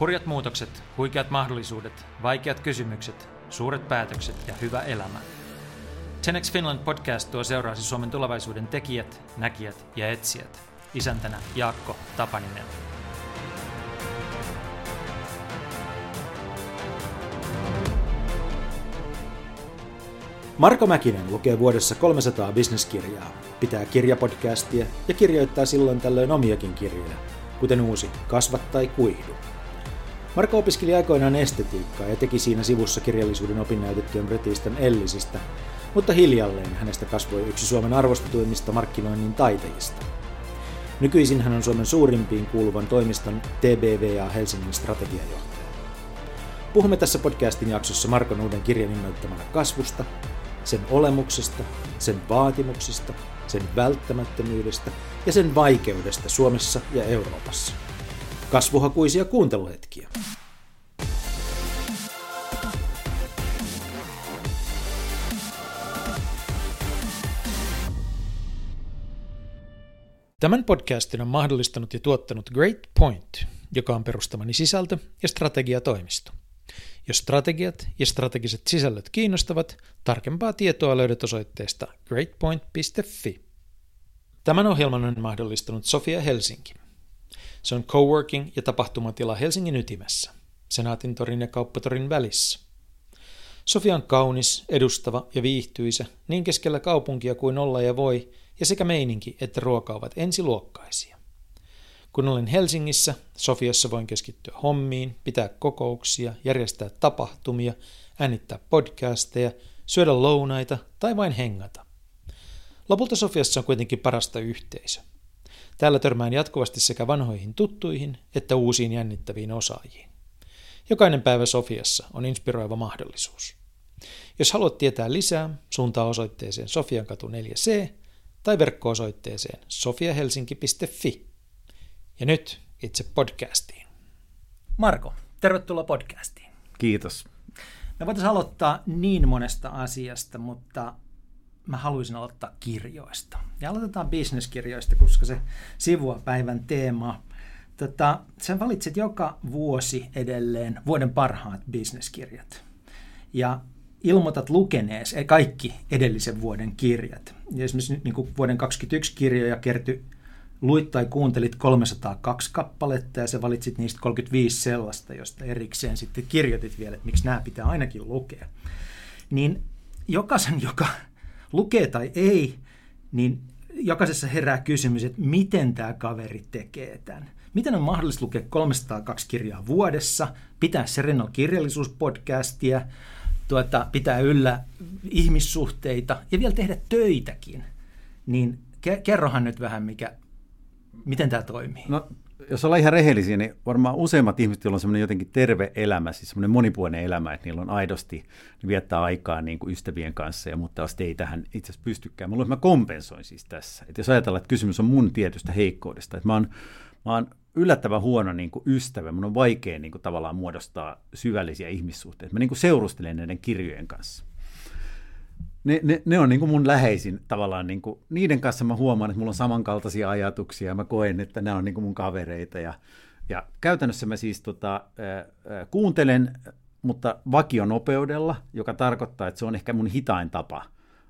Hurjat muutokset, huikeat mahdollisuudet, vaikeat kysymykset, suuret päätökset ja hyvä elämä. Tenex Finland podcast tuo seuraasi Suomen tulevaisuuden tekijät, näkijät ja etsijät. Isäntänä Jaakko Tapaninen. Marko Mäkinen lukee vuodessa 300 bisneskirjaa, pitää kirjapodcastia ja kirjoittaa silloin tällöin omiakin kirjoja, kuten uusi Kasva tai kuihdu. Marko opiskeli aikoinaan estetiikkaa ja teki siinä sivussa kirjallisuuden opinnäytetyön Bretistön Ellisistä, mutta hiljalleen hänestä kasvoi yksi Suomen arvostetuimmista markkinoinnin taiteista. Nykyisin hän on Suomen suurimpiin kuuluvan toimiston TBVA Helsingin strategiajohtaja. Puhumme tässä podcastin jaksossa Markon uuden kirjan innoittamana kasvusta, sen olemuksesta, sen vaatimuksista, sen välttämättömyydestä ja sen vaikeudesta Suomessa ja Euroopassa. Kasvuhakuisia kuunteluhetkiä. Tämän podcastin on mahdollistanut ja tuottanut Great Point, joka on perustamani sisältö- ja strategiatoimisto. Jos strategiat ja strategiset sisällöt kiinnostavat, tarkempaa tietoa löydät osoitteesta greatpoint.fi. Tämän ohjelman on mahdollistanut Sofia Helsinki. Se on coworking ja tapahtumatila Helsingin ytimessä, Senaatin torin ja Kauppatorin välissä. Sofia on kaunis, edustava ja viihtyisä niin keskellä kaupunkia kuin olla ja voi, ja sekä meininki että ruoka ovat ensiluokkaisia. Kun olen Helsingissä, Sofiassa voin keskittyä hommiin, pitää kokouksia, järjestää tapahtumia, äänittää podcasteja, syödä lounaita tai vain hengata. Lopulta Sofiassa on kuitenkin parasta yhteisö. Täällä törmään jatkuvasti sekä vanhoihin tuttuihin että uusiin jännittäviin osaajiin. Jokainen päivä Sofiassa on inspiroiva mahdollisuus. Jos haluat tietää lisää, suuntaa osoitteeseen Sofiankatu 4C tai verkko-osoitteeseen sofiahelsinki.fi. Ja nyt itse podcastiin. Marko, tervetuloa podcastiin. Kiitos. Me voitaisiin aloittaa niin monesta asiasta, mutta mä haluaisin aloittaa kirjoista. Ja aloitetaan bisneskirjoista, koska se sivua päivän teema. Tota, sä valitset joka vuosi edelleen vuoden parhaat bisneskirjat. Ja ilmoitat lukenees kaikki edellisen vuoden kirjat. Ja esimerkiksi niin kuin vuoden 2021 kirjoja kertyi luit tai kuuntelit 302 kappaletta ja sä valitsit niistä 35 sellaista, josta erikseen sitten kirjoitit vielä, että miksi nämä pitää ainakin lukea. Niin jokaisen, joka lukee tai ei, niin jokaisessa herää kysymys, että miten tämä kaveri tekee tämän. Miten on mahdollista lukea 302 kirjaa vuodessa, pitää Serenal kirjallisuuspodcastia, tuota, pitää yllä ihmissuhteita ja vielä tehdä töitäkin. Niin kerrohan nyt vähän, mikä, Miten tämä toimii? No, jos ollaan ihan rehellisiä, niin varmaan useimmat ihmiset, joilla on semmoinen jotenkin terve elämä, siis semmoinen monipuolinen elämä, että niillä on aidosti viettää aikaa niin kuin ystävien kanssa, ja mutta jos ei tähän itse asiassa pystykään. Mä, mä kompensoin siis tässä. Että jos ajatellaan, että kysymys on mun tietystä heikkoudesta, että mä oon, mä oon yllättävän huono niin kuin ystävä, mun on vaikea niin kuin, tavallaan muodostaa syvällisiä ihmissuhteita. Mä niin kuin seurustelen näiden kirjojen kanssa ne, ne, ne on niin kuin mun läheisin tavallaan, niin kuin, niiden kanssa mä huomaan, että mulla on samankaltaisia ajatuksia, mä koen, että nämä on niin kuin mun kavereita ja, ja käytännössä mä siis tota, äh, kuuntelen, mutta vakionopeudella, joka tarkoittaa, että se on ehkä mun hitain tapa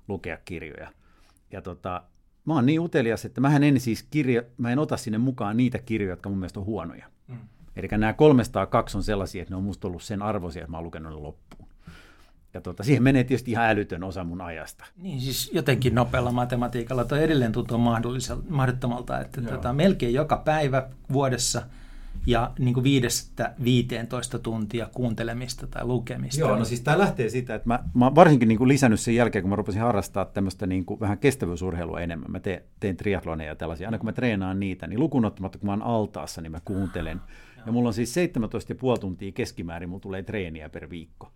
lukea kirjoja. Ja tota, mä oon niin utelias, että mä en siis kirjo, mä en ota sinne mukaan niitä kirjoja, jotka mun mielestä on huonoja. Mm. Eli nämä 302 on sellaisia, että ne on musta ollut sen arvoisia, että mä oon lukenut ne loppuun. Ja tuota, siihen menee tietysti ihan älytön osa mun ajasta. Niin siis jotenkin nopealla matematiikalla toi edelleen tuntuu mahdottomalta, että tuota, melkein joka päivä vuodessa ja niin kuin viidestä 15 tuntia kuuntelemista tai lukemista. Joo, no siis tämä lähtee siitä, että mä, mä varsinkin niin kuin lisännyt sen jälkeen, kun mä rupesin harrastaa tämmöistä niin kuin vähän kestävyysurheilua enemmän. Mä teen, teen triathloneja ja tällaisia. Aina kun mä treenaan niitä, niin lukunottamatta kun mä oon altaassa, niin mä kuuntelen. Ja mulla on siis 17,5 tuntia keskimäärin, mulla tulee treeniä per viikko.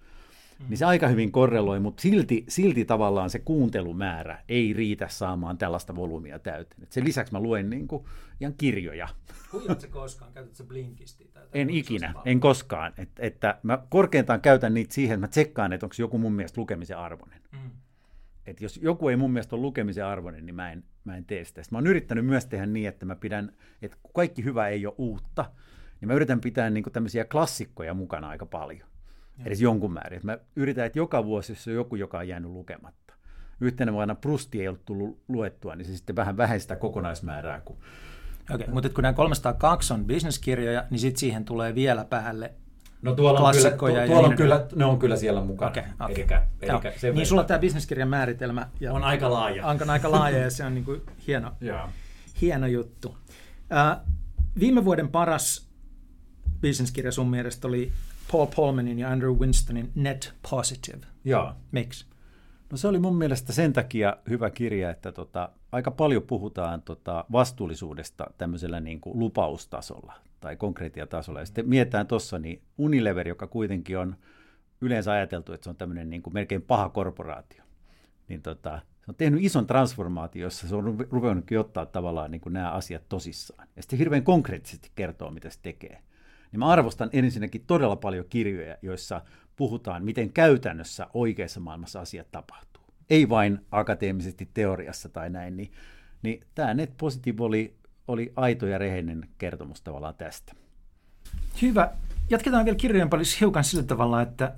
Mm. Niin se aika hyvin korreloi, mutta silti, silti tavallaan se kuuntelumäärä ei riitä saamaan tällaista volyymia täyteen. Et sen lisäksi mä luen niin kuin ihan kirjoja. Huijaat koskaan? Käytätkö blinkisti? Tai en ikinä, en koskaan. Et, että mä korkeintaan käytän niitä siihen, että mä tsekkaan, että onko joku mun mielestä lukemisen arvoinen. Mm. Et jos joku ei mun mielestä ole lukemisen arvoinen, niin mä en, mä en tee sitä. Sitten mä oon yrittänyt myös tehdä niin, että mä pidän, että kaikki hyvä ei ole uutta, niin mä yritän pitää niin kuin tämmöisiä klassikkoja mukana aika paljon, ja. edes jonkun määrin. Mä yritän, että joka vuosi, jos on joku, joka on jäänyt lukematta. Yhtenä vuonna Prusti ei ollut tullut luettua, niin se sitten vähän vähentää kokonaismäärää. Kun... Okei, okay, mutta kun nämä 302 on bisneskirjoja, niin sitten siihen tulee vielä päälle No tuolla on, kyllä, tu, tuolla on niin kyllä, ne on kyllä siellä mukana. Okay, okay. Elikkä, elikkä se niin sulla tämä bisneskirjan määritelmä ja on aika laaja. On aika laaja ja se on niin kuin hieno, hieno juttu. Uh, viime vuoden paras bisneskirja sun mielestä oli Paul Polmanin ja Andrew Winstonin Net Positive. Joo. Miksi? No se oli mun mielestä sen takia hyvä kirja, että tota, aika paljon puhutaan tota vastuullisuudesta tämmöisellä niin kuin lupaustasolla tai konkreettiatasolla. Ja sitten mietitään tuossa, niin Unilever, joka kuitenkin on yleensä ajateltu, että se on tämmöinen niin kuin melkein paha korporaatio, niin tota, se on tehnyt ison transformaation, jossa se on ruvennutkin ottaa tavallaan niin kuin nämä asiat tosissaan. Ja sitten hirveän konkreettisesti kertoo, mitä se tekee. Niin mä arvostan ensinnäkin todella paljon kirjoja, joissa puhutaan, miten käytännössä oikeassa maailmassa asiat tapahtuu. Ei vain akateemisesti teoriassa tai näin, niin, niin tämä Net Positive oli oli aito ja rehellinen kertomus tavallaan tästä. Hyvä. Jatketaan vielä kirjojen paljon hiukan sillä tavalla, että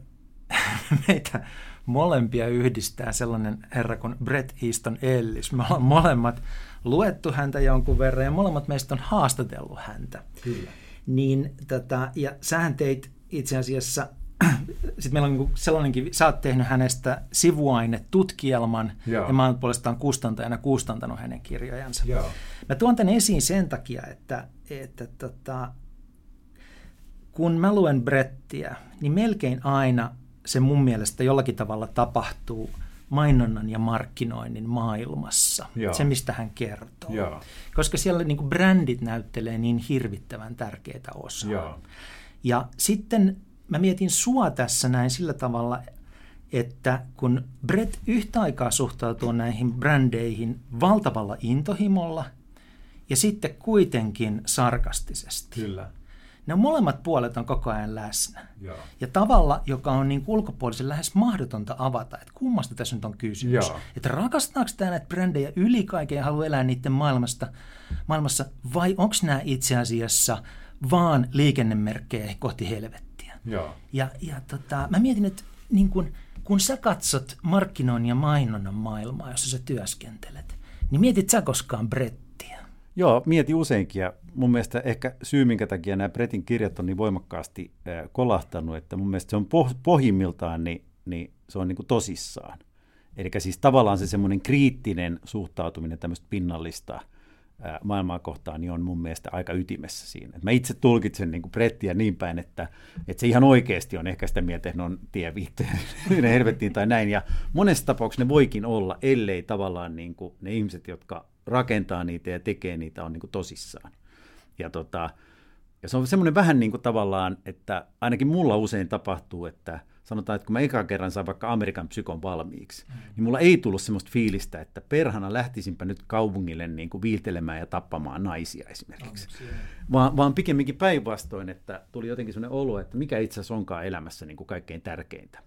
meitä molempia yhdistää sellainen herra kuin Brett Easton Ellis. Me ollaan molemmat luettu häntä jonkun verran ja molemmat meistä on haastatellut häntä. Kyllä. Niin, tota, ja sähän teit itse asiassa sitten meillä on niinku sellainenkin, sä oot tehnyt hänestä sivuainetutkielman, Joo. ja mä oon puolestaan kustantajana kustantanut hänen kirjojansa. Joo. Mä tuon tämän esiin sen takia, että, että tota, kun mä luen Brettiä, niin melkein aina se mun mielestä jollakin tavalla tapahtuu mainonnan ja markkinoinnin maailmassa. Joo. Se, mistä hän kertoo. Joo. Koska siellä niin kuin brändit näyttelee niin hirvittävän tärkeitä osaa. Joo. Ja sitten mä mietin sua tässä näin sillä tavalla, että kun Brett yhtä aikaa suhtautuu näihin brändeihin valtavalla intohimolla ja sitten kuitenkin sarkastisesti. Kyllä. Ne molemmat puolet on koko ajan läsnä. Joo. Ja tavalla, joka on niin ulkopuolisen lähes mahdotonta avata, että kummasta tässä nyt on kysymys. Joo. Että rakastaako tämä näitä brändejä yli kaiken ja haluaa elää niiden maailmasta, maailmassa, vai onko nämä itse asiassa vaan liikennemerkkejä kohti helvettiä? Joo. Ja, ja tota, mä mietin, että niin kun, kun sä katsot markkinoinnin ja mainonnan maailmaa, jossa sä työskentelet, niin mietit sä koskaan Brettiä? Joo, mieti useinkin ja mun mielestä ehkä syy, minkä takia nämä Bretin kirjat on niin voimakkaasti kolahtanut, että mun mielestä se on poh- pohjimmiltaan, niin, niin se on niin kuin tosissaan. Eli siis tavallaan se semmoinen kriittinen suhtautuminen tämmöistä pinnallista – maailmaa kohtaan, niin on mun mielestä aika ytimessä siinä. mä itse tulkitsen niin Brettiä niin päin, että, että se ihan oikeasti on ehkä sitä mieltä, että ne on tie viitteen, helvettiin tai näin. Ja monessa tapauksessa ne voikin olla, ellei tavallaan niin kuin ne ihmiset, jotka rakentaa niitä ja tekee niitä, on niin kuin tosissaan. Ja, tota, ja se on semmoinen vähän niin kuin tavallaan, että ainakin mulla usein tapahtuu, että – sanotaan, että kun mä eka kerran sain vaikka Amerikan psykon valmiiksi, mm. niin mulla ei tullut semmoista fiilistä, että perhana lähtisinpä nyt kaupungille niin kuin viiltelemään ja tappamaan naisia esimerkiksi. Oh, vaan, vaan pikemminkin päinvastoin, että tuli jotenkin semmoinen olo, että mikä itse asiassa onkaan elämässä niin kuin kaikkein tärkeintä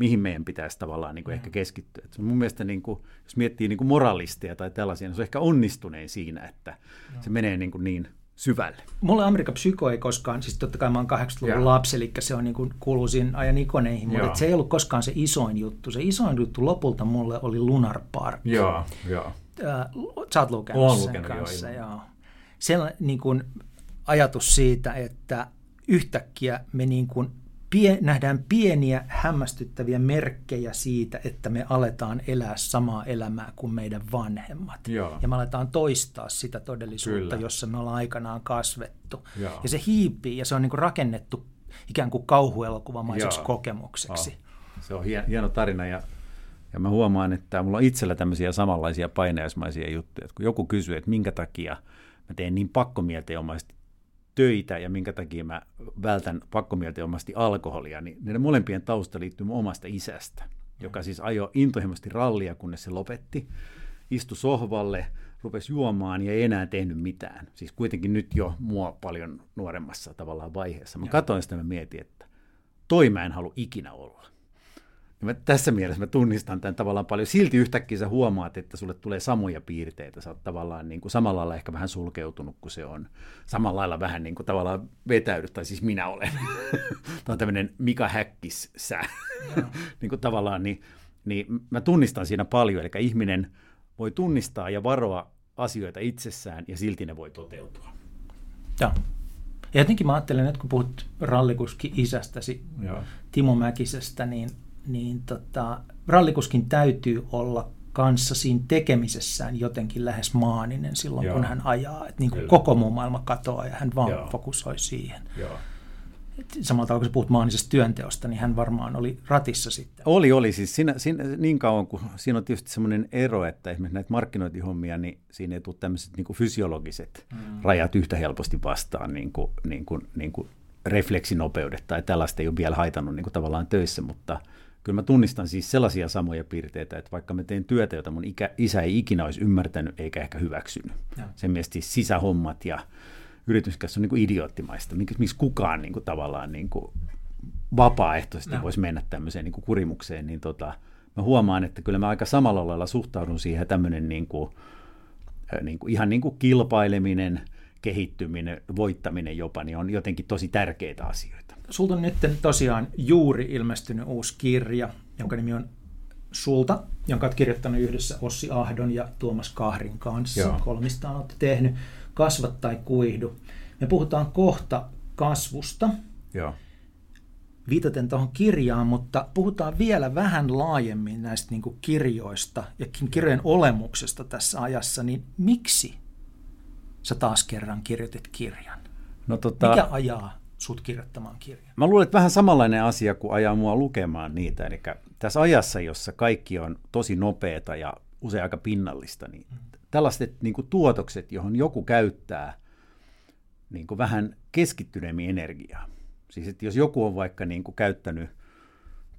mihin meidän pitäisi tavallaan niin kuin mm. ehkä keskittyä. Et mun mielestä, niin kuin, jos miettii niin kuin moralisteja tai tällaisia, niin se on ehkä onnistunein siinä, että no. se menee niin, kuin niin syvälle. Mulle Amerikan psyko ei koskaan, siis totta kai mä oon 80-luvun lapsi, eli se on niin kuin kuuluisin ajan ikoneihin, mutta se ei ollut koskaan se isoin juttu. Se isoin juttu lopulta mulle oli Lunar Park. Joo, joo. Äh, sä oot lukenut sen lukenut, kanssa, joo. joo. Sellainen niin kuin ajatus siitä, että yhtäkkiä me niin kuin pie, nähdään pieniä hämmästyttäviä merkkejä siitä, että me aletaan elää samaa elämää kuin meidän vanhemmat. Joo. Ja me aletaan toistaa sitä todellisuutta, Kyllä. jossa me ollaan aikanaan kasvettu. Joo. Ja se hiipii ja se on niin kuin rakennettu ikään kuin kauhuelokuvamaiseksi Joo. kokemukseksi. Oh. Se on hieno tarina ja ja mä huomaan, että mulla on itsellä tämmöisiä samanlaisia painajaismaisia juttuja. Että kun joku kysyy, että minkä takia mä teen niin pakkomielteenomaisesti töitä ja minkä takia mä vältän pakkomielteomasti alkoholia, niin ne molempien tausta liittyy mun omasta isästä, joka siis ajoi intohimoisesti rallia, kunnes se lopetti, istui sohvalle, rupesi juomaan ja ei enää tehnyt mitään. Siis kuitenkin nyt jo mua paljon nuoremmassa tavallaan vaiheessa. Mä katsoin sitä ja mietin, että toi mä en halua ikinä olla. Mä, tässä mielessä mä tunnistan tämän tavallaan paljon. Silti yhtäkkiä sä huomaat, että sulle tulee samoja piirteitä. Sä oot tavallaan niin kuin samalla lailla ehkä vähän sulkeutunut kuin se on. Samalla lailla vähän niin kuin tavallaan vetäydyt, tai siis minä olen. Tämä on tämmöinen Mika Häkkis sä. niin kuin tavallaan, niin, niin mä tunnistan siinä paljon. Eli ihminen voi tunnistaa ja varoa asioita itsessään ja silti ne voi toteutua. Joo. Ja jotenkin mä ajattelen, että kun puhut rallikuski isästäsi, Joo. Timo Mäkisestä, niin, niin tota, rallikuskin täytyy olla kanssa siinä tekemisessään jotenkin lähes maaninen silloin, Joo. kun hän ajaa. Että niin kuin koko muu maailma katoaa ja hän vaan Joo. fokusoi siihen. Joo samalla tavalla kun sä puhut maanisesta työnteosta, niin hän varmaan oli ratissa sitten. Oli, oli. Siis siinä, siinä, niin kauan kuin siinä on tietysti semmoinen ero, että esimerkiksi näitä markkinointihommia, niin siinä ei tule tämmöiset niin fysiologiset mm. rajat yhtä helposti vastaan, niin kuin, niin kuin, niin kuin refleksinopeudet tai tällaista ei ole vielä haitannut niin kuin tavallaan töissä, mutta kyllä mä tunnistan siis sellaisia samoja piirteitä, että vaikka mä teen työtä, jota mun ikä, isä ei ikinä olisi ymmärtänyt eikä ehkä hyväksynyt. Ja. Sen mielestä siis sisähommat ja yrityskässä on niin kuin idioottimaista, miksi, miksi kukaan niin kuin, tavallaan niin kuin, vapaaehtoisesti no. voisi mennä tämmöiseen niin kuin kurimukseen, niin tota, mä huomaan, että kyllä mä aika samalla lailla suhtaudun siihen tämmöinen niin kuin, niin kuin, ihan niin kuin kilpaileminen, kehittyminen, voittaminen jopa, niin on jotenkin tosi tärkeitä asioita. Sulta on nyt tosiaan juuri ilmestynyt uusi kirja, jonka nimi on Sulta, jonka olet kirjoittanut yhdessä Ossi Ahdon ja Tuomas Kahrin kanssa. Joo. Kolmistaan olette tehnyt kasva tai kuihdu. Me puhutaan kohta kasvusta, Joo. viitaten tuohon kirjaan, mutta puhutaan vielä vähän laajemmin näistä niin kirjoista ja kirjojen olemuksesta tässä ajassa, niin miksi sä taas kerran kirjoitit kirjan? No, tota, Mikä ajaa sut kirjoittamaan kirjan? Mä luulen, että vähän samanlainen asia kuin ajaa mua lukemaan niitä. Eli tässä ajassa, jossa kaikki on tosi nopeata ja usein aika pinnallista, niin mm tällaiset niin kuin tuotokset, johon joku käyttää niin kuin vähän keskittyneemmin energiaa. Siis että jos joku on vaikka niin kuin käyttänyt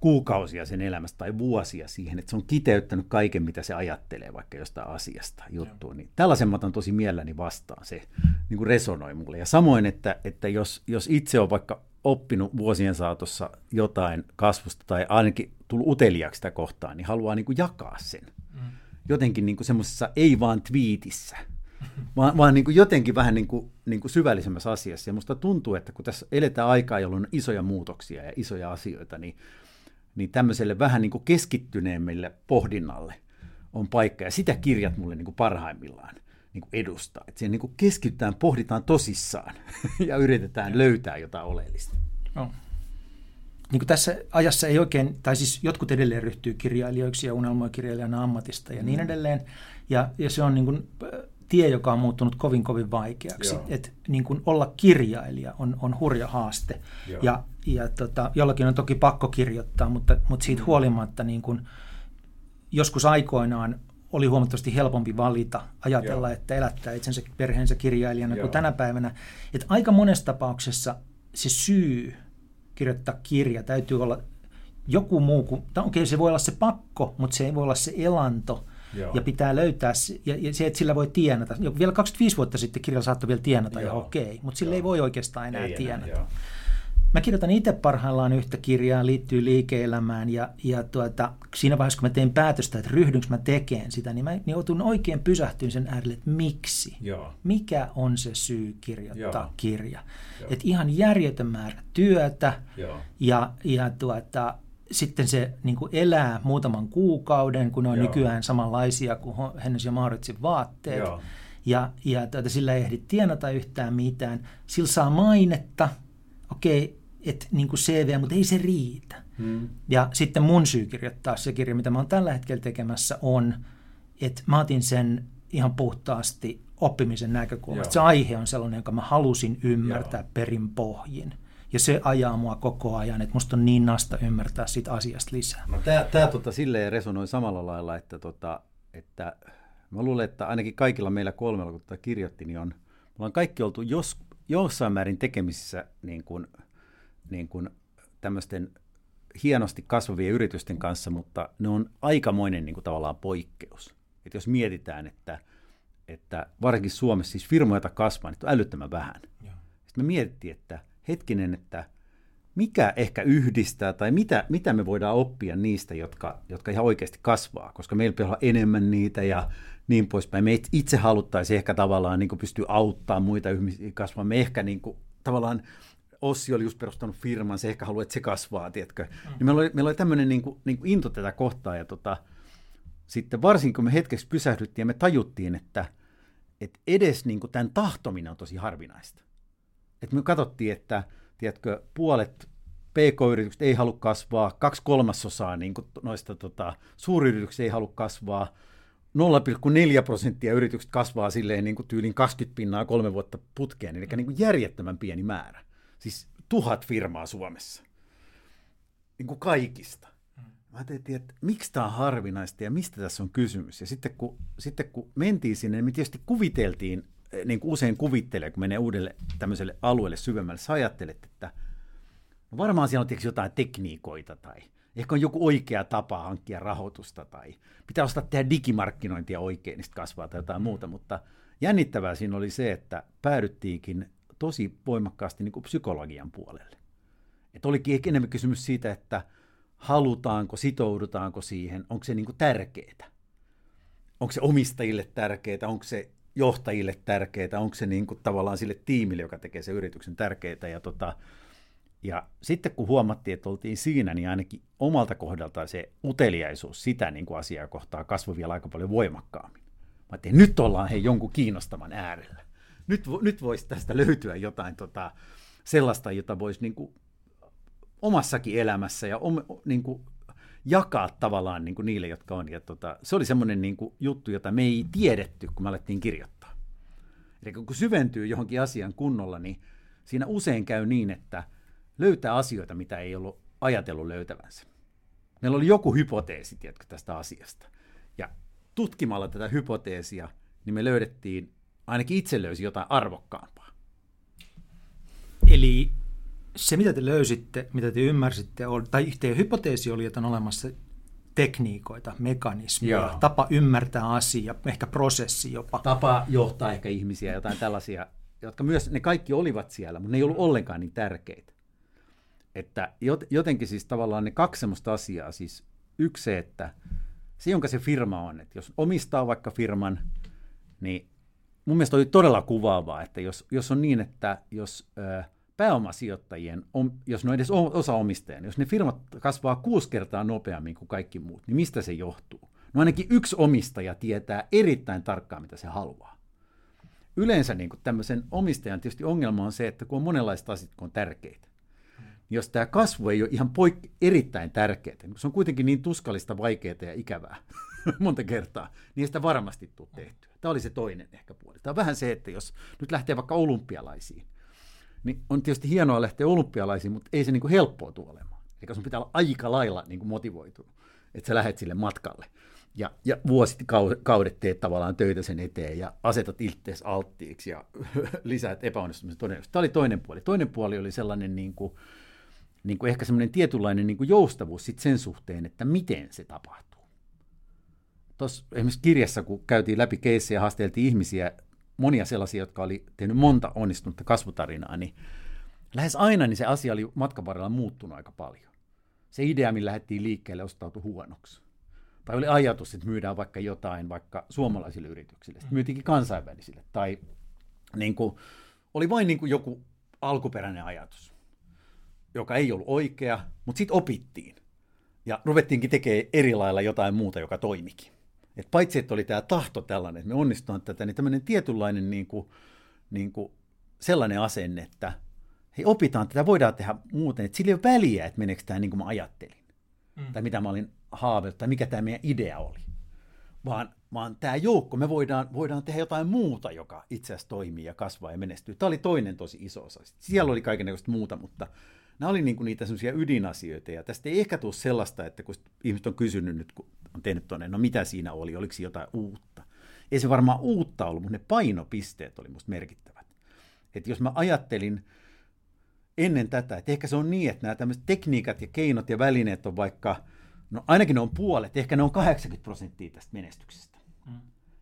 kuukausia sen elämästä tai vuosia siihen, että se on kiteyttänyt kaiken, mitä se ajattelee vaikka jostain asiasta juttuun, niin tällaisen mä otan tosi mielelläni vastaan. Se niin kuin resonoi mulle. Ja samoin, että, että jos, jos itse on vaikka oppinut vuosien saatossa jotain kasvusta tai ainakin tullut uteliaksi sitä kohtaan, niin haluaa niin kuin jakaa sen. Mm jotenkin niin semmoisessa ei vaan twiitissä, vaan, vaan niin kuin jotenkin vähän niin kuin, niin kuin syvällisemmässä asiassa. Ja musta tuntuu, että kun tässä eletään aikaa, jolloin on isoja muutoksia ja isoja asioita, niin, niin tämmöiselle vähän niin kuin keskittyneemmille pohdinnalle on paikka. Ja sitä kirjat mulle niin kuin parhaimmillaan niin kuin edustaa. Että siihen niin kuin keskitytään, pohditaan tosissaan ja yritetään löytää jotain oleellista. No niin kuin tässä ajassa ei oikein, tai siis jotkut edelleen ryhtyy kirjailijoiksi ja unelmoi kirjailijana ammatista ja niin mm. edelleen. Ja, ja se on niin kuin tie, joka on muuttunut kovin kovin vaikeaksi. Että niin kuin olla kirjailija on, on hurja haaste. Joo. Ja, ja tota, jollakin on toki pakko kirjoittaa, mutta, mutta siitä mm. huolimatta niin kuin, joskus aikoinaan oli huomattavasti helpompi valita, ajatella, Joo. että elättää itsensä perheensä kirjailijana Joo. kuin tänä päivänä. Että aika monessa tapauksessa se syy kirjoittaa kirja, täytyy olla joku muu kuin, okei okay, se voi olla se pakko, mutta se ei voi olla se elanto, Joo. ja pitää löytää, ja, ja se, että sillä voi tienata. Vielä 25 vuotta sitten kirjalla saattoi vielä tienata, Joo. ja okei, okay, mutta sillä Joo. ei voi oikeastaan enää ei tienata. Enää, Mä kirjoitan itse parhaillaan yhtä kirjaa, liittyy liike-elämään ja, ja tuota, siinä vaiheessa, kun mä teen päätöstä, että ryhdynkö mä tekemään sitä, niin mä niin joutun oikein pysähtyyn sen äärelle, että miksi? Joo. Mikä on se syy kirjoittaa Joo. kirja? Että ihan järjetön määrä työtä Joo. ja, ja tuota, sitten se niin kuin elää muutaman kuukauden, kun ne on Joo. nykyään samanlaisia kuin Hennes ja Mauritsin vaatteet. Joo. Ja, ja tuota, sillä ei ehdi tienata yhtään mitään. Sillä saa mainetta. Okei, että niin kuin CV, mutta ei se riitä. Hmm. Ja sitten mun syy kirjoittaa se kirja, mitä mä oon tällä hetkellä tekemässä, on, että mä otin sen ihan puhtaasti oppimisen näkökulmasta. Joo. Se aihe on sellainen, jonka mä halusin ymmärtää Joo. perin pohjin. Ja se ajaa mua koko ajan, että musta on niin nasta ymmärtää siitä asiasta lisää. No, tämä tämä tota, silleen resonoi samalla lailla, että, tota, että mä luulen, että ainakin kaikilla meillä kolmella, kun tätä kirjoitti, niin on, me ollaan kaikki oltu jos, jossain määrin tekemisissä niin kuin – niin kuin tämmöisten hienosti kasvavien yritysten kanssa, mutta ne on aikamoinen niin kuin tavallaan poikkeus. Että jos mietitään, että, että varsinkin Suomessa siis firmoja, joita kasvaa, niin on älyttömän vähän. Joo. Sitten me mietittiin, että hetkinen, että mikä ehkä yhdistää tai mitä, mitä me voidaan oppia niistä, jotka, jotka ihan oikeasti kasvaa, koska meillä pitää olla enemmän niitä ja niin poispäin. Me itse haluttaisiin ehkä tavallaan niin pystyä auttamaan muita ihmisiä kasvamaan. Me ehkä niin kuin, tavallaan Ossi oli just perustanut firman, se ehkä haluaa, että se kasvaa, tiedätkö. Mm. Niin meillä oli, meillä oli tämmöinen niin kuin, niin kuin into tätä kohtaa ja tota, sitten varsinkin kun me hetkeksi pysähdyttiin ja me tajuttiin, että, että edes niin kuin tämän tahtominen on tosi harvinaista. Että me katsottiin, että tiedätkö, puolet PK-yritykset ei halua kasvaa, kaksi kolmasosaa niin kuin noista tota, suuryrityksistä ei halua kasvaa, 0,4 prosenttia yritykset kasvaa silleen niin kuin tyylin 20 pinnaa kolme vuotta putkeen, eli niin kuin järjettömän pieni määrä. Siis tuhat firmaa Suomessa. Niin kuin kaikista. Mä ajattelin, että miksi tämä on harvinaista ja mistä tässä on kysymys. Ja sitten kun, sitten kun mentiin sinne, niin me tietysti kuviteltiin, eh, niin kuin usein kuvittelee, kun menee uudelle tämmöiselle alueelle syvemmälle, sä ajattelet, että no varmaan siellä on jotain tekniikoita tai ehkä on joku oikea tapa hankkia rahoitusta tai pitää osata tehdä digimarkkinointia oikein, niin kasvaa tai jotain muuta, mutta jännittävää siinä oli se, että päädyttiinkin tosi voimakkaasti niin kuin psykologian puolelle. Että olikin ehkä enemmän kysymys siitä, että halutaanko, sitoudutaanko siihen, onko se niin kuin tärkeää. Onko se omistajille tärkeää, onko se johtajille tärkeää, onko se niin kuin tavallaan sille tiimille, joka tekee se yrityksen tärkeää. Ja, tota, ja sitten kun huomattiin, että oltiin siinä, niin ainakin omalta kohdaltaan se uteliaisuus sitä niin kuin asiaa kohtaa kasvoi vielä aika paljon voimakkaammin. Mä nyt ollaan hei jonkun kiinnostavan äärellä. Nyt, nyt voisi tästä löytyä jotain tota, sellaista, jota voisi niin kuin omassakin elämässä ja om, niin kuin jakaa tavallaan niin kuin niille, jotka on. Ja tota, se oli semmoinen niin kuin juttu, jota me ei tiedetty, kun me alettiin kirjoittaa. Eli kun syventyy johonkin asian kunnolla, niin siinä usein käy niin, että löytää asioita, mitä ei ollut ajatellut löytävänsä. Meillä oli joku hypoteesi tiedätkö, tästä asiasta. Ja tutkimalla tätä hypoteesia, niin me löydettiin, ainakin itse löysi jotain arvokkaampaa. Eli se, mitä te löysitte, mitä te ymmärsitte, tai teidän hypoteesi oli, että on olemassa tekniikoita, mekanismeja, Joo. tapa ymmärtää asia, ehkä prosessi jopa. Tapa johtaa ehkä ihmisiä, jotain tällaisia, jotka myös, ne kaikki olivat siellä, mutta ne ei ollut ollenkaan niin tärkeitä. Että jotenkin siis tavallaan ne kaksi semmoista asiaa, siis yksi se, että se, jonka se firma on, että jos omistaa vaikka firman, niin mun mielestä oli todella kuvaavaa, että jos, jos on niin, että jos... Äh, pääomasijoittajien, jos ne on edes osa omistajia, jos ne firmat kasvaa kuusi kertaa nopeammin kuin kaikki muut, niin mistä se johtuu? No ainakin yksi omistaja tietää erittäin tarkkaan, mitä se haluaa. Yleensä niin kuin tämmöisen omistajan tietysti ongelma on se, että kun on monenlaista asiat, kun on tärkeitä, niin jos tämä kasvu ei ole ihan poik- erittäin tärkeää, niin se on kuitenkin niin tuskallista, vaikeaa ja ikävää monta kertaa, niin sitä varmasti tule tehtyä. Tämä oli se toinen ehkä puoli. Tämä on vähän se, että jos nyt lähtee vaikka olympialaisiin, niin on tietysti hienoa lähteä olympialaisiin, mutta ei se niin kuin helppoa tule olemaan. Eli sun pitää olla aika lailla niin kuin motivoitunut, että sä lähdet sille matkalle. Ja, ja vuosit kaudet teet tavallaan töitä sen eteen ja asetat itseäsi alttiiksi ja lisäät epäonnistumisen todennäköisesti. Tämä oli toinen puoli. Toinen puoli oli sellainen niin kuin, niin kuin ehkä semmoinen tietynlainen niin kuin joustavuus sit sen suhteen, että miten se tapahtuu. Tuossa esimerkiksi kirjassa, kun käytiin läpi keissejä ja haasteltiin ihmisiä monia sellaisia, jotka oli tehnyt monta onnistunutta kasvutarinaa, niin lähes aina niin se asia oli matkan varrella muuttunut aika paljon. Se idea, millä lähdettiin liikkeelle, ostautui huonoksi. Tai oli ajatus, että myydään vaikka jotain vaikka suomalaisille yrityksille, sitten myytiinkin kansainvälisille. Tai niin kuin, oli vain niin kuin joku alkuperäinen ajatus, joka ei ollut oikea, mutta sitten opittiin. Ja ruvettiinkin tekemään eri lailla jotain muuta, joka toimikin. Et paitsi, että oli tämä tahto tällainen, että me onnistutaan tätä, niin tämmöinen tietynlainen niin kuin, niin kuin sellainen asenne, että hei, opitaan, tätä voidaan tehdä muuten, että sillä ei ole väliä, että meneekö tämä niin kuin mä ajattelin, mm. tai mitä mä olin haaveillut, tai mikä tämä meidän idea oli. Vaan, vaan tämä joukko, me voidaan, voidaan tehdä jotain muuta, joka itse asiassa toimii ja kasvaa ja menestyy. Tämä oli toinen tosi iso osa. Siellä oli kaikenlaista muuta, mutta nämä oli niin kuin niitä semmoisia ydinasioita, ja tästä ei ehkä tule sellaista, että kun ihmiset on kysynyt nyt, kun on tehnyt tuonne, no mitä siinä oli, oliko jotain uutta. Ei se varmaan uutta ollut, mutta ne painopisteet oli musta merkittävät. Että jos mä ajattelin ennen tätä, että ehkä se on niin, että nämä tämmöiset tekniikat ja keinot ja välineet on vaikka, no ainakin ne on puolet, ehkä ne on 80 prosenttia tästä menestyksestä. Mm.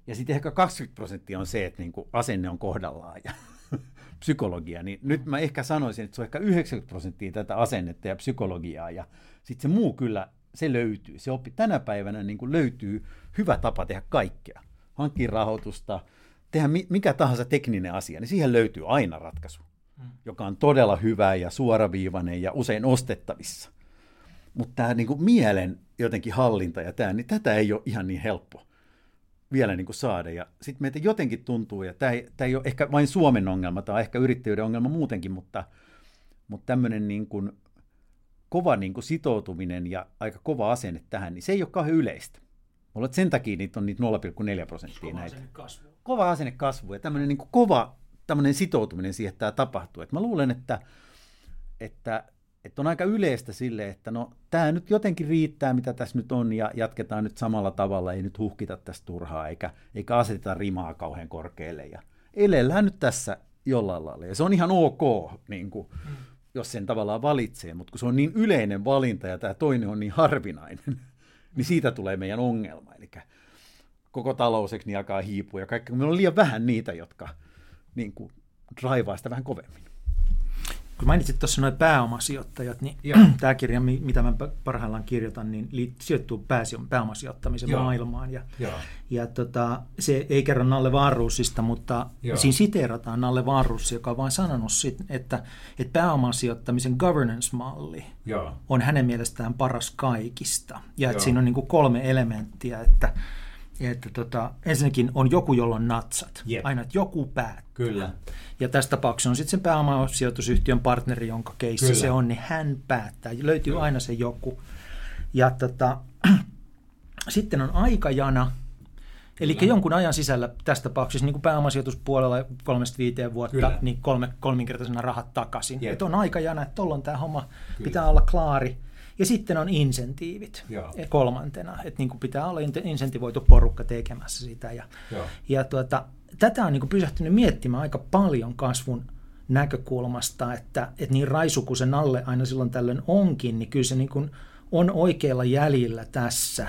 Ja sitten ehkä 20 prosenttia on se, että niin kuin asenne on kohdallaan ja psykologia, niin nyt mä ehkä sanoisin, että se on ehkä 90 prosenttia tätä asennetta ja psykologiaa, ja sitten se muu kyllä, se löytyy. Se oppi tänä päivänä niin kuin löytyy hyvä tapa tehdä kaikkea. Hankkia rahoitusta, tehdä mikä tahansa tekninen asia, niin siihen löytyy aina ratkaisu, mm. joka on todella hyvä ja suoraviivainen ja usein ostettavissa. Mutta tämä niin kuin mielen jotenkin hallinta ja tämä, niin tätä ei ole ihan niin helppo vielä niin kuin saada. Ja sitten meitä jotenkin tuntuu, ja tämä ei, tämä ei ole ehkä vain Suomen ongelma, tämä on ehkä yrittäjyyden ongelma muutenkin, mutta, mutta tämmöinen niin kuin kova niin kuin sitoutuminen ja aika kova asenne tähän, niin se ei ole kauhean yleistä. Mulla sen takia niitä on niitä 0,4 prosenttia kova näitä. Kasvu. Kova asenne kasvu ja tämmöinen niin kuin kova tämmöinen sitoutuminen siihen, että tämä tapahtuu. Et mä luulen, että, että että on aika yleistä sille, että no tämä nyt jotenkin riittää, mitä tässä nyt on, ja jatketaan nyt samalla tavalla, ei nyt huhkita tästä turhaa, eikä, eikä aseteta rimaa kauhean korkealle, ja elellään nyt tässä jollain lailla, ja se on ihan ok, niin kuin, mm. Jos sen tavallaan valitsee, mutta kun se on niin yleinen valinta, ja tämä toinen on niin harvinainen, niin siitä tulee meidän ongelma, eli koko talouseksi niin alkaa hiipua, ja kaikki, meillä on liian vähän niitä, jotka niin kuin, draivaa sitä vähän kovemmin kun mainitsit tuossa noin pääomasijoittajat, niin tämä kirja, mitä mä parhaillaan kirjoitan, niin sijoittuu pääomasijoittamisen Joo. maailmaan. Ja, Joo. ja tota, se ei kerro Nalle Varruusista, mutta Joo. siinä siteerataan Nalle Varruus, joka on vain sanonut, sit, että, että pääomasijoittamisen governance-malli Joo. on hänen mielestään paras kaikista. Ja että siinä on niin kolme elementtiä, että että tota, ensinnäkin on joku, jolla on natsat. Yep. Aina, että joku päättää. Kyllä. Ja tässä tapauksessa on sitten sen pääomasijoitusyhtiön partneri, jonka keissi se on, niin hän päättää. Löytyy Kyllä. aina se joku. Ja tota, sitten on aikajana, Eli jonkun ajan sisällä tässä tapauksessa niin kuin pääomasijoituspuolella kolmesta viiteen vuotta, Kyllä. niin kolme, kolminkertaisena rahat takaisin. Yep. Että on aikajana, että tuolloin tämä homma Kyllä. pitää olla klaari. Ja sitten on insentiivit Joo. kolmantena, että niin kuin pitää olla insentivoitu porukka tekemässä sitä. Ja, ja tuota, tätä on niin kuin pysähtynyt miettimään aika paljon kasvun näkökulmasta, että, että niin raisu kuin sen alle aina silloin tällöin onkin, niin kyllä se niin kuin on oikealla jäljellä tässä,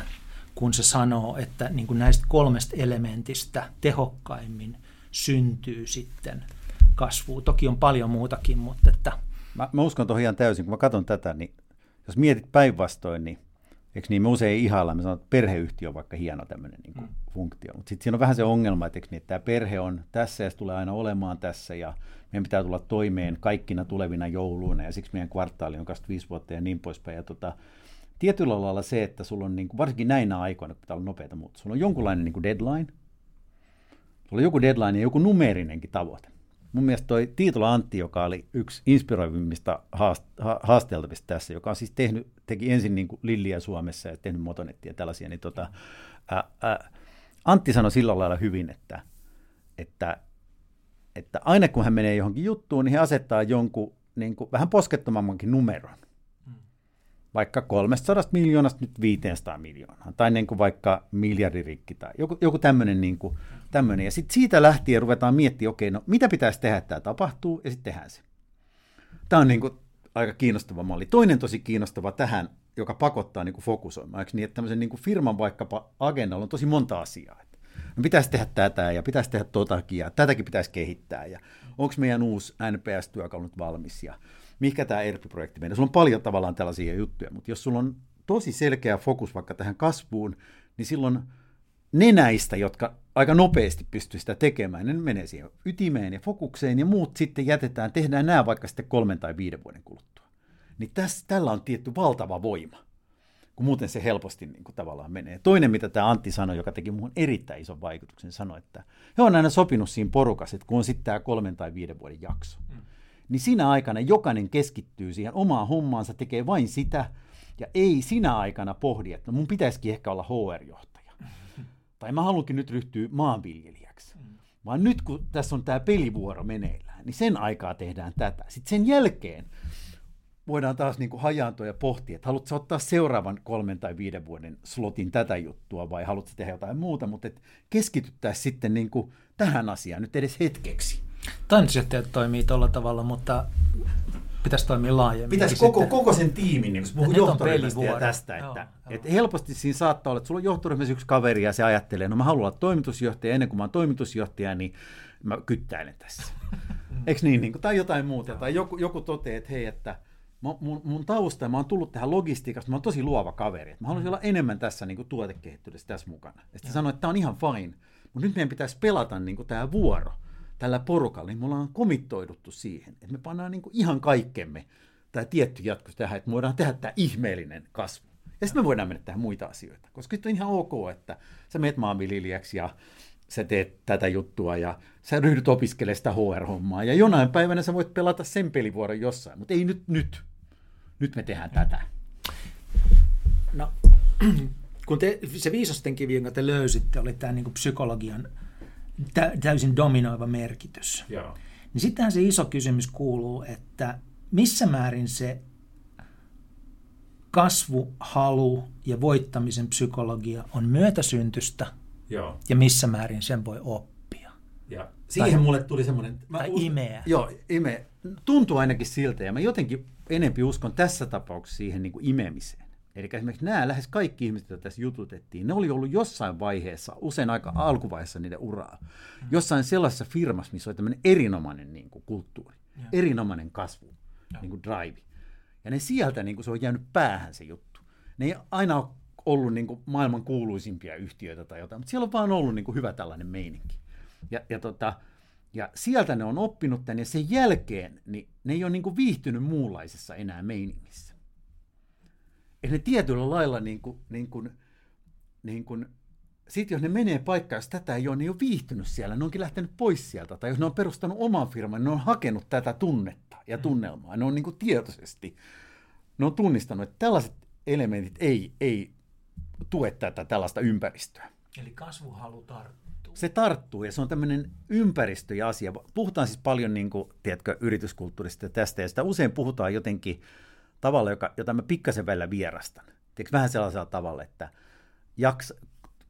kun se sanoo, että niin kuin näistä kolmesta elementistä tehokkaimmin syntyy sitten kasvua. Toki on paljon muutakin, mutta että... Mä, mä uskon tuohon ihan täysin. Kun mä katson tätä, niin jos mietit päinvastoin, niin eikö niin, me usein ihaillaan, me sanotaan, että perheyhtiö on vaikka hieno tämmöinen niin kuin mm. funktio, mutta sitten siinä on vähän se ongelma, että, niin, että tämä perhe on tässä ja se tulee aina olemaan tässä ja meidän pitää tulla toimeen kaikkina tulevina jouluina ja siksi meidän kvartaali on 25 vuotta ja niin poispäin. Ja tota, tietyllä lailla se, että sulla on, niin kuin, varsinkin näinä aikoina, kun pitää olla nopeita mutta sulla on jonkunlainen niin kuin deadline, sulla on joku deadline ja joku numeerinenkin tavoite mun mielestä toi Tiitola Antti, joka oli yksi inspiroivimmista haasteltavista tässä, joka on siis tehnyt, teki ensin niin kuin Lilliä Suomessa ja tehnyt Motonettia ja tällaisia, niin tota, ää, ää, Antti sanoi sillä lailla hyvin, että, että, että aina kun hän menee johonkin juttuun, niin hän asettaa jonkun niin kuin, vähän poskettomammankin numeron vaikka 300 miljoonasta nyt 500 miljoonaa, tai niin kuin vaikka miljardirikki tai joku, joku tämmöinen. Niin. Ja sitten siitä lähtien ruvetaan miettimään, okei, no mitä pitäisi tehdä, että tämä tapahtuu, ja sitten tehdään se. Tämä on niin kuin aika kiinnostava malli. Toinen tosi kiinnostava tähän, joka pakottaa niin kuin fokusoimaan, eikö niin, että tämmöisen niin kuin firman vaikkapa agendalla on tosi monta asiaa. No pitäisi tehdä tätä ja pitäisi tehdä totakin ja tätäkin pitäisi kehittää ja onko meidän uusi NPS-työkalu nyt valmis ja mikä tämä ERP-projekti menee. Sulla on paljon tavallaan tällaisia juttuja, mutta jos sulla on tosi selkeä fokus vaikka tähän kasvuun, niin silloin ne näistä, jotka aika nopeasti pystyy sitä tekemään, ne menee siihen ytimeen ja fokukseen ja muut sitten jätetään, tehdään nämä vaikka sitten kolmen tai viiden vuoden kuluttua. Niin tässä, tällä on tietty valtava voima, kun muuten se helposti niin kuin tavallaan menee. Toinen, mitä tämä Antti sanoi, joka teki muuhun erittäin ison vaikutuksen, sanoi, että he on aina sopinut siinä porukassa, että kun on sitten tämä kolmen tai viiden vuoden jakso, mm niin sinä aikana jokainen keskittyy siihen omaan hommaansa, tekee vain sitä, ja ei sinä aikana pohdi, että no mun pitäisikin ehkä olla HR-johtaja. tai mä haluankin nyt ryhtyä maanviljelijäksi. Vaan nyt kun tässä on tämä pelivuoro meneillään, niin sen aikaa tehdään tätä. Sitten sen jälkeen voidaan taas niin kuin hajaantua ja pohtia, että haluatko ottaa seuraavan kolmen tai viiden vuoden slotin tätä juttua vai haluatko tehdä jotain muuta, mutta keskityttäisiin sitten niin kuin tähän asiaan nyt edes hetkeksi. Toimitusjohtajat toimii tuolla tavalla, mutta pitäisi toimia laajemmin. Pitäisi koko, koko sen tiimin, niin puhuu johtoryhmästä ja tästä, että, joo, että joo. helposti siinä saattaa olla, että sulla on johtoryhmässä yksi kaveri ja se ajattelee, no mä haluan olla toimitusjohtaja, ennen kuin mä oon toimitusjohtaja, niin, mä kyttäilen tässä. Eikö niin, niin kuin, tai jotain muuta. Tai joku, joku toteaa, että hei, että mun, mun tausta, mä oon tullut tähän logistiikasta, mä oon tosi luova kaveri. Mä haluaisin olla enemmän tässä niin kuin tuotekehittelyssä tässä mukana. Ja sitten sanoin, että tämä on ihan fine, mutta nyt meidän pitäisi pelata niin kuin tämä vuoro tällä porukalla, niin me ollaan komittoiduttu siihen, että me pannaan niin ihan kaikkemme tämä tietty jatko tähän, että me voidaan tehdä tämä ihmeellinen kasvu. Ja sitten me voidaan mennä tähän muita asioita, koska nyt on ihan ok, että sä meet maanviljelijäksi ja sä teet tätä juttua ja sä ryhdyt opiskelemaan sitä HR-hommaa ja jonain päivänä sä voit pelata sen pelivuoron jossain, mutta ei nyt nyt. Nyt me tehdään tätä. No, kun te, se viisasten kivi, jonka te löysitte, oli tämä niin psykologian täysin dominoiva merkitys. Joo. Niin sittenhän se iso kysymys kuuluu, että missä määrin se kasvu, halu ja voittamisen psykologia on myötäsyntystä Joo. ja missä määrin sen voi oppia. Ja siihen tai, mulle tuli semmoinen... Tai us- imeä. Joo, ime. Tuntuu ainakin siltä ja mä jotenkin enempi uskon tässä tapauksessa siihen niin kuin imemiseen. Eli esimerkiksi nämä lähes kaikki ihmiset, joita tässä jututettiin, ne oli ollut jossain vaiheessa, usein aika alkuvaiheessa niiden uraa, mm. jossain sellaisessa firmassa, missä oli tämmöinen erinomainen niin kuin, kulttuuri, ja. erinomainen kasvu, ja. niin kuin drive. Ja ne sieltä niin kuin, se on jäänyt päähän se juttu. Ne ei aina ole ollut niin kuin, maailman kuuluisimpia yhtiöitä tai jotain, mutta siellä on vaan ollut niin kuin, hyvä tällainen meininki. Ja, ja, tota, ja sieltä ne on oppinut tämän, ja sen jälkeen niin ne ei ole niin kuin, viihtynyt muunlaisessa enää meiningissä ne tietyllä lailla niin kuin, niin kuin, niin kuin, sitten jos ne menee paikkaan, jos tätä ei ole, ne ei ole viihtynyt siellä, ne onkin lähtenyt pois sieltä. Tai jos ne on perustanut oman firman, ne on hakenut tätä tunnetta ja mm. tunnelmaa. Ne on niin kuin tietoisesti, ne on tunnistanut, että tällaiset elementit ei, ei tue tätä tällaista ympäristöä. Eli kasvuhalu tarttuu. Se tarttuu ja se on tämmöinen ympäristö ja asia. Puhutaan siis paljon niin kuin, tiedätkö, yrityskulttuurista ja tästä ja sitä usein puhutaan jotenkin tavalla, joka, jota mä pikkasen välillä vierastan. Tiedätkö, vähän sellaisella tavalla, että jaksa,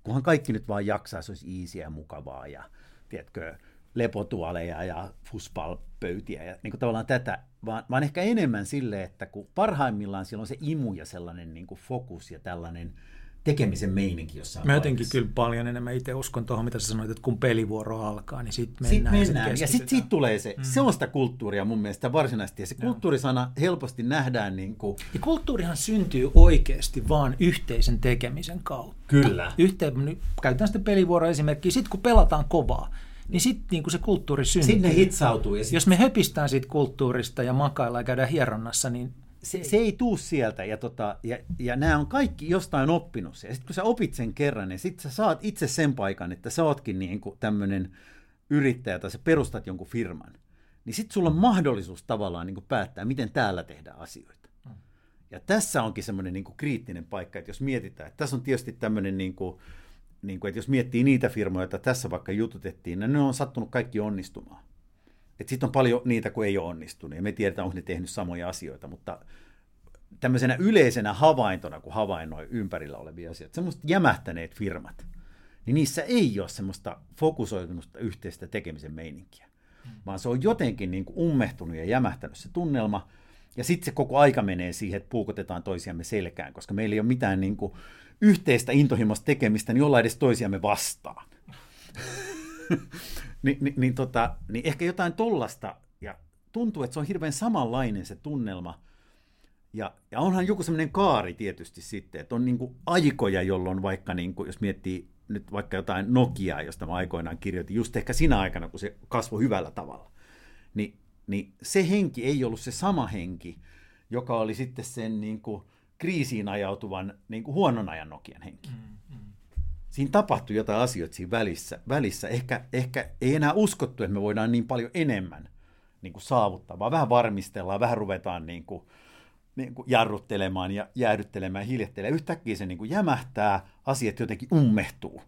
kunhan kaikki nyt vaan jaksaa, se olisi easyä ja mukavaa ja tiedätkö, lepotuoleja ja fuspalpöytiä ja niin kuin tavallaan tätä, vaan, vaan ehkä enemmän sille, että kun parhaimmillaan siellä on se imu ja sellainen niin kuin fokus ja tällainen – tekemisen meininki jossain Mä jotenkin kyllä paljon enemmän itse uskon tuohon, mitä sä sanoit, että kun pelivuoro alkaa, niin sitten mennään. Sit mennään. Ja, ja sitten sit tulee se, mm. se on sitä kulttuuria mun mielestä varsinaisesti. Ja se kulttuurisana helposti nähdään niin kuin... Ja kulttuurihan syntyy oikeasti vaan yhteisen tekemisen kautta. Kyllä. Yhteen, käytetään sitä pelivuoroesimerkkiä, sitten kun pelataan kovaa, niin sitten niin se kulttuuri syntyy. Sitten ne hitsautuu. Ja sit... Jos me höpistään siitä kulttuurista ja makaillaan ja käydään hieronnassa, niin se, se ei tuu sieltä, ja, tota, ja, ja nämä on kaikki jostain oppinut se. Ja sitten kun sä opit sen kerran, niin sitten sä saat itse sen paikan, että sä ootkin niin tämmöinen yrittäjä tai sä perustat jonkun firman. Niin sitten sulla on mahdollisuus tavallaan niin päättää, miten täällä tehdään asioita. Mm. Ja tässä onkin semmoinen niin kriittinen paikka, että jos mietitään, että tässä on tietysti tämmöinen, niin kuin, niin kuin, että jos miettii niitä firmoja, joita tässä vaikka jututettiin, niin ne on sattunut kaikki onnistumaan. Sitten on paljon niitä, kun ei ole onnistunut, ja me tiedetään, onko ne tehnyt samoja asioita, mutta tämmöisenä yleisenä havaintona, kun havainnoi ympärillä olevia asioita, semmoiset jämähtäneet firmat, niin niissä ei ole semmoista fokusoitunutta yhteistä tekemisen meininkiä, mm. vaan se on jotenkin niin kuin ummehtunut ja jämähtänyt se tunnelma, ja sitten se koko aika menee siihen, että puukotetaan toisiamme selkään, koska meillä ei ole mitään niin kuin yhteistä intohimoista tekemistä, niin ollaan edes toisiamme vastaan. Ni, niin, niin, tota, niin ehkä jotain tollasta, ja tuntuu, että se on hirveän samanlainen se tunnelma, ja, ja onhan joku semmoinen kaari tietysti sitten, että on niin kuin aikoja, jolloin vaikka, niin kuin, jos miettii nyt vaikka jotain Nokiaa, josta mä aikoinaan kirjoitin, just ehkä sinä aikana, kun se kasvoi hyvällä tavalla, niin, niin se henki ei ollut se sama henki, joka oli sitten sen niin kuin kriisiin ajautuvan niin kuin huonon ajan Nokian henki. Mm siinä tapahtui jotain asioita siinä välissä. välissä. Ehkä, ehkä ei enää uskottu, että me voidaan niin paljon enemmän niin kuin saavuttaa, vaan vähän varmistellaan, vähän ruvetaan niin kuin, niin kuin jarruttelemaan ja jäädyttelemään, hiljattelemaan. Yhtäkkiä se niin kuin jämähtää, asiat jotenkin ummehtuu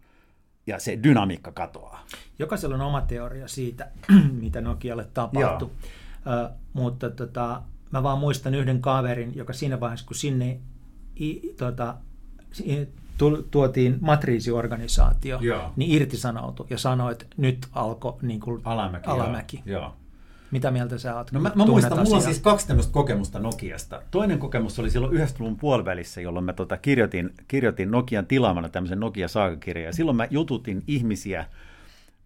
ja se dynamiikka katoaa. Jokaisella on oma teoria siitä, mitä Nokialle tapahtui. Uh, mutta tota, mä vaan muistan yhden kaverin, joka siinä vaiheessa, kun sinne i, tota, tuotiin matriisiorganisaatio, Joo. niin irtisanoutui ja sanoi, että nyt alkoi niin kuin alamäki. alamäki. Joo. Mitä mieltä sä oot? No mä, mä muistan, asiaa? mulla on siis kaksi tämmöistä kokemusta Nokiasta. Toinen kokemus oli silloin 90-luvun puolivälissä, jolloin mä tota kirjoitin, kirjoitin Nokian tilaamana tämmöisen Nokia saakakirjan. Ja silloin mä jututin ihmisiä,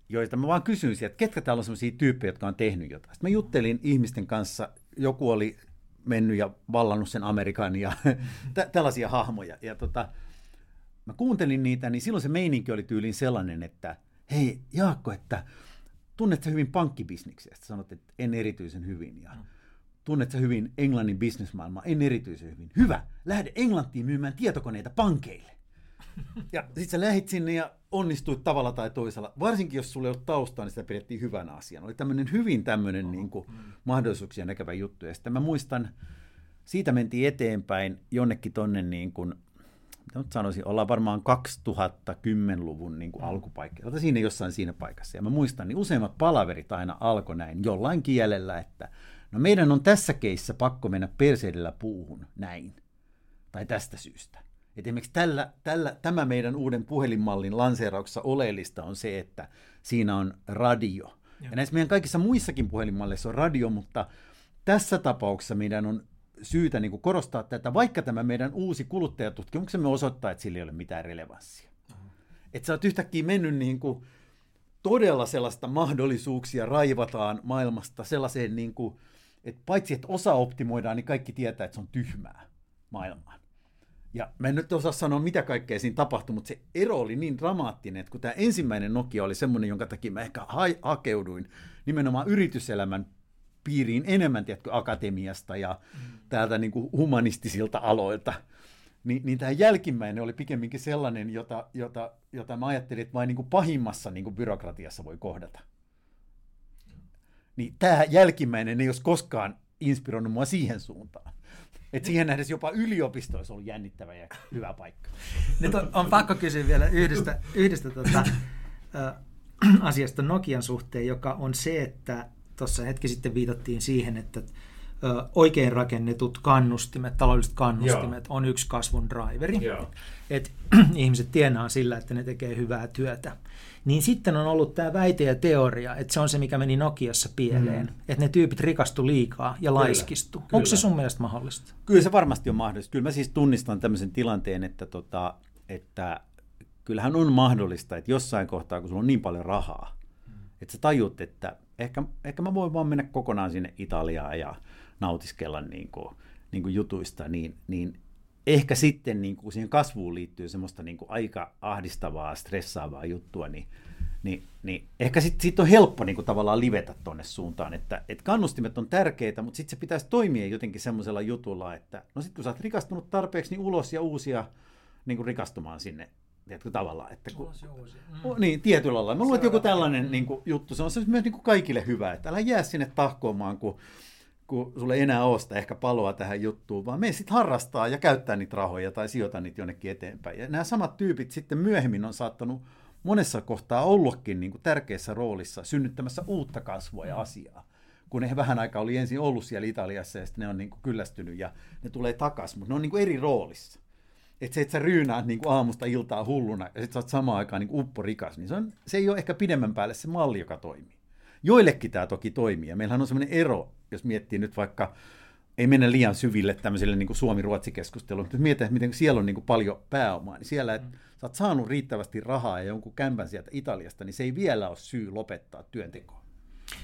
joita mä vaan kysyin että ketkä täällä on sellaisia tyyppejä, jotka on tehnyt jotain. Sitten mä juttelin ihmisten kanssa, joku oli mennyt ja vallannut sen Amerikan ja tä- tällaisia hahmoja. Ja tota, mä kuuntelin niitä, niin silloin se meininki oli tyyliin sellainen, että hei Jaakko, että tunnet sä hyvin pankkibisniksiä? Sitten sanot, että en erityisen hyvin. Ja tunnet sä hyvin Englannin bisnesmaailmaa? En erityisen hyvin. Hyvä, lähde Englantiin myymään tietokoneita pankeille. Ja sitten sä lähit sinne ja onnistuit tavalla tai toisella. Varsinkin jos sulla ei ollut taustaa, niin sitä pidettiin hyvänä asiana. Oli tämmöinen hyvin tämmöinen niin kuin, mahdollisuuksia näkevä juttu. Ja sitten mä muistan, siitä mentiin eteenpäin jonnekin tonne niin kuin, mitä nyt sanoisin, ollaan varmaan 2010-luvun niin kuin alkupaikka. Olta siinä jossain siinä paikassa. Ja mä muistan, niin useimmat palaverit aina alkoi näin jollain kielellä, että no meidän on tässä keissä pakko mennä perseidellä puuhun näin. Tai tästä syystä. Et esimerkiksi tällä, tällä, tämä meidän uuden puhelinmallin lanseerauksessa oleellista on se, että siinä on radio. Ja, ja näissä meidän kaikissa muissakin puhelinmalleissa on radio, mutta tässä tapauksessa meidän on syytä niin kuin korostaa tätä, vaikka tämä meidän uusi kuluttajatutkimuksemme osoittaa, että sillä ei ole mitään relevanssia. Uh-huh. Että sä oot yhtäkkiä mennyt niin kuin todella sellaista mahdollisuuksia raivataan maailmasta sellaiseen, niin kuin, että paitsi että osa optimoidaan, niin kaikki tietää, että se on tyhmää maailmaan. Ja mä en nyt osaa sanoa, mitä kaikkea siinä tapahtui, mutta se ero oli niin dramaattinen, että kun tämä ensimmäinen Nokia oli semmoinen, jonka takia mä ehkä hakeuduin nimenomaan yrityselämän piiriin enemmän, tiedätkö, akatemiasta ja mm. täältä niin kuin humanistisilta aloilta, niin, niin tämä jälkimmäinen oli pikemminkin sellainen, jota, jota, jota mä ajattelin, että vain niin kuin pahimmassa niin kuin byrokratiassa voi kohdata. Niin tämä jälkimmäinen ei olisi koskaan inspiroinut mua siihen suuntaan. Et siihen nähdessä jopa yliopisto olisi ollut jännittävä ja hyvä paikka. Nyt on, on pakko kysyä vielä yhdestä, yhdestä tota, äh, asiasta Nokian suhteen, joka on se, että tuossa hetki sitten viitattiin siihen, että ö, oikein rakennetut kannustimet, taloudelliset kannustimet Joo. on yksi kasvun driveri. Joo. Et, ihmiset tienaa sillä, että ne tekee hyvää työtä. Niin sitten on ollut tämä väite ja teoria, että se on se, mikä meni Nokiassa pieleen. Mm. Että ne tyypit rikastu liikaa ja laiskistu. Kyllä. Onko se sun mielestä mahdollista? Kyllä se varmasti on mahdollista. Kyllä mä siis tunnistan tämmöisen tilanteen, että, tota, että kyllähän on mahdollista, että jossain kohtaa, kun sulla on niin paljon rahaa, mm. että sä tajut, että ehkä, ehkä mä voin vaan mennä kokonaan sinne Italiaan ja nautiskella niin kuin, niin kuin jutuista, niin, niin ehkä sitten niin kuin siihen kasvuun liittyy semmoista niin kuin aika ahdistavaa, stressaavaa juttua, niin, niin, niin ehkä sitten sit on helppo niin kuin tavallaan livetä tuonne suuntaan, että, että kannustimet on tärkeitä, mutta sitten se pitäisi toimia jotenkin semmoisella jutulla, että no sitten kun sä oot rikastunut tarpeeksi, niin ulos ja uusia niin kuin rikastumaan sinne tiedätkö, tavallaan. Että kun, mm. Niin, tietyllä lailla. Mä luulen, että joku tällainen mm. niin kuin, juttu, se on se myös niin kuin kaikille hyvä, että älä jää sinne tahkoamaan, kun, kun sulle ei enää ole sitä ehkä paloa tähän juttuun, vaan me sitten harrastaa ja käyttää niitä rahoja tai sijoita niitä jonnekin eteenpäin. Ja nämä samat tyypit sitten myöhemmin on saattanut monessa kohtaa ollutkin niin kuin tärkeässä roolissa synnyttämässä uutta kasvua ja mm. asiaa kun ne vähän aikaa oli ensin ollut siellä Italiassa ja sitten ne on niin kuin kyllästynyt ja ne tulee takaisin, mutta ne on niin kuin eri roolissa että se, että sä ryynäät niin kuin aamusta iltaa hulluna ja sitten sä oot samaan aikaan niin upporikas, niin se, on, se ei ole ehkä pidemmän päälle se malli, joka toimii. Joillekin tämä toki toimii, ja meillähän on sellainen ero, jos miettii nyt vaikka, ei mennä liian syville tämmöiselle niin Suomi-Ruotsi-keskusteluun, mutta mietitään, miten siellä on niin kuin paljon pääomaa, niin siellä, että sä oot saanut riittävästi rahaa ja jonkun kämpän sieltä Italiasta, niin se ei vielä ole syy lopettaa työntekoa.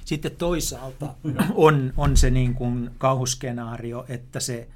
Sitten toisaalta on, on se niin kuin kauhuskenaario, että se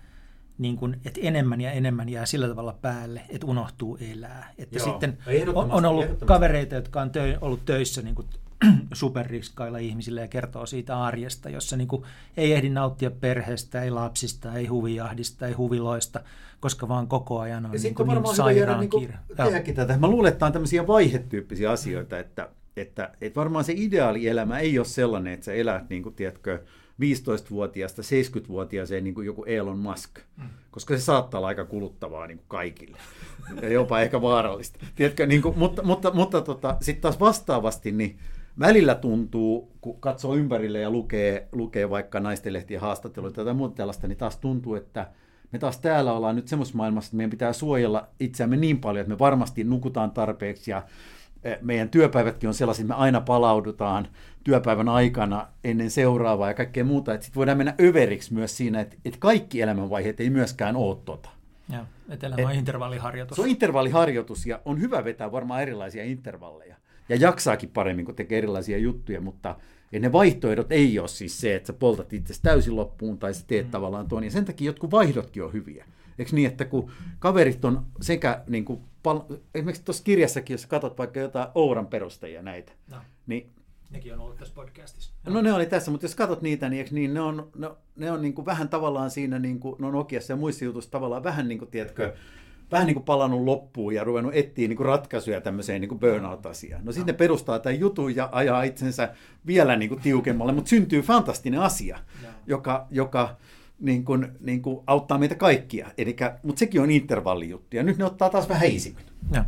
niin kuin, että enemmän ja enemmän jää sillä tavalla päälle, että unohtuu elää. Että Joo, sitten on, on ollut kavereita, jotka on tö, ollut töissä niin kuin superriskailla ihmisillä ja kertoo siitä arjesta, jossa niin kuin ei ehdi nauttia perheestä, ei lapsista, ei huvijahdista, ei huviloista, koska vaan koko ajan on ja niin kuin niin sairaan niin. Tätä. Mä luulen, että tämä on tämmöisiä vaihetyyppisiä asioita, että, että, että varmaan se ideaalielämä ei ole sellainen, että sä elät, niin kuin, tiedätkö, 15-vuotiaasta 70-vuotiaaseen niin kuin joku Elon Musk, mm. koska se saattaa olla aika kuluttavaa niin kuin kaikille ja jopa ehkä vaarallista. Tiedätkö, niin kuin, mutta mutta, mutta tota, sitten taas vastaavasti, niin välillä tuntuu, kun katsoo ympärille ja lukee, lukee vaikka naistenlehtien haastatteluita tai muuta tällaista, niin taas tuntuu, että me taas täällä ollaan nyt semmoisessa maailmassa, että meidän pitää suojella itseämme niin paljon, että me varmasti nukutaan tarpeeksi ja meidän työpäivätkin on sellaisia, että me aina palaudutaan työpäivän aikana ennen seuraavaa ja kaikkea muuta. Sitten voidaan mennä överiksi myös siinä, että, että kaikki elämänvaiheet ei myöskään ole tota. Ja, että elämä on intervalliharjoitus. Se on intervalliharjoitus ja on hyvä vetää varmaan erilaisia intervalleja. ja jaksaakin paremmin, kun tekee erilaisia juttuja, mutta ja ne vaihtoehdot ei ole siis se, että sä poltat itse täysin loppuun tai sä teet mm. tavallaan tuon. Ja sen takia jotkut vaihdotkin on hyviä. Eikö niin, että kun kaverit on sekä, niin kuin, pal- esimerkiksi tuossa kirjassakin, jos katsot vaikka jotain Ouran perustajia näitä, no. niin Nekin on ollut tässä podcastissa. No ne oli tässä, mutta jos katsot niitä, niin, niin ne on, ne, ne on niin kuin vähän tavallaan siinä, niin kuin, no Nokiassa ja muissa jutuissa tavallaan vähän niin kuin, tiedätkö, vähän niin kuin palannut loppuun ja ruvennut etsiä niin kuin ratkaisuja tämmöiseen niin kuin burnout-asiaan. No sitten ne perustaa tämän jutun ja ajaa itsensä vielä niin kuin tiukemmalle, mutta syntyy fantastinen asia, joka, joka niin kuin, niin kuin auttaa meitä kaikkia. Elikkä, mutta sekin on intervallijuttu ja nyt ne ottaa taas vähän isimmin. Ja.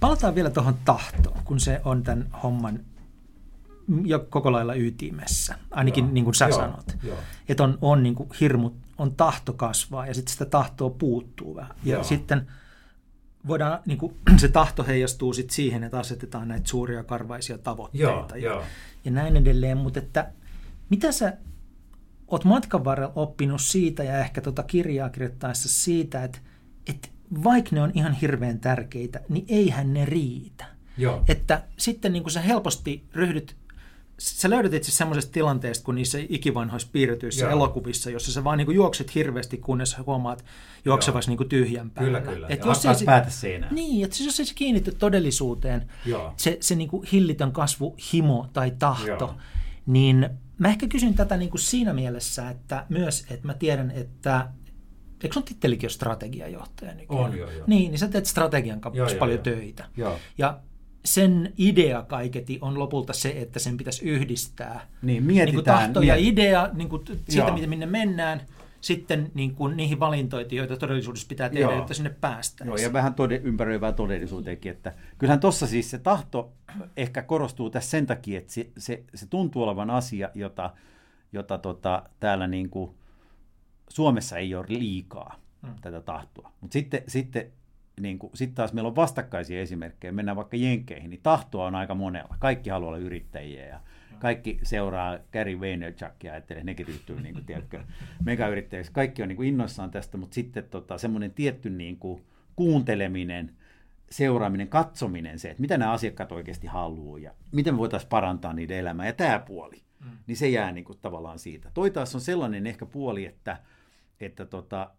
Palataan vielä tuohon tahtoon, kun se on tämän homman jo koko lailla ytimessä, ainakin joo, niin kuin sä joo, sanot. Että on, on niin kuin hirmu, on tahto kasvaa ja sitten sitä tahtoa puuttuu vähän. Ja joo. sitten voidaan, niin kuin, se tahto heijastuu sit siihen, että asetetaan näitä suuria karvaisia tavoitteita joo, ja, joo. ja näin edelleen. Mutta että mitä sä oot matkan varrella oppinut siitä ja ehkä tuota kirjaa kirjoittaessa siitä, että, että vaikka ne on ihan hirveän tärkeitä, niin eihän ne riitä. Joo. Että sitten niin kuin sä helposti ryhdyt sä löydät itse semmoisesta tilanteesta, kun niissä ikivanhoissa piirretyissä Joo. elokuvissa, jossa sä vaan niin kuin juokset hirveästi, kunnes huomaat juoksevasi niin kuin tyhjän päällä. Kyllä, kyllä. Et jos ei päätä seinään. Niin, että jos ei se kiinnity todellisuuteen, Joo. se, se niin kuin hillitön kasvu, himo tai tahto, Joo. niin mä ehkä kysyn tätä niin kuin siinä mielessä, että myös, että mä tiedän, että Eikö sun tittelikin ole strategiajohtaja nykyään? On, joo, joo. Niin, niin sä teet strategian kanssa paljon joo. töitä. Joo. Ja sen idea kaiketi on lopulta se, että sen pitäisi yhdistää niin, mietitään, niin kuin tahto ja idea niin kuin siitä, miten minne mennään, sitten niin kuin niihin valintoihin, joita todellisuudessa pitää tehdä, Joo. jotta sinne päästään. Joo, ja vähän tode, ympäröivää todellisuuteenkin. Että kyllähän tuossa siis se tahto ehkä korostuu tässä sen takia, että se, se, se tuntuu olevan asia, jota, jota tota, täällä niin kuin Suomessa ei ole liikaa, hmm. tätä tahtoa. Mutta sitten, sitten niin sitten taas meillä on vastakkaisia esimerkkejä, mennään vaikka Jenkeihin, niin tahtoa on aika monella. Kaikki haluaa olla yrittäjiä ja kaikki seuraa Gary Vaynerchukia, ajattelee, nekin ryhtyy niin kuin, tiedätkö, megayrittäjiksi. Kaikki on niin kuin innoissaan tästä, mutta sitten tota, semmoinen tietty niin kuin, kuunteleminen, seuraaminen, katsominen, se, että mitä nämä asiakkaat oikeasti haluaa ja miten me voitaisiin parantaa niiden elämää ja tämä puoli, mm. niin se jää niin kuin, tavallaan siitä. Toi taas on sellainen ehkä puoli, että, että tota,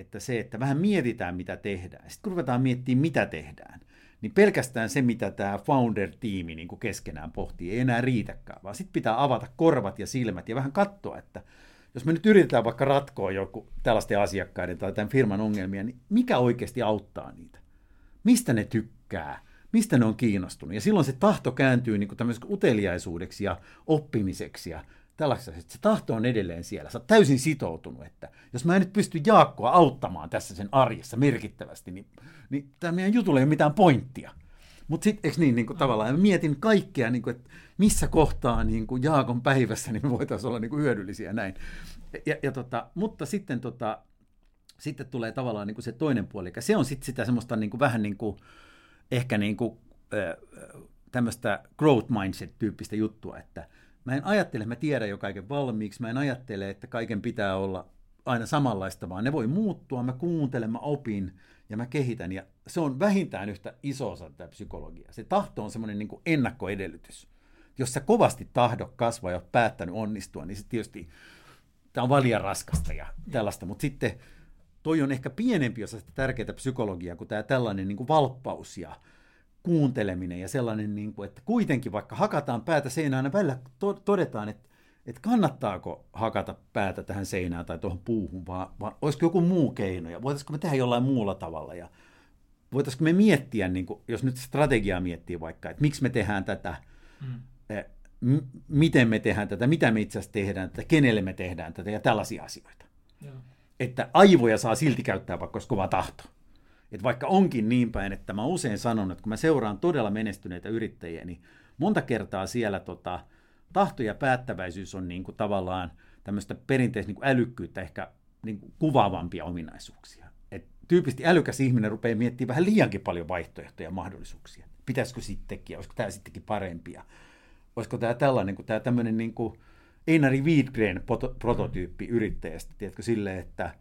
että se, että vähän mietitään, mitä tehdään. Sitten kun ruvetaan miettimään, mitä tehdään, niin pelkästään se, mitä tämä founder-tiimi niin kuin keskenään pohtii, ei enää riitäkään, vaan sitten pitää avata korvat ja silmät ja vähän katsoa, että jos me nyt yritetään vaikka ratkoa joku tällaisten asiakkaiden tai tämän firman ongelmia, niin mikä oikeasti auttaa niitä? Mistä ne tykkää? Mistä ne on kiinnostunut? Ja silloin se tahto kääntyy niin kuin uteliaisuudeksi ja oppimiseksi ja tällaisessa, että se tahto on edelleen siellä. Sä oot täysin sitoutunut, että jos mä en nyt pysty Jaakkoa auttamaan tässä sen arjessa merkittävästi, niin, niin tämä meidän jutulla ei ole mitään pointtia. Mutta sitten, eikö niin, niin kuin, tavallaan, mä mietin kaikkea, niin kuin, että missä kohtaa niin kuin Jaakon päivässä niin me voitaisiin olla niin kuin hyödyllisiä näin. Ja, ja tota, mutta sitten, tota, sitten tulee tavallaan niin kuin se toinen puoli, se on sitten sitä semmoista niin kuin, vähän niin kuin, ehkä niin kuin, tämmöistä growth mindset-tyyppistä juttua, että Mä en ajattele, että mä tiedän jo kaiken valmiiksi, mä en ajattele, että kaiken pitää olla aina samanlaista, vaan ne voi muuttua, mä kuuntelen, mä opin ja mä kehitän. Ja se on vähintään yhtä iso osa tätä psykologiaa. Se tahto on semmoinen niin ennakkoedellytys. Jos sä kovasti tahdo kasvaa ja päättänyt onnistua, niin se tietysti tämä on valia raskasta ja tällaista, mutta sitten toi on ehkä pienempi osa sitä tärkeää psykologiaa kuin tämä tällainen niin kuin valppaus ja kuunteleminen ja sellainen, niin kuin, että kuitenkin vaikka hakataan päätä seinään, aina välillä to- todetaan, että, että kannattaako hakata päätä tähän seinään tai tuohon puuhun, vaan, vaan olisiko joku muu keino ja voitaisiko me tehdä jollain muulla tavalla ja voitaisiko me miettiä, niin kuin, jos nyt strategiaa miettii vaikka, että miksi me tehdään tätä, mm. Eh, m- miten me tehdään tätä, mitä me itse asiassa tehdään tätä, kenelle me tehdään tätä ja tällaisia asioita. Joo. Että aivoja saa silti käyttää, vaikka olisi kova tahto. Että vaikka onkin niin päin, että mä usein sanon, että kun mä seuraan todella menestyneitä yrittäjiä, niin monta kertaa siellä tota, tahto ja päättäväisyys on niin kuin tavallaan tämmöistä perinteistä niin älykkyyttä ehkä niin kuin kuvaavampia ominaisuuksia. Et tyypisesti älykäs ihminen rupeaa miettimään vähän liiankin paljon vaihtoehtoja ja mahdollisuuksia. Pitäisikö sittenkin, olisiko tämä sittenkin parempia? Olisiko tämä tällainen, kun tämä tämmöinen niin kuin Einari Wiedgren prototyyppi yrittäjästä, tiedätkö, silleen, että –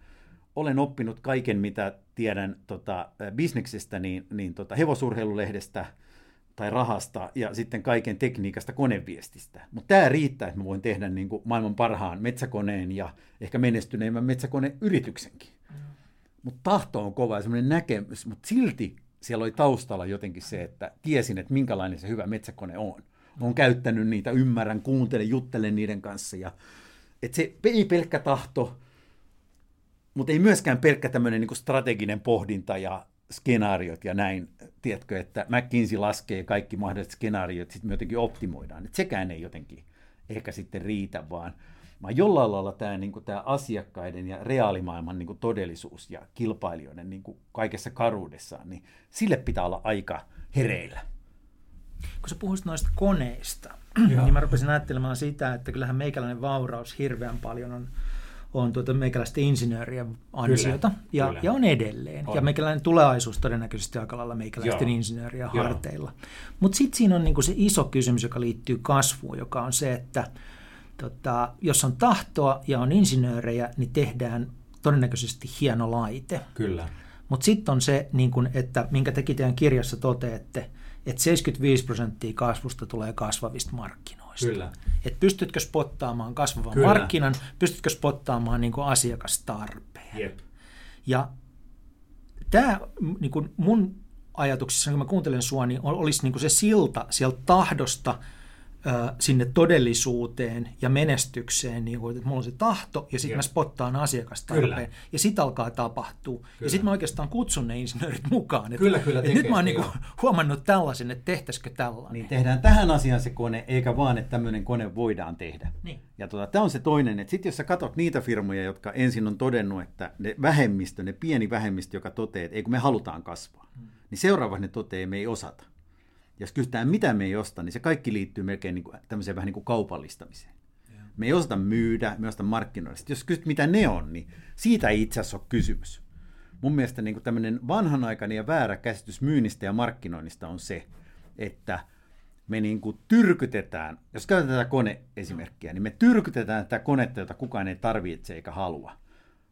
olen oppinut kaiken, mitä tiedän tota, bisneksestä, niin, niin tota, hevosurheilulehdestä, tai rahasta ja sitten kaiken tekniikasta koneviestistä. Mutta tämä riittää, että mä voin tehdä niin kuin maailman parhaan metsäkoneen ja ehkä menestyneimmän metsäkoneyrityksenkin. Mm. Mutta tahto on kova ja semmoinen näkemys, mutta silti siellä oli taustalla jotenkin se, että tiesin, että minkälainen se hyvä metsäkone on. Olen käyttänyt niitä, ymmärrän, kuuntelen, juttelen niiden kanssa. Ja, että se ei pelkkä tahto, mutta ei myöskään pelkkä tämmöinen niin strateginen pohdinta ja skenaariot ja näin, tiedätkö, että McKinsey laskee kaikki mahdolliset skenaariot, sitten me jotenkin optimoidaan. Että sekään ei jotenkin ehkä sitten riitä, vaan, vaan jollain lailla tämä, niin kuin, tämä asiakkaiden ja reaalimaailman niin kuin, todellisuus ja kilpailijoiden niin kuin, kaikessa karuudessaan, niin sille pitää olla aika hereillä. Kun sä puhuisit noista koneista, niin mä rupesin ajattelemaan sitä, että kyllähän meikäläinen vauraus hirveän paljon on on tuota meikäläisten insinöörien ansiota kyllä, ja, kyllä. ja on edelleen. On. Ja meikäläinen tulevaisuus todennäköisesti aika lailla meikäläisten insinöörien harteilla. Mutta sitten siinä on niinku se iso kysymys, joka liittyy kasvuun, joka on se, että tota, jos on tahtoa ja on insinöörejä, niin tehdään todennäköisesti hieno laite. Kyllä. Mutta sitten on se, niin kun, että minkä teki teidän kirjassa toteette, että 75 prosenttia kasvusta tulee kasvavista markkinoista. Kyllä. Et pystytkö spottaamaan kasvavan Kyllä. markkinan, pystytkö spottaamaan niin asiakastarpeen. Jep. Ja tämä niin mun ajatuksissa, kun mä kuuntelen sua, niin olisi niin se silta sieltä tahdosta – sinne todellisuuteen ja menestykseen, niin kuin, että mulla on se tahto ja sitten mä spottaan asiakastarpeen kyllä. ja sitten alkaa tapahtua. Kyllä. Ja sitten mä oikeastaan kutsun ne insinöörit mukaan. Että, kyllä, kyllä, että nyt mä oon niin huomannut tällaisen, että tehtäisikö tällainen. Niin tehdään tähän asiaan se kone, eikä vaan, että tämmöinen kone voidaan tehdä. Niin. Ja tota, tämä on se toinen, että sitten jos sä katsot niitä firmoja, jotka ensin on todennut, että ne vähemmistö, ne pieni vähemmistö, joka toteaa, että ei kun me halutaan kasvaa, hmm. niin seuraavaksi ne toteaa, että me ei osata jos kysytään, mitä me ei osta, niin se kaikki liittyy melkein niin kuin, tämmöiseen vähän niin kuin kaupallistamiseen. Me ei osata myydä, me osata markkinoida. Sitten jos kysyt, mitä ne on, niin siitä ei itse asiassa ole kysymys. Mun mielestä niin kuin tämmöinen vanhanaikainen ja väärä käsitys myynnistä ja markkinoinnista on se, että me niin kuin tyrkytetään, jos käytetään tätä koneesimerkkiä, niin me tyrkytetään tätä konetta, jota kukaan ei tarvitse eikä halua.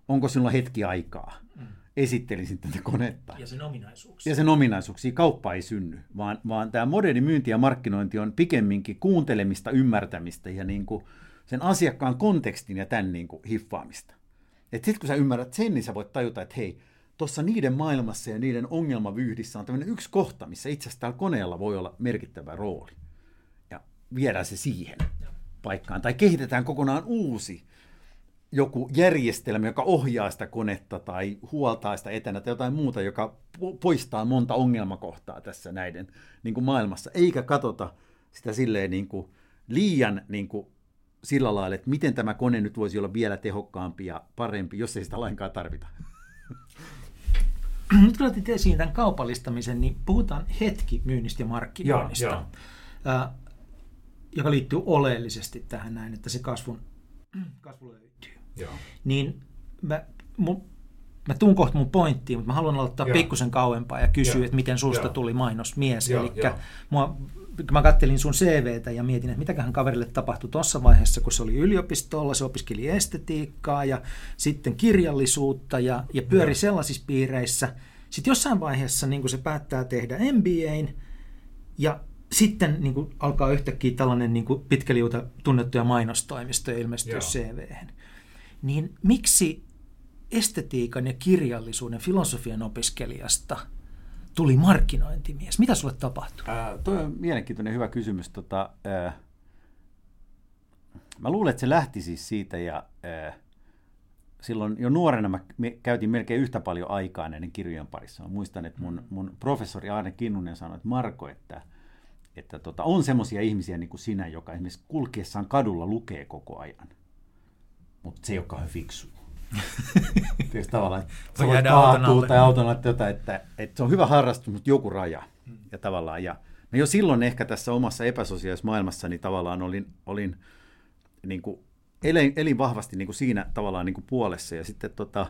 Onko sinulla hetki aikaa? Mm esittelisin tätä konetta. Ja sen ominaisuuksia. Ja sen ominaisuuksia. Kauppa ei synny, vaan, vaan tämä moderni myynti ja markkinointi on pikemminkin kuuntelemista, ymmärtämistä ja niin kuin sen asiakkaan kontekstin ja tämän niin kuin hiffaamista. Sitten kun sä ymmärrät sen, niin sä voit tajuta, että hei, tuossa niiden maailmassa ja niiden ongelmavyyhdissä on tämmöinen yksi kohta, missä itse asiassa tällä koneella voi olla merkittävä rooli. Ja viedään se siihen paikkaan. Tai kehitetään kokonaan uusi joku järjestelmä, joka ohjaa sitä konetta tai huoltaa sitä etänä tai jotain muuta, joka poistaa monta ongelmakohtaa tässä näiden niin kuin maailmassa, eikä katsota sitä silleen niin kuin liian niin kuin sillä lailla, että miten tämä kone nyt voisi olla vielä tehokkaampi ja parempi, jos ei sitä lainkaan tarvita. Nyt kun otit esiin tämän kaupallistamisen, niin puhutaan hetki myynnistä ja markkinoinnista, joo, joo. Äh, joka liittyy oleellisesti tähän näin, että se kasvun, kasvu löytyy. Joo. niin mä, mun, mä tuun kohta mun pointtiin, mutta mä haluan aloittaa pikkusen kauempaa ja kysyä, Joo. että miten susta Joo. tuli mainosmies. Eli mä kattelin sun CVtä ja mietin, että mitäköhän kaverille tapahtui tuossa vaiheessa, kun se oli yliopistolla, se opiskeli estetiikkaa ja sitten kirjallisuutta ja, ja pyöri Joo. sellaisissa piireissä. Sitten jossain vaiheessa niin se päättää tehdä MBAin ja sitten niin kuin, alkaa yhtäkkiä tällainen niin kuin pitkäliuta tunnettuja mainostoimistoja ilmestyä CVhen niin miksi estetiikan ja kirjallisuuden filosofian opiskelijasta tuli markkinointimies? Mitä sulle tapahtui? Äh, toi on mielenkiintoinen hyvä kysymys. Tota, äh, mä luulen, että se lähti siis siitä ja äh, silloin jo nuorena mä käytin melkein yhtä paljon aikaa näiden kirjojen parissa. Mä muistan, että mun, mun professori Aarne Kinnunen sanoi, että Marko, että, että tota, on semmoisia ihmisiä niin kuin sinä, joka esimerkiksi kulkiessaan kadulla lukee koko ajan – mutta se ei ole kauhean fiksu. Tietysti tavallaan, että sä voit kaatua tai auton alle jotain, että, että se on hyvä harrastus, mutta joku raja. Hmm. Ja tavallaan, ja mä jo silloin ehkä tässä omassa epäsosiaalisessa maailmassa niin tavallaan olin, olin niin kuin, elin, elin vahvasti niin kuin siinä tavallaan niin kuin puolessa, ja sitten, tota,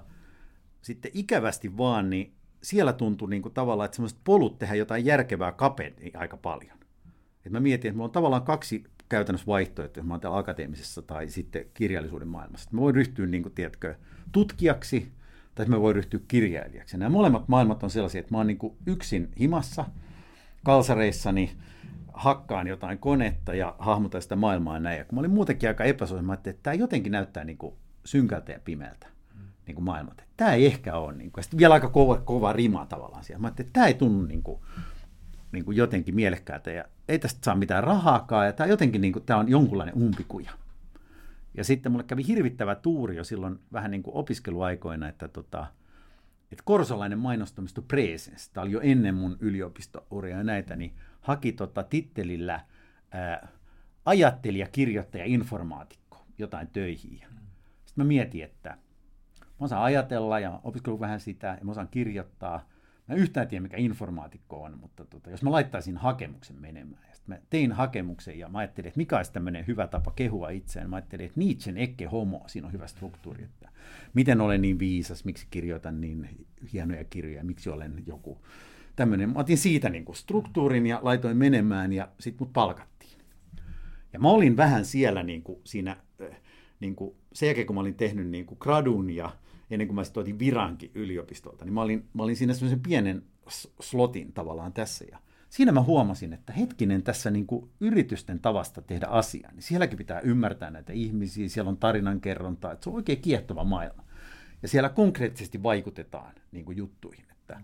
sitten ikävästi vaan, niin siellä tuntui niin kuin tavallaan, että semmoiset polut tehdä jotain järkevää kapeni aika paljon. Et mä mietin, että mulla on tavallaan kaksi käytännössä vaihtoehto, jos mä oon akateemisessa tai sitten kirjallisuuden maailmassa. Mä voin ryhtyä, niin kuin, tiedätkö, tutkijaksi tai mä voin ryhtyä kirjailijaksi. Nämä molemmat maailmat on sellaisia, että mä oon niin kuin yksin himassa, kalsareissani hakkaan jotain konetta ja hahmotan sitä maailmaa näin. Ja kun mä olin muutenkin aika epäsuoja, mä että tämä jotenkin näyttää niin kuin synkältä ja pimeältä niin kuin maailmat. Tämä ei ehkä ole, niin kuin, sitten vielä aika kova, kova rima tavallaan siellä. Mä että tämä ei tunnu niin kuin, niin kuin jotenkin mielekkäältä ja ei tästä saa mitään rahaakaan ja tämä jotenkin niin kuin, tämä on jonkunlainen umpikuja. Ja sitten mulle kävi hirvittävä tuuri jo silloin vähän niin kuin opiskeluaikoina, että, tota, että korsolainen mainostomisto Presens, tämä oli jo ennen mun yliopistouria ja näitä, niin haki tota tittelillä ää, ajattelija, kirjoittaja, informaatikko jotain töihin. Sitten mä mietin, että mä osaan ajatella ja opiskellut vähän sitä ja mä osaan kirjoittaa. Mä yhtään tiedä, mikä informaatikko on, mutta tota, jos mä laittaisin hakemuksen menemään. Ja mä tein hakemuksen ja mä ajattelin, että mikä olisi tämmöinen hyvä tapa kehua itseään. Mä ajattelin, että Nietzschen ekke homo, siinä on hyvä struktuuri. Että miten olen niin viisas, miksi kirjoitan niin hienoja kirjoja, miksi olen joku tämmöinen. Mä otin siitä niin kuin struktuurin ja laitoin menemään ja sitten mut palkattiin. Ja mä olin vähän siellä niin kuin siinä, niin kuin sen jälkeen kun mä olin tehnyt niin kuin gradun ja ennen kuin mä sitten otin virankin yliopistolta, niin mä olin, mä olin siinä semmoisen pienen slotin tavallaan tässä. Ja siinä mä huomasin, että hetkinen tässä niin kuin yritysten tavasta tehdä asiaa, niin sielläkin pitää ymmärtää näitä ihmisiä, siellä on tarinankerrontaa, että se on oikein kiehtova maailma. Ja siellä konkreettisesti vaikutetaan niin kuin juttuihin. Että,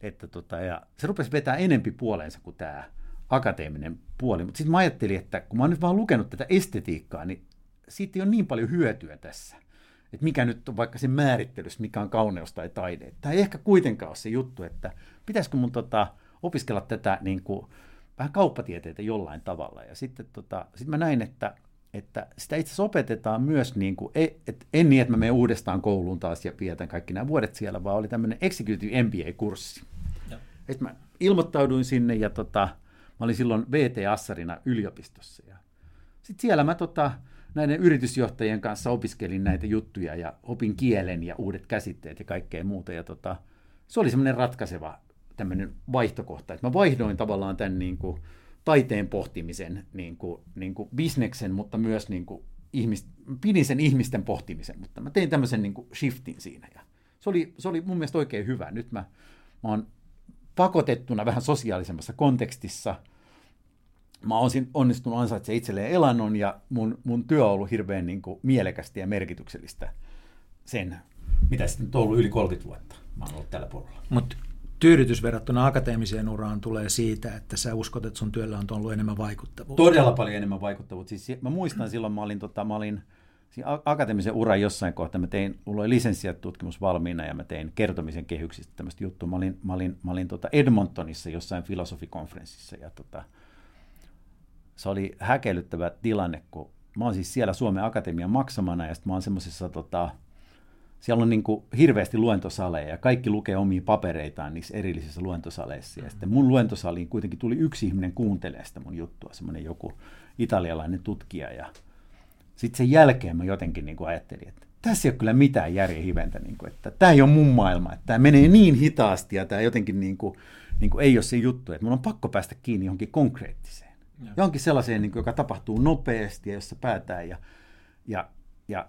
että tota, ja se rupesi vetää enempi puoleensa kuin tämä akateeminen puoli. Mutta sitten mä ajattelin, että kun mä oon nyt vaan lukenut tätä estetiikkaa, niin siitä ei ole niin paljon hyötyä tässä – että mikä nyt on vaikka se määrittelys, mikä on kauneus tai taide. Tämä ei ehkä kuitenkaan ole se juttu, että pitäisikö mun tota, opiskella tätä niin kuin, vähän kauppatieteitä jollain tavalla. Ja sitten tota, sit mä näin, että, että sitä itse asiassa opetetaan myös, niin kuin, et, en niin, että mä menen uudestaan kouluun taas ja pietän kaikki nämä vuodet siellä, vaan oli tämmöinen Executive MBA-kurssi. Että mä ilmoittauduin sinne ja tota, mä olin silloin VT-assarina yliopistossa. Ja sitten siellä mä tota, näiden yritysjohtajien kanssa opiskelin näitä juttuja ja opin kielen ja uudet käsitteet ja kaikkea muuta. Ja tota, se oli semmoinen ratkaiseva tämmöinen vaihtokohta, että mä vaihdoin tavallaan tämän niin kuin, taiteen pohtimisen niin kuin, niin kuin bisneksen, mutta myös niin kuin, ihmis, pidin sen ihmisten pohtimisen, mutta mä tein tämmöisen niin kuin, shiftin siinä. Ja se, oli, se oli mun mielestä oikein hyvä. Nyt mä, mä oon pakotettuna vähän sosiaalisemmassa kontekstissa – mä oon onnistunut ansaitsemaan itselleen elannon ja mun, mun työ on ollut hirveän niin kuin, mielekästä ja merkityksellistä sen, mitä sitten on ollut yli 30 vuotta. Mä oon ollut tällä puolella. Mutta tyydytys verrattuna akateemiseen uraan tulee siitä, että sä uskot, että sun työllä on ollut enemmän vaikuttavuutta. Todella paljon enemmän vaikuttavuutta. Siis, mä muistan silloin, mä olin, tota, mä olin akateemisen uran jossain kohtaa, mä tein, mulla oli lisenssiatutkimus valmiina ja mä tein kertomisen kehyksistä tämmöistä juttua. Mä olin, mä olin, mä olin tota Edmontonissa jossain filosofikonferenssissa ja tota, se oli häkellyttävä tilanne, kun mä oon siis siellä Suomen Akatemian maksamana ja sitten mä oon semmoisessa tota, siellä on niin kuin hirveästi luentosaleja ja kaikki lukee omia papereitaan niissä erillisissä luentosaleissa. Ja sitten mun luentosaliin kuitenkin tuli yksi ihminen kuuntelemaan sitä mun juttua, semmoinen joku italialainen tutkija. Ja sitten sen jälkeen mä jotenkin niin kuin ajattelin, että tässä ei ole kyllä mitään järjen hiventä, niin kuin, että tämä ei ole mun maailma, että tämä menee niin hitaasti ja tämä jotenkin niin kuin, niin kuin ei ole se juttu, että mun on pakko päästä kiinni johonkin konkreettiseen. Ja. Johonkin sellaiseen, niin kuin, joka tapahtuu nopeasti ja jossa päätään. Ja, ja, ja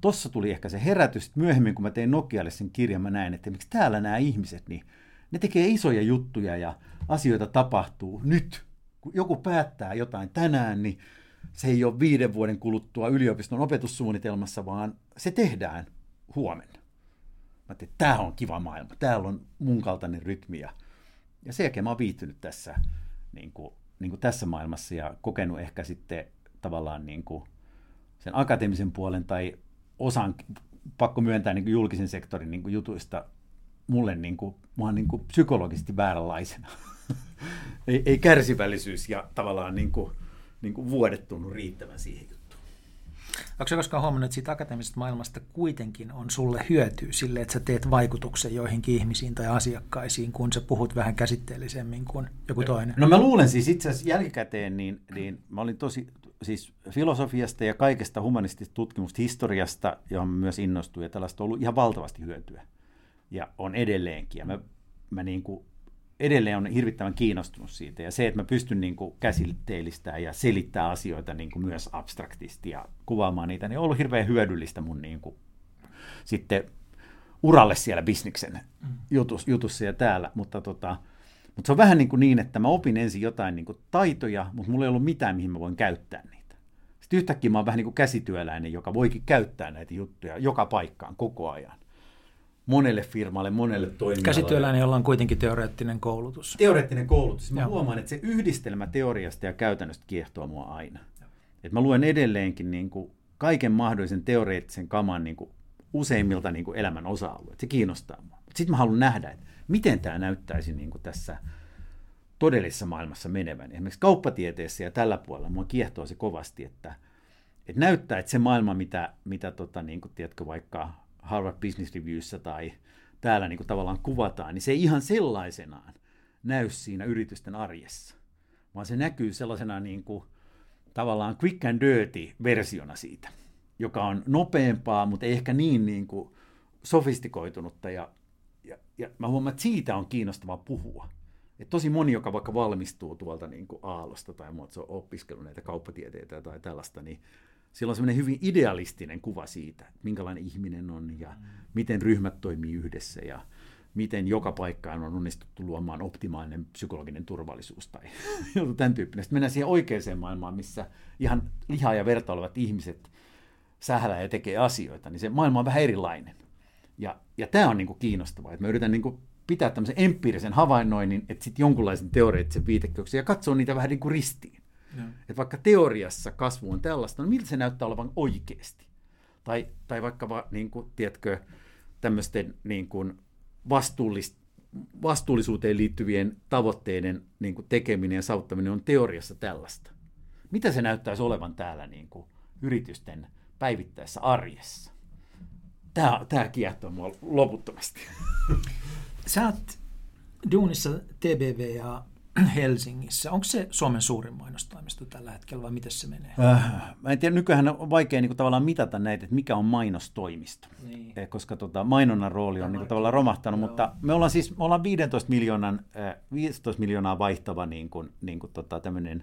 tuossa tuli ehkä se herätys, myöhemmin kun mä tein Nokialle sen kirjan, mä näin, että miksi täällä nämä ihmiset, niin ne tekee isoja juttuja ja asioita tapahtuu nyt. Kun joku päättää jotain tänään, niin se ei ole viiden vuoden kuluttua yliopiston opetussuunnitelmassa, vaan se tehdään huomenna. Mä ajattelin, että tämä on kiva maailma, täällä on mun kaltainen rytmi. Ja, ja sen jälkeen mä oon viihtynyt tässä niin kuin niin kuin tässä maailmassa ja kokenut ehkä sitten tavallaan niin kuin sen akateemisen puolen tai osan, pakko myöntää niin kuin julkisen sektorin niin kuin jutuista mulle niin kuin, oon niin kuin psykologisesti vääränlaisena. ei, ei kärsivällisyys ja tavallaan niin kuin, niin kuin vuodet tunnu riittävän siihen Onko se koskaan huomannut, että siitä akateemisesta maailmasta kuitenkin on sulle hyötyä sille, että sä teet vaikutuksen joihinkin ihmisiin tai asiakkaisiin, kun sä puhut vähän käsitteellisemmin kuin joku toinen? No mä luulen siis itse asiassa jälkikäteen, niin, niin mä olin tosi, siis filosofiasta ja kaikesta humanistista tutkimusta, historiasta, johon mä myös innostuin, ja tällaista on ollut ihan valtavasti hyötyä. Ja on edelleenkin. Ja mä, mä niin kuin edelleen on hirvittävän kiinnostunut siitä. Ja se, että mä pystyn niin kuin käsitteellistämään ja selittää asioita niin kuin myös abstraktisti ja kuvaamaan niitä, niin on ollut hirveän hyödyllistä mun niin kuin, sitten uralle siellä bisniksen mm. jutus, jutussa ja täällä. Mutta tota, Mutta se on vähän niin, kuin niin, että mä opin ensin jotain niin kuin taitoja, mutta mulla ei ollut mitään, mihin mä voin käyttää niitä. Sitten yhtäkkiä mä oon vähän niin kuin käsityöläinen, joka voikin käyttää näitä juttuja joka paikkaan koko ajan. Monelle firmalle, monelle toimijalle. Käsityöläinen, jolla on kuitenkin teoreettinen koulutus. Teoreettinen koulutus. Mä Joo. huomaan, että se yhdistelmä teoriasta ja käytännöstä kiehtoo mua aina. Et mä luen edelleenkin niin kuin kaiken mahdollisen teoreettisen kaman niin kuin useimmilta niin kuin elämän osa-alueilta. Se kiinnostaa mua. Sitten mä haluan nähdä, että miten tämä näyttäisi niin kuin tässä todellisessa maailmassa menevän. Esimerkiksi kauppatieteessä ja tällä puolella mua kiehtoo se kovasti, että, että näyttää, että se maailma, mitä, mitä tota, niin kuin, tiedätkö, vaikka Harvard Business Reviewssä tai täällä niin kuin tavallaan kuvataan, niin se ei ihan sellaisenaan näy siinä yritysten arjessa, vaan se näkyy sellaisena niin kuin, tavallaan quick and dirty versiona siitä, joka on nopeampaa, mutta ei ehkä niin, niin kuin sofistikoitunutta ja ja, ja mä huomaan, että siitä on kiinnostavaa puhua. Et tosi moni, joka vaikka valmistuu tuolta niin kuin Aallosta tai muuta, se on opiskellut näitä kauppatieteitä tai tällaista, niin sillä on semmoinen hyvin idealistinen kuva siitä, että minkälainen ihminen on ja miten ryhmät toimii yhdessä ja miten joka paikkaan on onnistuttu luomaan optimaalinen psykologinen turvallisuus tai joku tämän tyyppinen. Sitten mennään siihen oikeaan maailmaan, missä ihan lihaa ja verta olevat ihmiset sählää ja tekee asioita, niin se maailma on vähän erilainen. Ja, ja tämä on niin kuin kiinnostavaa, että mä yritän niin kuin pitää tämmöisen empiirisen havainnoinnin, että sitten jonkunlaisen teoreettisen viitekehyksen ja katsoa niitä vähän niin kuin ristiin. Että vaikka teoriassa kasvu on tällaista, niin miltä se näyttää olevan oikeasti? Tai, tai vaikka, va, niin kuin, tiedätkö, tämmöisten niin kuin vastuullis, vastuullisuuteen liittyvien tavoitteiden niin kuin tekeminen ja saavuttaminen on teoriassa tällaista. Mitä se näyttäisi olevan täällä niin kuin yritysten päivittäisessä arjessa? Tämä, tämä kiehtoo mua loputtomasti. Sä oot duunissa TBV ja Helsingissä. Onko se Suomen suurin mainostoimisto tällä hetkellä vai miten se menee? Äh, mä en tiedä, nykyään on vaikea niin kuin, tavallaan mitata näitä, että mikä on mainostoimisto, niin. eh, koska tota, mainonnan rooli on niin kuin, tavallaan romahtanut, Joo. mutta me ollaan siis me ollaan 15, miljoonan, äh, 15 miljoonaa vaihtava niin kuin, niin kuin, tota, tämmöinen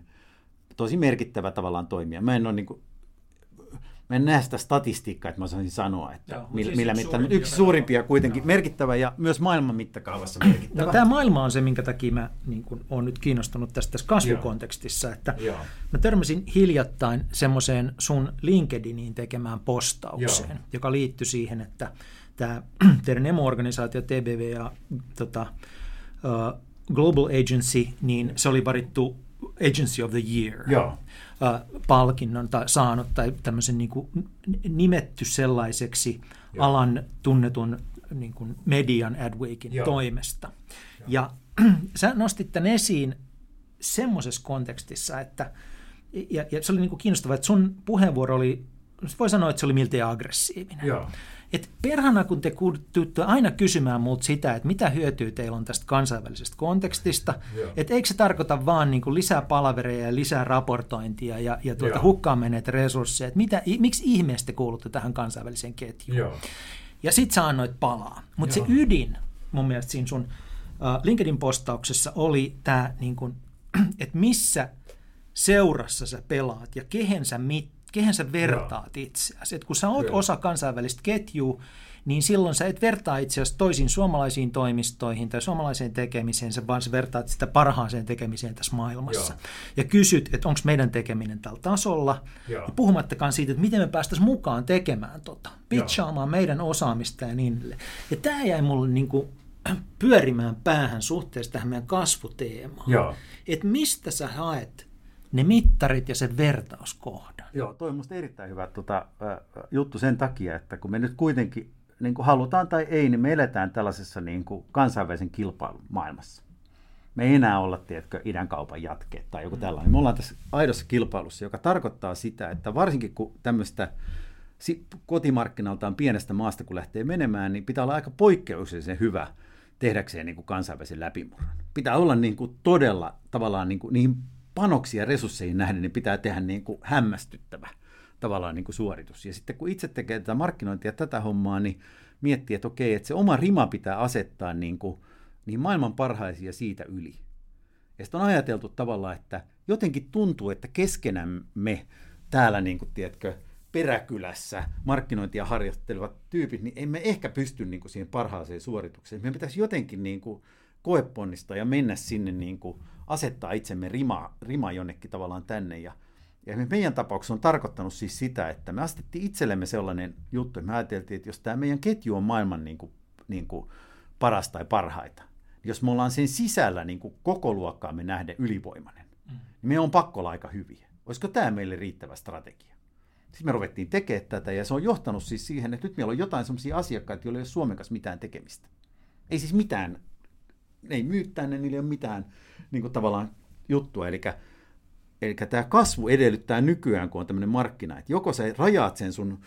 tosi merkittävä tavallaan toimija. Mä en ole niin kuin, mä en näe sitä statistiikkaa, että mä saisin sanoa, että Joo, millä, siis millä mittaan. Yksi suurimpia kuitenkin, Joo. merkittävä ja myös maailman mittakaavassa merkittävä. No, tämä maailma on se, minkä takia mä niin kun, olen nyt kiinnostunut tästä tässä kasvukontekstissa, että Joo. mä törmäsin hiljattain semmoiseen sun LinkedIniin tekemään postaukseen, Joo. joka liittyi siihen, että tämä teidän emo-organisaatio TBV ja tota, uh, Global Agency, niin se oli varittu Agency of the Year. Joo palkinnon tai saanut tai tämmöisen niin kuin nimetty sellaiseksi Joo. alan tunnetun niin kuin median Adweekin Joo. toimesta. Joo. Ja sä nostit tämän esiin semmoisessa kontekstissa, että ja, ja se oli niin kuin kiinnostavaa, että sun puheenvuoro oli, voi sanoa, että se oli miltei aggressiivinen. Joo. Et perhana, kun te tuutte aina kysymään multa sitä, että mitä hyötyä teillä on tästä kansainvälisestä kontekstista, että eikö se tarkoita vaan niin kuin lisää palavereja ja lisää raportointia ja, ja tuota, hukkaan menneitä resursseja, että mitä, miksi ihmeessä te kuulutte tähän kansainväliseen ketjuun? Joo. Ja sit sä annoit palaa. Mutta se ydin mun mielestä siinä sun uh, LinkedIn-postauksessa oli tämä, niin että missä seurassa sä pelaat ja kehen sä mit, kehen sä vertaat itseäsi. Et kun sä oot Joo. osa kansainvälistä ketjua, niin silloin sä et vertaa itseäsi toisiin suomalaisiin toimistoihin tai suomalaiseen tekemiseen, sä vaan sä vertaat sitä parhaaseen tekemiseen tässä maailmassa. Joo. Ja kysyt, että onko meidän tekeminen tällä tasolla, Joo. ja puhumattakaan siitä, että miten me päästäisiin mukaan tekemään tota, pitchaamaan meidän osaamista ja niin edelleen. Ja tämä jäi mulle niin kuin pyörimään päähän suhteessa tähän meidän kasvuteemaan. Että mistä sä haet ne mittarit ja sen vertauskohdan. Joo, toi on erittäin hyvä tuota, äh, juttu sen takia, että kun me nyt kuitenkin niin kuin halutaan tai ei, niin me eletään tällaisessa niin kuin kansainvälisen kilpailun maailmassa. Me ei enää olla, tiedätkö, idän kaupan jatkeet tai joku mm. tällainen. Me ollaan tässä aidossa kilpailussa, joka tarkoittaa sitä, että varsinkin kun tämmöistä kotimarkkinaltaan pienestä maasta, kun lähtee menemään, niin pitää olla aika poikkeuksellisen hyvä tehdäkseen niin kuin kansainvälisen läpimurron. Pitää olla niin kuin todella tavallaan niin kuin, niihin panoksia resursseihin nähden, niin pitää tehdä niin kuin hämmästyttävä tavallaan niin kuin suoritus. Ja sitten kun itse tekee tätä markkinointia tätä hommaa, niin miettii, että okei, että se oma rima pitää asettaa niin, kuin, niin maailman parhaisia siitä yli. Ja sitten on ajateltu tavallaan, että jotenkin tuntuu, että keskenämme täällä, niin kuin, tiedätkö, peräkylässä markkinointia harjoittelevat tyypit, niin emme ehkä pysty niin kuin siihen parhaaseen suoritukseen. Meidän pitäisi jotenkin niin kuin koeponnista ja mennä sinne niin kuin asettaa itsemme rima, rima jonnekin tavallaan tänne. Ja, ja meidän tapauksessa on tarkoittanut siis sitä, että me astettiin itsellemme sellainen juttu, että me ajateltiin, että jos tämä meidän ketju on maailman niin kuin, niin kuin paras tai parhaita, niin jos me ollaan sen sisällä niin kuin koko luokkaamme nähden ylivoimainen, mm. niin me on pakko olla aika hyviä. Olisiko tämä meille riittävä strategia? Sitten me ruvettiin tekemään tätä ja se on johtanut siis siihen, että nyt meillä on jotain sellaisia asiakkaita, joilla ei ole Suomen kanssa mitään tekemistä. Ei siis mitään, ne ei myy tänne, niillä ei ole mitään niin kuin tavallaan juttua. Eli, eli tämä kasvu edellyttää nykyään, kun on tämmöinen markkina, että joko sä rajaat sen sun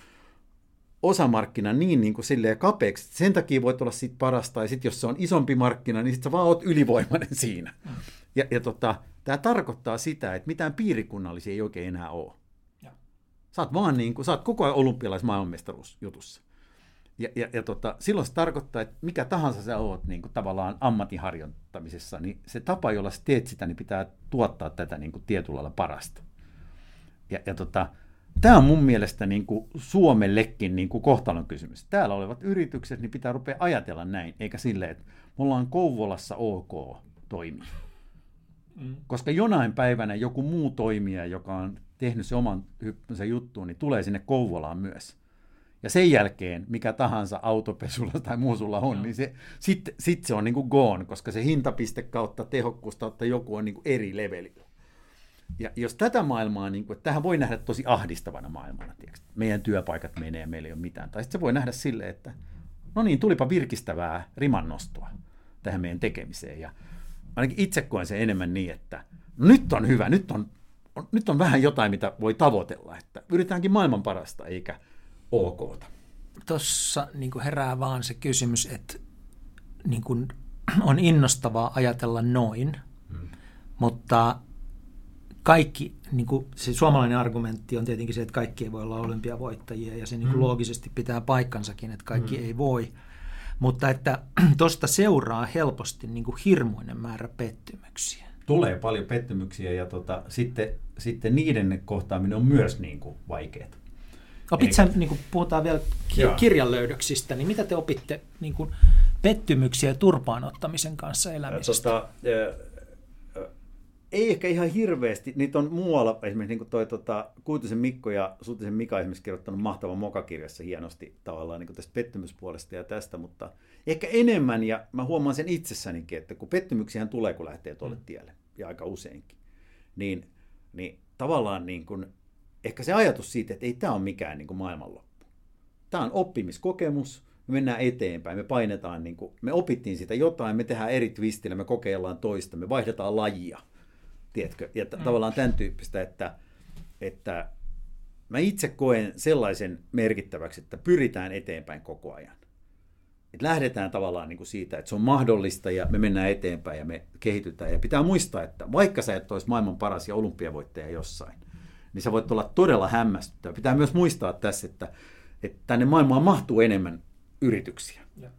osamarkkina niin, niin kuin silleen kapeaksi, että sen takia voit olla siitä parasta, ja sitten jos se on isompi markkina, niin sitten sä vaan oot ylivoimainen siinä. Ja, ja tota, tämä tarkoittaa sitä, että mitään piirikunnallisia ei oikein enää ole. Ja. Sä oot vaan niin kuin, sä oot koko ajan olympialaismaailmanmestaruusjutussa. Ja, ja, ja tota, silloin se tarkoittaa, että mikä tahansa sä oot niin kuin tavallaan ammattiharjoittamisessa, niin se tapa, jolla sä teet sitä, niin pitää tuottaa tätä niin kuin tietyllä lailla parasta. Ja, ja tota, tämä on mun mielestä niin kuin Suomellekin niin kuin kohtalon kysymys. Täällä olevat yritykset, niin pitää rupea ajatella näin, eikä silleen, että me ollaan Kouvolassa ok toimia. Mm. Koska jonain päivänä joku muu toimija, joka on tehnyt se oman hyppynsä juttuun, niin tulee sinne Kouvolaan myös. Ja sen jälkeen, mikä tahansa autopesulla tai muu sulla on, no. niin se, sitten sit se on niin kuin gone, koska se hintapiste kautta tehokkuus kautta joku on niin kuin eri levelillä. Ja jos tätä maailmaa, niin kuin, että tähän voi nähdä tosi ahdistavana maailmana, tiiäks, meidän työpaikat menee ja meillä ei ole mitään. Tai sitten se voi nähdä sille, että no niin, tulipa virkistävää rimannostoa tähän meidän tekemiseen. Ja ainakin itse koen sen enemmän niin, että no nyt on hyvä, nyt on, on, nyt on vähän jotain, mitä voi tavoitella. Että yritetäänkin maailman parasta, eikä ok. Tuossa niin herää vaan se kysymys, että niin kuin on innostavaa ajatella noin, hmm. mutta kaikki, niin kuin se suomalainen argumentti on tietenkin se, että kaikki ei voi olla olympiavoittajia ja se niin kuin hmm. loogisesti pitää paikkansakin, että kaikki hmm. ei voi. Mutta että tuosta seuraa helposti niin kuin hirmuinen määrä pettymyksiä. Tulee paljon pettymyksiä ja tota, sitten, sitten niiden kohtaaminen on myös niin kuin vaikeaa. Opit sä, niin kuin puhutaan vielä kirjan löydöksistä, niin mitä te opitte niin kuin pettymyksiä ja turpaanottamisen kanssa elämisestä? Tota, ei ehkä ihan hirveästi. Niitä on muualla, esimerkiksi niin toi tota, Kuitusen Mikko ja Sutisen Mika esimerkiksi kirjoittanut mahtavan mokakirjassa hienosti tavallaan niin tästä pettymyspuolesta ja tästä, mutta ehkä enemmän, ja mä huomaan sen itsessänikin, että kun pettymyksiä tulee, kun lähtee tuolle mm. tielle, ja aika useinkin, niin, niin tavallaan niin kuin, ehkä se ajatus siitä, että ei tämä ole mikään niin kuin maailmanloppu. Tämä on oppimiskokemus, me mennään eteenpäin, me painetaan, niin kuin, me opittiin sitä jotain, me tehdään eri twistillä, me kokeillaan toista, me vaihdetaan lajia – Tiedätkö? Ja t- mm. tavallaan tämän tyyppistä, että, että mä itse koen sellaisen merkittäväksi, että pyritään eteenpäin koko ajan. Et lähdetään tavallaan niin kuin siitä, että se on mahdollista ja me mennään eteenpäin ja me kehitytään. Ja pitää muistaa, että vaikka sä et olisi maailman paras ja olympiavoittaja jossain, niin sä voit olla todella hämmästyttävä. Pitää myös muistaa tässä, että, että tänne maailmaan mahtuu enemmän yrityksiä. Ja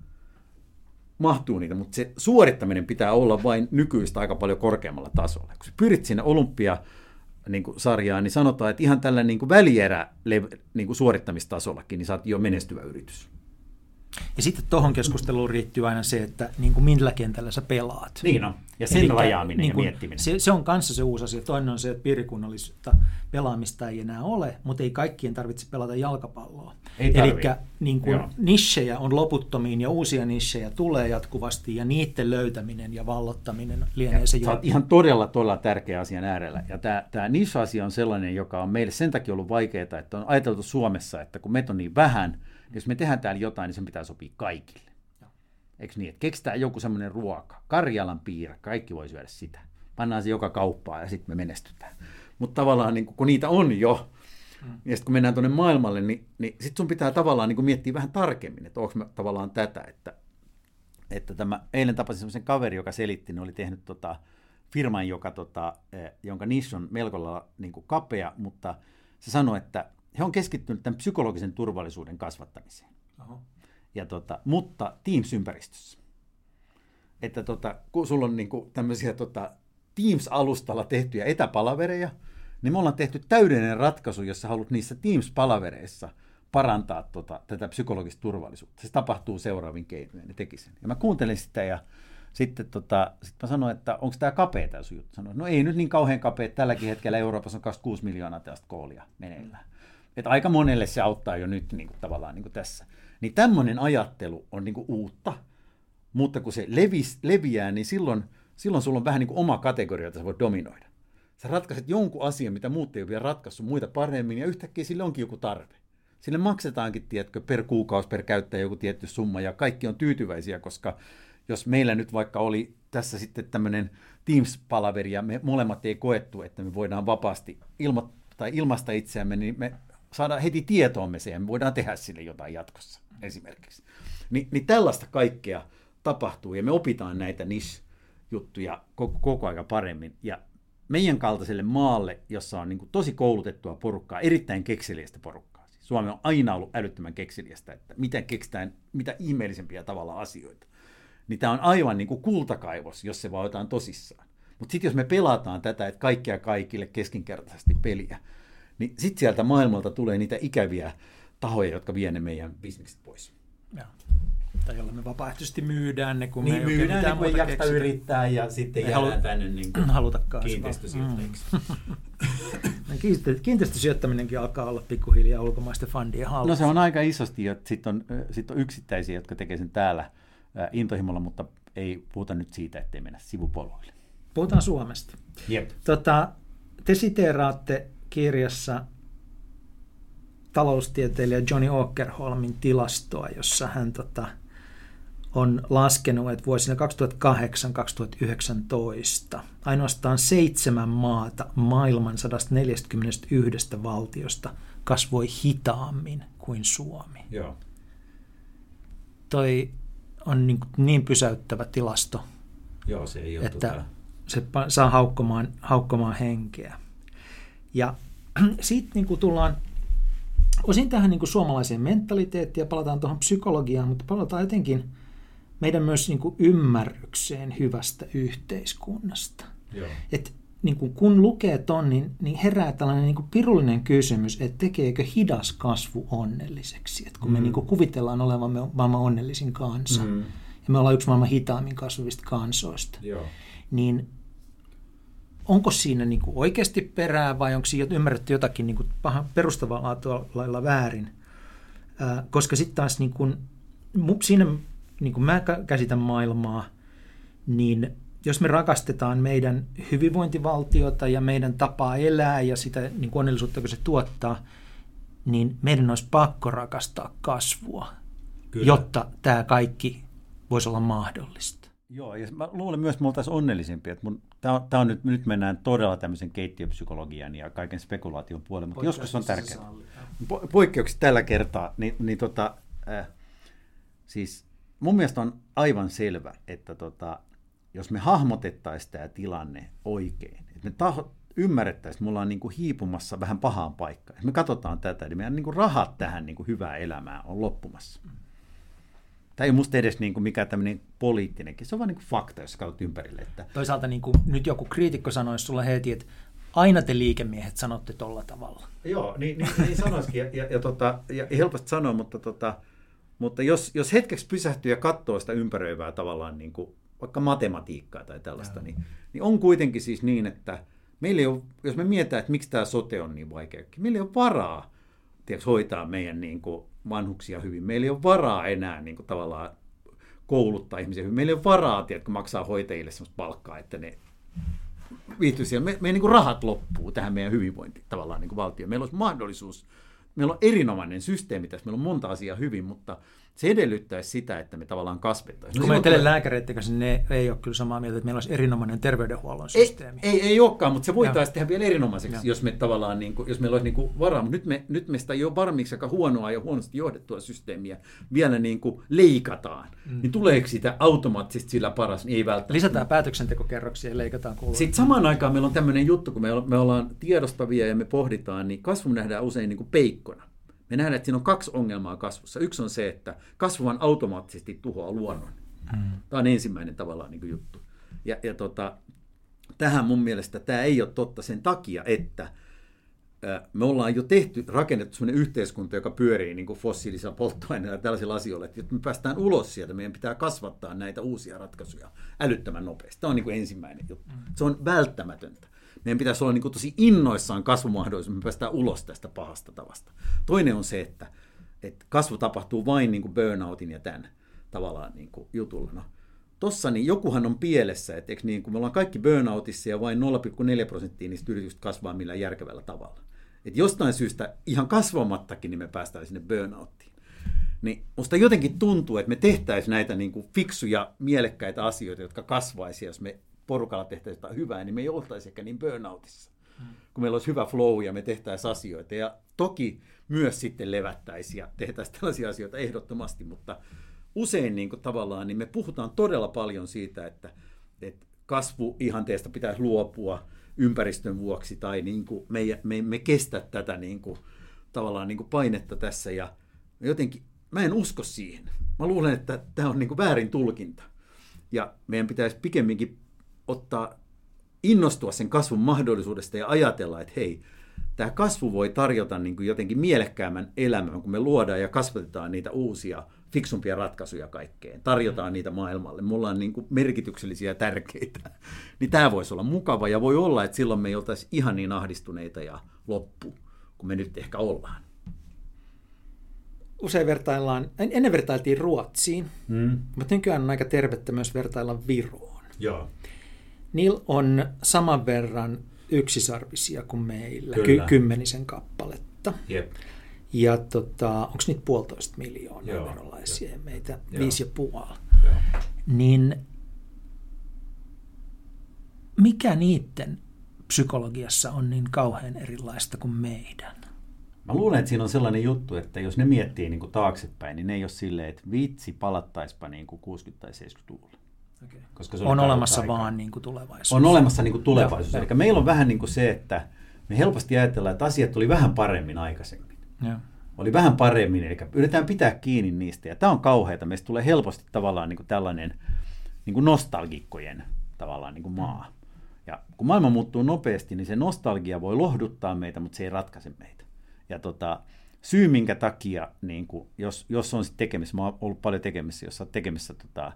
mahtuu niitä, mutta se suorittaminen pitää olla vain nykyistä aika paljon korkeammalla tasolla. Kun sä pyrit sinne olympia niin kuin sarjaan, niin sanotaan, että ihan tällä niin kuin välierä niin kuin suorittamistasollakin, niin sä oot jo menestyvä yritys. Ja sitten tuohon keskusteluun riittyy aina se, että niin kuin millä kentällä sä pelaat. Niin on, ja sen Elikkä, rajaaminen niin kuin, ja miettiminen. Se, se on kanssa se uusi asia. Toinen on se, että piirikunnallista pelaamista ei enää ole, mutta ei kaikkien tarvitse pelata jalkapalloa. Eli niin kuin nissejä on loputtomiin ja uusia nissejä tulee jatkuvasti ja niiden löytäminen ja vallottaminen lienee se juttu. ihan todella, todella tärkeä asian äärellä. Ja tämä, tämä niche-asia on sellainen, joka on meille sen takia ollut vaikeaa, että on ajateltu Suomessa, että kun meitä on niin vähän – jos me tehdään täällä jotain, niin sen pitää sopia kaikille. Eikö niin, että keksitään joku semmoinen ruoka, Karjalan piirä, kaikki voi syödä sitä. Pannaan se joka kauppaan ja sitten me menestytään. Mutta tavallaan niin kun niitä on jo, mm. ja sitten kun mennään tuonne maailmalle, niin, niin sitten sun pitää tavallaan niin miettiä vähän tarkemmin, että onko tavallaan tätä, että, että tämä, eilen tapasin semmoisen kaveri, joka selitti, niin oli tehnyt tota, firman, joka, tota, eh, jonka niche on melko lailla niin kapea, mutta se sanoi, että he on keskittynyt tämän psykologisen turvallisuuden kasvattamiseen. Oho. Ja tota, mutta Teams-ympäristössä. Että tota, kun sulla on niinku tämmöisiä tota, Teams-alustalla tehtyjä etäpalavereja, niin me ollaan tehty täydellinen ratkaisu, jos sä haluat niissä Teams-palavereissa parantaa tota, tätä psykologista turvallisuutta. Se tapahtuu seuraavin keinoin, ne teki sen. Ja mä kuuntelin sitä ja sitten tota, sit mä sanoin, että onko tämä kapea tämä sun juttu? Sanoin, no ei nyt niin kauhean kapea, tälläkin hetkellä Euroopassa on 26 miljoonaa tästä koolia meneillään. Että aika monelle se auttaa jo nyt niin kuin, tavallaan niin kuin tässä. Niin tämmöinen ajattelu on niin kuin uutta, mutta kun se levis, leviää, niin silloin, silloin sulla on vähän niin kuin oma kategoria, jota sä voit dominoida. Sä ratkaiset jonkun asian, mitä muut ei ole vielä ratkaissut muita paremmin, ja yhtäkkiä sille onkin joku tarve. Sille maksetaankin, tiedätkö, per kuukausi, per käyttäjä joku tietty summa, ja kaikki on tyytyväisiä, koska jos meillä nyt vaikka oli tässä sitten tämmöinen Teams-palaveri, ja me molemmat ei koettu, että me voidaan vapaasti ilma, tai ilmasta itseämme, niin me saadaan heti tietoomme me voidaan tehdä sille jotain jatkossa esimerkiksi. Ni, niin tällaista kaikkea tapahtuu, ja me opitaan näitä niche-juttuja koko, koko aika paremmin, ja meidän kaltaiselle maalle, jossa on niin kuin tosi koulutettua porukkaa, erittäin kekseliästä porukkaa. Siis Suomi on aina ollut älyttömän kekseliästä, että miten keksitään mitä ihmeellisempiä tavalla asioita. Niin tämä on aivan niin kuin kultakaivos, jos se vaan otetaan tosissaan. Mutta sitten jos me pelataan tätä, että kaikkia kaikille keskinkertaisesti peliä, niin sitten sieltä maailmalta tulee niitä ikäviä tahoja, jotka vie ne meidän bisnekset pois. Ja. Tai jolla me vapaaehtoisesti myydään ne, kun niin, me ei myydään ne, kun ei jaksa yrittää ja sitten ei jäädään tänne niin halutakaan kiinteistösijoittajiksi. Mm. Kiinteistösijoittaminenkin alkaa olla pikkuhiljaa ulkomaisten fandien hallussa. No se on aika isosti, että sitten on, sit on yksittäisiä, jotka tekee sen täällä intohimolla, mutta ei puhuta nyt siitä, ettei mennä sivupoluille. Puhutaan Suomesta. Jep. Tota, te siteeraatte kirjassa taloustieteilijä Johnny Åkerholmin tilastoa, jossa hän tota, on laskenut, että vuosina 2008-2019 ainoastaan seitsemän maata maailman 141 valtiosta kasvoi hitaammin kuin Suomi. Joo. Toi on niin, niin pysäyttävä tilasto, Joo, se ei että tota... se saa haukkomaan, haukkomaan henkeä. Ja siitä niin kuin tullaan osin tähän niin kuin suomalaiseen mentaliteettiin ja palataan tuohon psykologiaan, mutta palataan jotenkin meidän myös niin kuin ymmärrykseen hyvästä yhteiskunnasta. Joo. Et niin kuin kun lukee ton, niin, niin herää tällainen niin kuin pirullinen kysymys, että tekeekö hidas kasvu onnelliseksi. Et kun mm. me niin kuin kuvitellaan olevamme maailman onnellisin kansa, mm. ja me ollaan yksi maailman hitaammin kasvavista kansoista, Joo. niin onko siinä niin kuin oikeasti perää vai onko siinä ymmärretty jotakin niin kuin pahan perustavalla lailla väärin. Ää, koska sitten taas niin kuin, siinä, niin kuin mä käsitän maailmaa, niin jos me rakastetaan meidän hyvinvointivaltiota ja meidän tapaa elää ja sitä niin kuin onnellisuutta, kun se tuottaa, niin meidän olisi pakko rakastaa kasvua, Kyllä. jotta tämä kaikki voisi olla mahdollista. Joo, ja mä luulen myös, että me oltaisiin onnellisempia. Että mun, tää on, tää on nyt, nyt mennään todella tämmöisen keittiöpsykologian ja kaiken spekulaation puolelle, mutta joskus on tärkeää. Po, poikkeukset tällä kertaa, niin, niin tota, äh, siis mun mielestä on aivan selvä, että tota, jos me hahmotettaisiin tämä tilanne oikein, että me taho, ymmärrettäisiin, että me ollaan niin kuin hiipumassa vähän pahaan paikkaan. Me katsotaan tätä, niin meidän niin kuin rahat tähän niin kuin hyvään elämään on loppumassa. Tämä ei musta edes niin kuin mikä tämmöinen poliittinenkin, se on vaan niin kuin fakta, jos katsot ympärille. Että... Toisaalta niin kuin nyt joku kriitikko sanoisi sulle heti, että aina te liikemiehet sanotte tolla tavalla. Joo, niin, niin, niin sanoisikin, ja, ja, ja, tota, ja helposti sanoa, mutta, tota, mutta jos, jos hetkeksi pysähtyy ja katsoo sitä ympäröivää tavallaan niin kuin vaikka matematiikkaa tai tällaista, niin, niin on kuitenkin siis niin, että meillä ei ole, jos me mietitään, että miksi tämä sote on niin vaikea, meillä ei ole varaa tiedätkö, hoitaa meidän niin kuin, vanhuksia hyvin. Meillä ei ole varaa enää niin kuin, tavallaan kouluttaa ihmisiä hyvin. Meillä ei ole varaa, tiedätkö, maksaa hoitajille sellaista palkkaa, että ne viihtyy siellä. Me, meidän niin kuin, rahat loppuu tähän meidän hyvinvointi tavallaan niin kuin valtio. Meillä olisi mahdollisuus, meillä on erinomainen systeemi tässä, meillä on monta asiaa hyvin, mutta se edellyttäisi sitä, että me tavallaan kasvettaisiin. Kun no, me tulee... lääkäreiden kanssa, ne ei ole kyllä samaa mieltä, että meillä olisi erinomainen terveydenhuollon systeemi. Ei, ei, ei olekaan, mutta se voitaisiin tehdä vielä erinomaiseksi, ja. jos me tavallaan, niin kuin, jos meillä olisi niin kuin varaa. Nyt me, nyt me sitä jo varmiksi aika huonoa ja huonosti johdettua systeemiä vielä niin kuin leikataan. Mm. Niin tuleeko sitä automaattisesti sillä paras? Niin ei välttämättä. Lisätään päätöksentekokerroksia ja leikataan kuluja. Sitten samaan aikaan meillä on tämmöinen juttu, kun me, me ollaan tiedostavia ja me pohditaan, niin kasvu nähdään usein niin kuin peikkona. Me nähdään, että siinä on kaksi ongelmaa kasvussa. Yksi on se, että kasvuhan automaattisesti tuhoaa luonnon. Mm. Tämä on ensimmäinen tavallaan niin kuin juttu. Ja, ja tota, tähän mun mielestä tämä ei ole totta sen takia, että me ollaan jo tehty, rakennettu sellainen yhteiskunta, joka pyörii niin kuin fossiilisilla polttoaineilla ja tällaisilla asioilla, että me päästään ulos sieltä, meidän pitää kasvattaa näitä uusia ratkaisuja älyttömän nopeasti. Tämä on niin kuin ensimmäinen juttu. Mm. Se on välttämätöntä. Meidän pitäisi olla niin kuin tosi innoissaan kasvumahdollisuus, me päästään ulos tästä pahasta tavasta. Toinen on se, että, että kasvu tapahtuu vain niin kuin burnoutin ja tämän tavallaan niin kuin jutulla. No, tossa niin jokuhan on pielessä, että niin, kun me ollaan kaikki burnoutissa ja vain 0,4 prosenttia niistä yrityksistä kasvaa millään järkevällä tavalla. Että jostain syystä ihan kasvamattakin niin me päästään sinne burnouttiin. Niin musta jotenkin tuntuu, että me tehtäisiin näitä niin kuin fiksuja, mielekkäitä asioita, jotka kasvaisi, jos me porukalla tehtäisiin jotain hyvää, niin me ei oltaisi ehkä niin burnoutissa. Hmm. Kun meillä olisi hyvä flow ja me tehtäisiin asioita. Ja toki myös sitten levättäisiin ja tehtäisiin tällaisia asioita ehdottomasti, mutta usein niin kuin tavallaan niin me puhutaan todella paljon siitä, että, että kasvuihanteesta pitäisi luopua ympäristön vuoksi tai niin kuin me, me, me kestä tätä niin kuin, tavallaan niin kuin painetta tässä ja jotenkin mä en usko siihen. Mä luulen, että tämä on niin kuin väärin tulkinta. Ja meidän pitäisi pikemminkin ottaa, innostua sen kasvun mahdollisuudesta ja ajatella, että hei, tämä kasvu voi tarjota niin kuin jotenkin mielekkäämmän elämän, kun me luodaan ja kasvatetaan niitä uusia fiksumpia ratkaisuja kaikkeen, tarjotaan niitä maailmalle, me ollaan niin kuin merkityksellisiä ja tärkeitä, niin tämä voisi olla mukava ja voi olla, että silloin me ei oltaisi ihan niin ahdistuneita ja loppu, kuin me nyt ehkä ollaan. Usein vertaillaan, ennen vertailtiin Ruotsiin, hmm. mutta nykyään on aika tervettä myös vertailla Viroon. Joo. Niillä on saman verran yksisarvisia kuin meillä, Ky- kymmenisen kappaletta. Jep. Ja tota, onko niitä puolitoista miljoonaa Joo, verolaisia ja meitä Joo. viisi ja puoli. Niin mikä niiden psykologiassa on niin kauhean erilaista kuin meidän? Mä luulen, että siinä on sellainen juttu, että jos ne miettii niin kuin taaksepäin, niin ne ei ole silleen, että vitsi palattaispa niin kuin 60- tai 70-luvulle. Okay. Koska se on olemassa aikaa. vaan niin kuin tulevaisuus. On olemassa niin kuin tulevaisuus. Eli meillä on vähän niin kuin se, että me helposti ajatellaan, että asiat tuli vähän paremmin aikaisemmin. Ja. Oli vähän paremmin, eli yritetään pitää kiinni niistä. Ja tämä on kauheata. Meistä tulee helposti tavallaan niin kuin tällainen niin kuin nostalgikkojen tavallaan niin kuin maa. Ja kun maailma muuttuu nopeasti, niin se nostalgia voi lohduttaa meitä, mutta se ei ratkaise meitä. Ja tota, syy, minkä takia, niin kuin, jos, jos on tekemisissä, mä oon ollut paljon tekemisissä, jos sä oot tekemisissä, tota,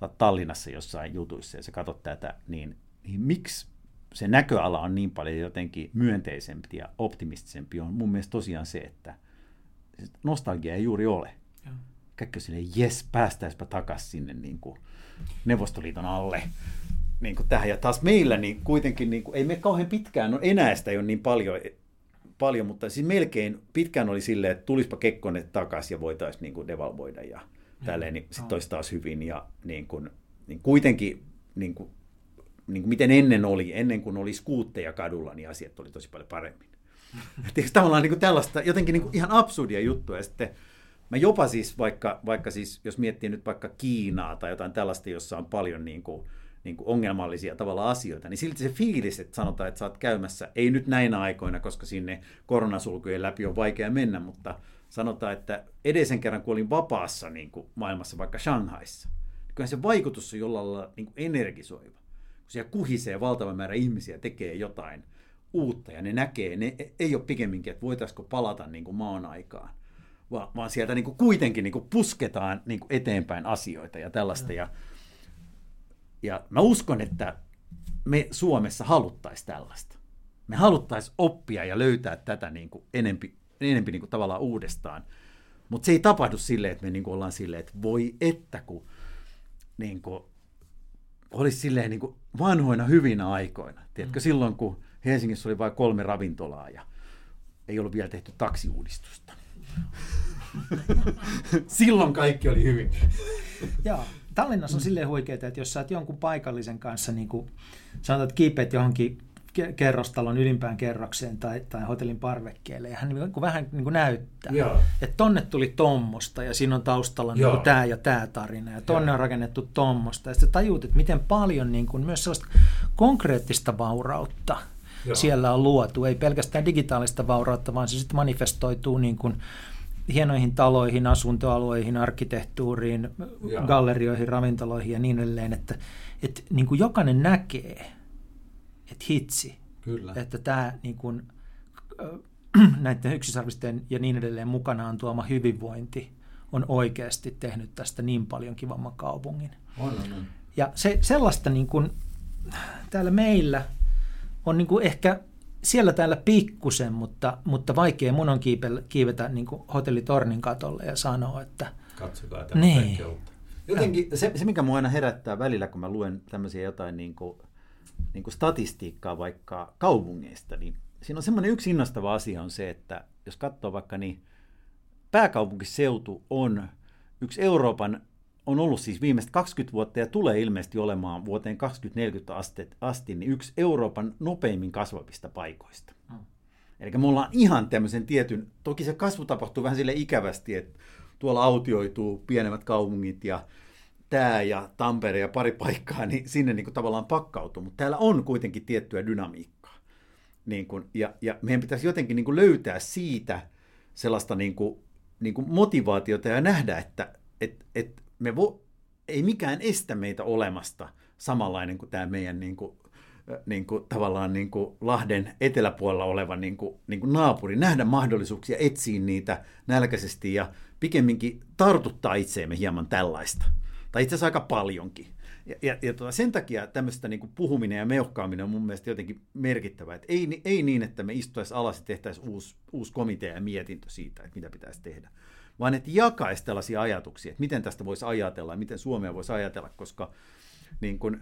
sä oot Tallinnassa jossain jutuissa ja sä katsot tätä, niin, niin miksi se näköala on niin paljon jotenkin myönteisempi ja optimistisempi, on mun mielestä tosiaan se, että nostalgia ei juuri ole. Kaikki sille jes, päästäisipä takaisin sinne niin kuin Neuvostoliiton alle. Niin kuin tähän. Ja taas meillä niin kuitenkin, niin kuin, ei me kauhean pitkään, no enää sitä ei ole niin paljon, paljon mutta siis melkein pitkään oli silleen, että tulispa Kekkonen takaisin ja voitaisiin niin kuin devalvoida ja tälleen, niin sitten olisi taas hyvin. Ja niin kuin, niin kuitenkin niin kuin niin kuin miten ennen oli, ennen kuin oli skuutteja kadulla, niin asiat oli tosi paljon paremmin. Eikö tavallaan niin kuin tällaista jotenkin niin kuin ihan absurdia juttua. Ja sitten mä jopa siis, vaikka, vaikka siis, jos miettii nyt vaikka Kiinaa tai jotain tällaista, jossa on paljon niin kuin, niin kuin ongelmallisia tavalla asioita, niin silti se fiilis, että sanotaan, että sä oot käymässä, ei nyt näinä aikoina, koska sinne koronasulkujen läpi on vaikea mennä, mutta sanotaan, että edellisen kerran, kun olin vapaassa niin kuin maailmassa, vaikka Shanghaissa, niin kyllä se vaikutus on jollain lailla niin kuin energisoiva kun siellä kuhisee valtava määrä ihmisiä, tekee jotain uutta ja ne näkee, ne ei ole pikemminkin, että voitaisiko palata niin kuin maan aikaan, vaan, vaan sieltä niin kuin kuitenkin niin kuin pusketaan niin kuin eteenpäin asioita ja tällaista. Ja, ja mä uskon, että me Suomessa haluttaisiin tällaista. Me haluttaisiin oppia ja löytää tätä niin kuin enempi, enempi niin kuin tavallaan uudestaan. Mutta se ei tapahdu silleen, että me niin kuin ollaan silleen, että voi että kun niin kuin olisi silleen niin kuin vanhoina hyvinä aikoina. Tiedätkö, mm. silloin kun Helsingissä oli vain kolme ravintolaa ja ei ollut vielä tehty taksiuudistusta. silloin kaikki oli hyvin. Joo. Tallinnassa on silleen huikeaa, että jos sä oot jonkun paikallisen kanssa, niin kuin sanotaan, että kiipeät johonkin kerrostalon ylimpään kerrokseen tai, tai hotellin parvekkeelle ja hän niin kuin vähän niin kuin näyttää, Joo. että tonne tuli tommosta ja siinä on taustalla niin tämä ja tämä tarina ja tonne Joo. on rakennettu tommosta ja sitten tajuut, että miten paljon niin kuin myös sellaista konkreettista vaurautta Joo. siellä on luotu, ei pelkästään digitaalista vaurautta, vaan se sitten manifestoituu niin kuin hienoihin taloihin, asuntoalueihin, arkkitehtuuriin, Joo. gallerioihin, ravintoloihin ja niin edelleen, että, että niin kuin jokainen näkee, hitsi, Kyllä. että tämä niin kuin, näiden yksisarvisten ja niin edelleen mukanaan tuoma hyvinvointi on oikeasti tehnyt tästä niin paljon kivamman kaupungin. On, on, on. Ja se, sellaista niin kuin, täällä meillä on niin kuin ehkä siellä täällä pikkusen, mutta, mutta vaikea mun on kiipeä, kiivetä niin kuin hotellitornin katolle ja sanoa, että... Katsokaa tämä niin. Jotenkin se, se, mikä mua aina herättää välillä, kun mä luen tämmöisiä jotain niin kuin, niin kuin statistiikkaa vaikka kaupungeista, niin siinä on semmoinen yksi innostava asia on se, että jos katsoo vaikka, niin pääkaupunkiseutu on yksi Euroopan, on ollut siis viimeiset 20 vuotta ja tulee ilmeisesti olemaan vuoteen 2040 asti, asti niin yksi Euroopan nopeimmin kasvavista paikoista. Mm. Eli me ollaan ihan tämmöisen tietyn, toki se kasvu tapahtuu vähän sille ikävästi, että tuolla autioituu pienemmät kaupungit ja tämä ja Tampere ja pari paikkaa, niin sinne niin kuin tavallaan pakkautuu, mutta täällä on kuitenkin tiettyä dynamiikkaa. Niin kuin, ja, ja meidän pitäisi jotenkin niin kuin löytää siitä sellaista niin kuin, niin kuin motivaatiota ja nähdä, että et, et me vo, ei mikään estä meitä olemasta samanlainen kuin tämä meidän niin kuin, niin kuin, tavallaan niin kuin Lahden eteläpuolella oleva niin kuin, niin kuin naapuri, nähdä mahdollisuuksia, etsiä niitä nälkäisesti ja pikemminkin tartuttaa itseemme hieman tällaista. Tai itse asiassa aika paljonkin. Ja, ja, ja tuota, sen takia tämmöistä niin puhuminen ja meuhkaaminen on mun mielestä jotenkin merkittävää. Ei, ei niin, että me istuisi alas ja tehtäisiin uusi, uusi komitea ja mietintö siitä, että mitä pitäisi tehdä. Vaan että jakaisi tällaisia ajatuksia, että miten tästä voisi ajatella ja miten Suomea voisi ajatella, koska niin kuin,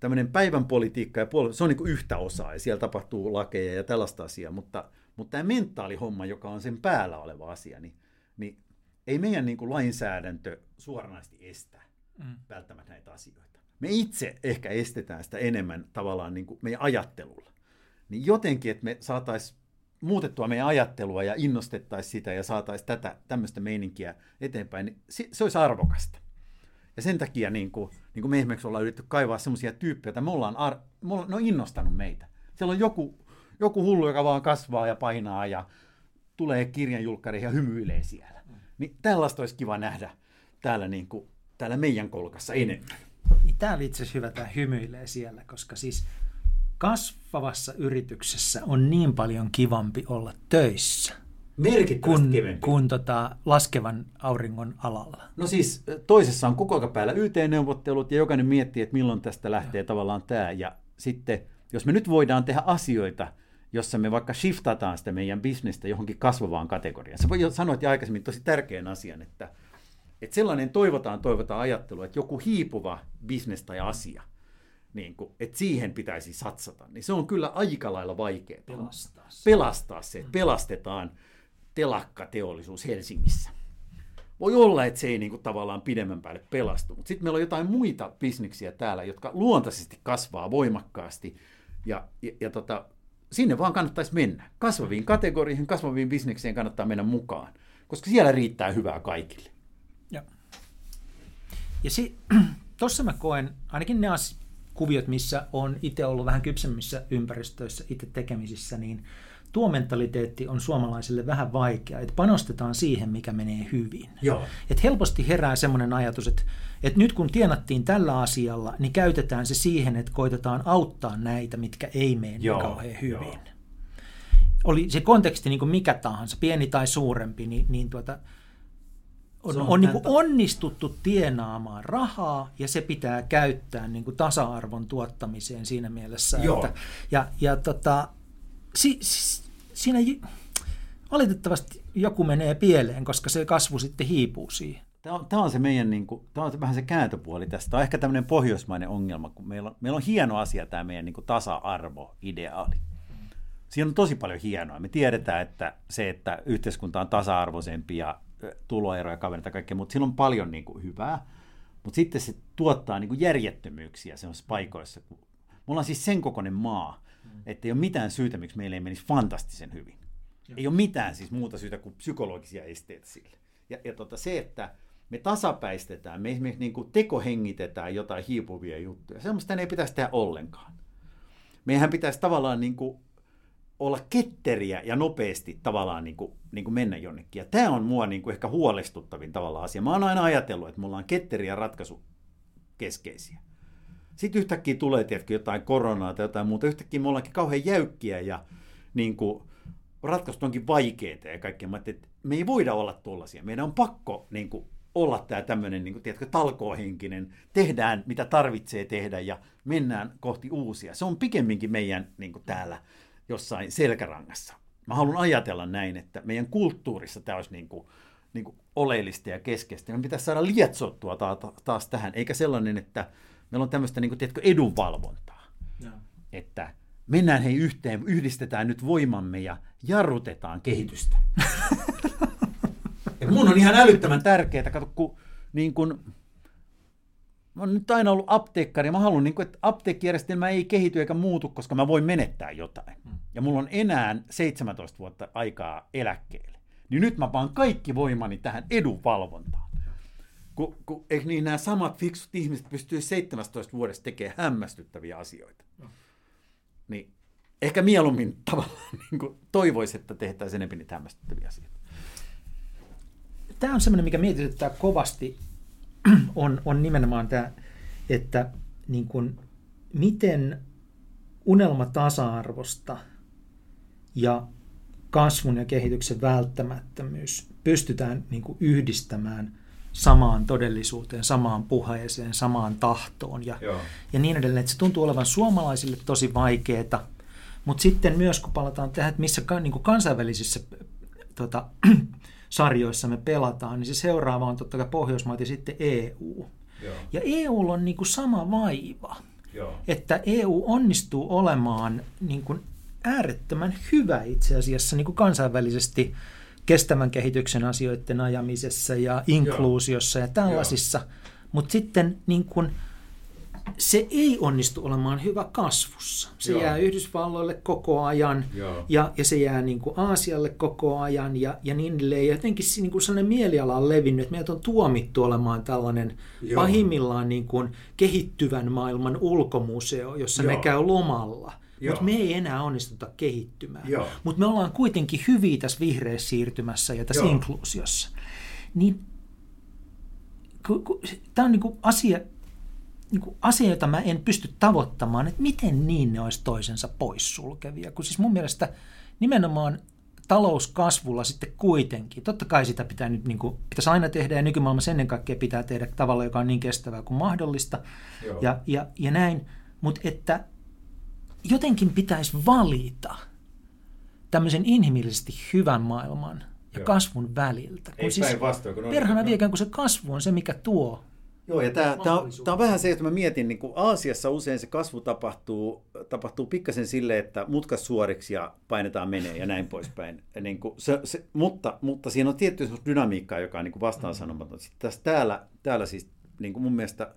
tämmöinen päivän politiikka ja puol- se on niin yhtä osaa ja siellä tapahtuu lakeja ja tällaista asiaa, mutta, mutta tämä mentaalihomma, joka on sen päällä oleva asia, niin, niin ei meidän niin kuin lainsäädäntö suoranaisesti estä mm. välttämättä näitä asioita. Me itse ehkä estetään sitä enemmän tavallaan niin kuin meidän ajattelulla. Niin jotenkin, että me saataisiin muutettua meidän ajattelua ja innostettaisiin sitä ja saataisiin tätä tämmöistä meininkiä eteenpäin, niin se, se olisi arvokasta. Ja sen takia niin kuin, niin kuin me esimerkiksi ollaan yritetty kaivaa semmoisia tyyppejä, että me ollaan, ar- me ollaan, ne on innostanut meitä. Siellä on joku, joku hullu, joka vaan kasvaa ja painaa ja tulee kirjanjulkkariin ja hymyilee siellä. Niin tällaista olisi kiva nähdä täällä, niin kuin, täällä meidän kolkassa enemmän. Niin tämä oli itse asiassa hyvä, tämä hymyilee siellä, koska siis kasvavassa yrityksessä on niin paljon kivampi olla töissä kun, kun tota, laskevan auringon alalla. No siis toisessa on koko ajan päällä YT-neuvottelut ja jokainen miettii, että milloin tästä lähtee ja. tavallaan tämä. Ja sitten, jos me nyt voidaan tehdä asioita, jossa me vaikka shiftataan sitä meidän bisnestä johonkin kasvavaan kategoriaan. Sä voi sanoa että aikaisemmin tosi tärkeän asian, että, että sellainen toivotaan, toivotaan ajattelu, että joku hiipuva bisnes tai asia, niin kuin, että siihen pitäisi satsata, niin se on kyllä aika lailla vaikeaa. Pelastaa se. Pelastaa se, että pelastetaan telakkateollisuus Helsingissä. Voi olla, että se ei niin kuin, tavallaan pidemmän päälle pelastu, mutta sitten meillä on jotain muita bisneksiä täällä, jotka luontaisesti kasvaa voimakkaasti, ja, ja, ja tota, sinne vaan kannattaisi mennä. Kasvaviin kategorioihin, kasvaviin bisnekseen kannattaa mennä mukaan, koska siellä riittää hyvää kaikille. Ja, si- tuossa mä koen, ainakin ne as- kuviot, missä on itse ollut vähän kypsemmissä ympäristöissä itse tekemisissä, niin tuo mentaliteetti on suomalaisille vähän vaikea, että panostetaan siihen, mikä menee hyvin. Joo. Et helposti herää semmoinen ajatus, että, että nyt kun tienattiin tällä asialla, niin käytetään se siihen, että koitetaan auttaa näitä, mitkä ei mene niin Joo. kauhean hyvin. Joo. Oli se konteksti niin kuin mikä tahansa, pieni tai suurempi, niin, niin tuota, on, on, on niin kuin onnistuttu tienaamaan rahaa ja se pitää käyttää niin kuin tasa-arvon tuottamiseen siinä mielessä. Joo. Että, ja ja tota, si, si, siinä valitettavasti joku menee pieleen, koska se kasvu sitten hiipuu siihen. Tämä on, tämä on se meidän, niin kuin, tämä on vähän se kääntöpuoli tästä. Tämä on ehkä tämmöinen pohjoismainen ongelma, kun meillä on, meillä on hieno asia tämä meidän niin kuin tasa-arvo-ideaali. Siinä on tosi paljon hienoa. Me tiedetään, että se, että yhteiskunta on tasa-arvoisempi ja tuloeroja kavennetaan kaikkea, mutta siinä on paljon niin kuin, hyvää. Mutta sitten se tuottaa niin kuin järjettömyyksiä semmoisissa paikoissa. Kun... Me ollaan siis sen kokoinen maa, Mm. Että ei ole mitään syytä, miksi meille ei menisi fantastisen hyvin. Joo. Ei ole mitään siis muuta syytä kuin psykologisia esteitä sille. Ja, ja tota, se, että me tasapäistetään, me esimerkiksi niin kuin tekohengitetään jotain hiipuvia juttuja, semmoista ei pitäisi tehdä ollenkaan. Meidän pitäisi tavallaan niin kuin olla ketteriä ja nopeasti tavallaan niin kuin, niin kuin mennä jonnekin. Ja tämä on mua niin kuin ehkä huolestuttavin tavalla asia. Mä oon aina ajatellut, että me ollaan ketteriä ratkaisu keskeisiä. Sitten yhtäkkiä tulee tiedätkö, jotain koronaa tai jotain muuta. Yhtäkkiä me ollaankin kauhean jäykkiä ja niin kuin, ratkaisut onkin vaikeita ja kaikkea. Mä että me ei voida olla tuollaisia. Meidän on pakko niin kuin, olla tämä tämmöinen niin kuin, talkoohenkinen, tehdään mitä tarvitsee tehdä ja mennään kohti uusia. Se on pikemminkin meidän niin kuin, täällä jossain selkärangassa. Mä haluan ajatella näin, että meidän kulttuurissa tämä olisi niin kuin, niin kuin oleellista ja keskeistä. Me pitäisi saada lietsottua taas, tähän, eikä sellainen, että meillä on tämmöistä niin kuin, tiedätkö, edunvalvontaa. No. Että mennään hei yhteen, yhdistetään nyt voimamme ja jarrutetaan kehitystä. ja mun on ihan älyttömän tärkeää, kato, kun niin kun, mä oon nyt aina ollut apteekkari, mä haluan, niin kun, että apteekkijärjestelmä ei kehity eikä muutu, koska mä voin menettää jotain. Mm. Ja mulla on enää 17 vuotta aikaa eläkkeelle. Niin nyt mä paan kaikki voimani tähän edunvalvontaan. Kun, kun, eikö niin nämä samat fiksut ihmiset pystyy 17 vuodessa tekemään hämmästyttäviä asioita. No niin ehkä mieluummin tavallaan niin kuin toivoisi, että tehtäisiin enemmän niitä hämmästyttäviä asioita. Tämä on semmoinen, mikä mietityttää kovasti, on, on nimenomaan tämä, että niin kuin, miten unelma tasa-arvosta ja kasvun ja kehityksen välttämättömyys pystytään niin kuin yhdistämään – samaan todellisuuteen, samaan puheeseen, samaan tahtoon ja, ja niin edelleen. Että se tuntuu olevan suomalaisille tosi vaikeaa, mutta sitten myös kun palataan tähän, että missä niin kuin kansainvälisissä tota, sarjoissa me pelataan, niin se seuraava on totta kai Pohjoismaat ja sitten EU. Joo. Ja EU on niin kuin sama vaiva, Joo. että EU onnistuu olemaan niin kuin äärettömän hyvä itse asiassa niin kuin kansainvälisesti – kestävän kehityksen asioiden ajamisessa ja inkluusiossa Joo. ja tällaisissa, mutta sitten niin kun, se ei onnistu olemaan hyvä kasvussa. Se Joo. jää Yhdysvalloille koko ajan ja, ja se jää niin kuin Aasialle koko ajan ja, ja niin edelleen. Ja jotenkin niin kuin sellainen mieliala on levinnyt, että meidät on tuomittu olemaan tällainen Joo. pahimmillaan niin kuin kehittyvän maailman ulkomuseo, jossa Joo. ne käy lomalla – mutta me ei enää onnistuta kehittymään. Mutta me ollaan kuitenkin hyviä tässä vihreässä siirtymässä ja tässä Joo. inkluusiossa. Niin, tämä on niinku asia, niinku asia, jota mä en pysty tavoittamaan, että miten niin ne olisi toisensa poissulkevia. Kun siis mun mielestä nimenomaan talouskasvulla sitten kuitenkin, totta kai sitä pitää nyt, niin kuin, pitäisi aina tehdä ja nykymaailmassa ennen kaikkea pitää tehdä tavalla, joka on niin kestävää kuin mahdollista ja, ja, ja näin, mutta että jotenkin pitäisi valita tämmöisen inhimillisesti hyvän maailman ja Joo. kasvun väliltä. Kun Ei siis päinvastoin. Kun perhana viekään, kun se kasvu on se, mikä tuo Joo, ja tämä, tämä, on, tämä on vähän se, että mä mietin, niin kuin Aasiassa usein se kasvu tapahtuu, tapahtuu pikkasen sille, että mutkas suoriksi ja painetaan menee ja näin poispäin. Ja niin kuin se, se, mutta, mutta siinä on tietty dynamiikkaa, joka on niin kuin vastaan sanomaton. Sitten tässä täällä, täällä siis niin kuin mun mielestä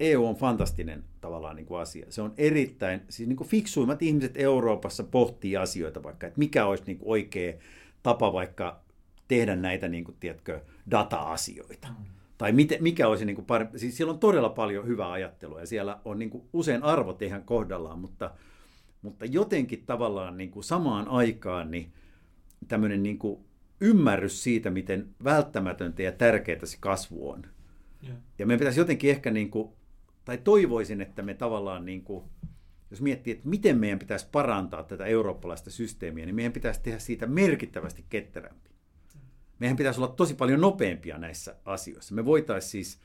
EU on fantastinen tavallaan niin kuin asia. Se on erittäin, siis niin kuin fiksuimmat ihmiset Euroopassa pohtii asioita vaikka, että mikä olisi niin kuin oikea tapa vaikka tehdä näitä, niin kuin, tiedätkö, data-asioita. Mm. Tai miten, mikä olisi niin kuin parempi. Siis siellä on todella paljon hyvää ajattelua ja siellä on niin kuin usein arvot ihan kohdallaan, mutta, mutta jotenkin tavallaan niin kuin samaan aikaan niin tämmöinen niin kuin ymmärrys siitä, miten välttämätöntä ja tärkeää se kasvu on. Yeah. Ja meidän pitäisi jotenkin ehkä niin kuin tai toivoisin, että me tavallaan, niin kuin, jos miettii, että miten meidän pitäisi parantaa tätä eurooppalaista systeemiä, niin meidän pitäisi tehdä siitä merkittävästi ketterämpi. Meidän pitäisi olla tosi paljon nopeampia näissä asioissa. Me voitaisiin siis,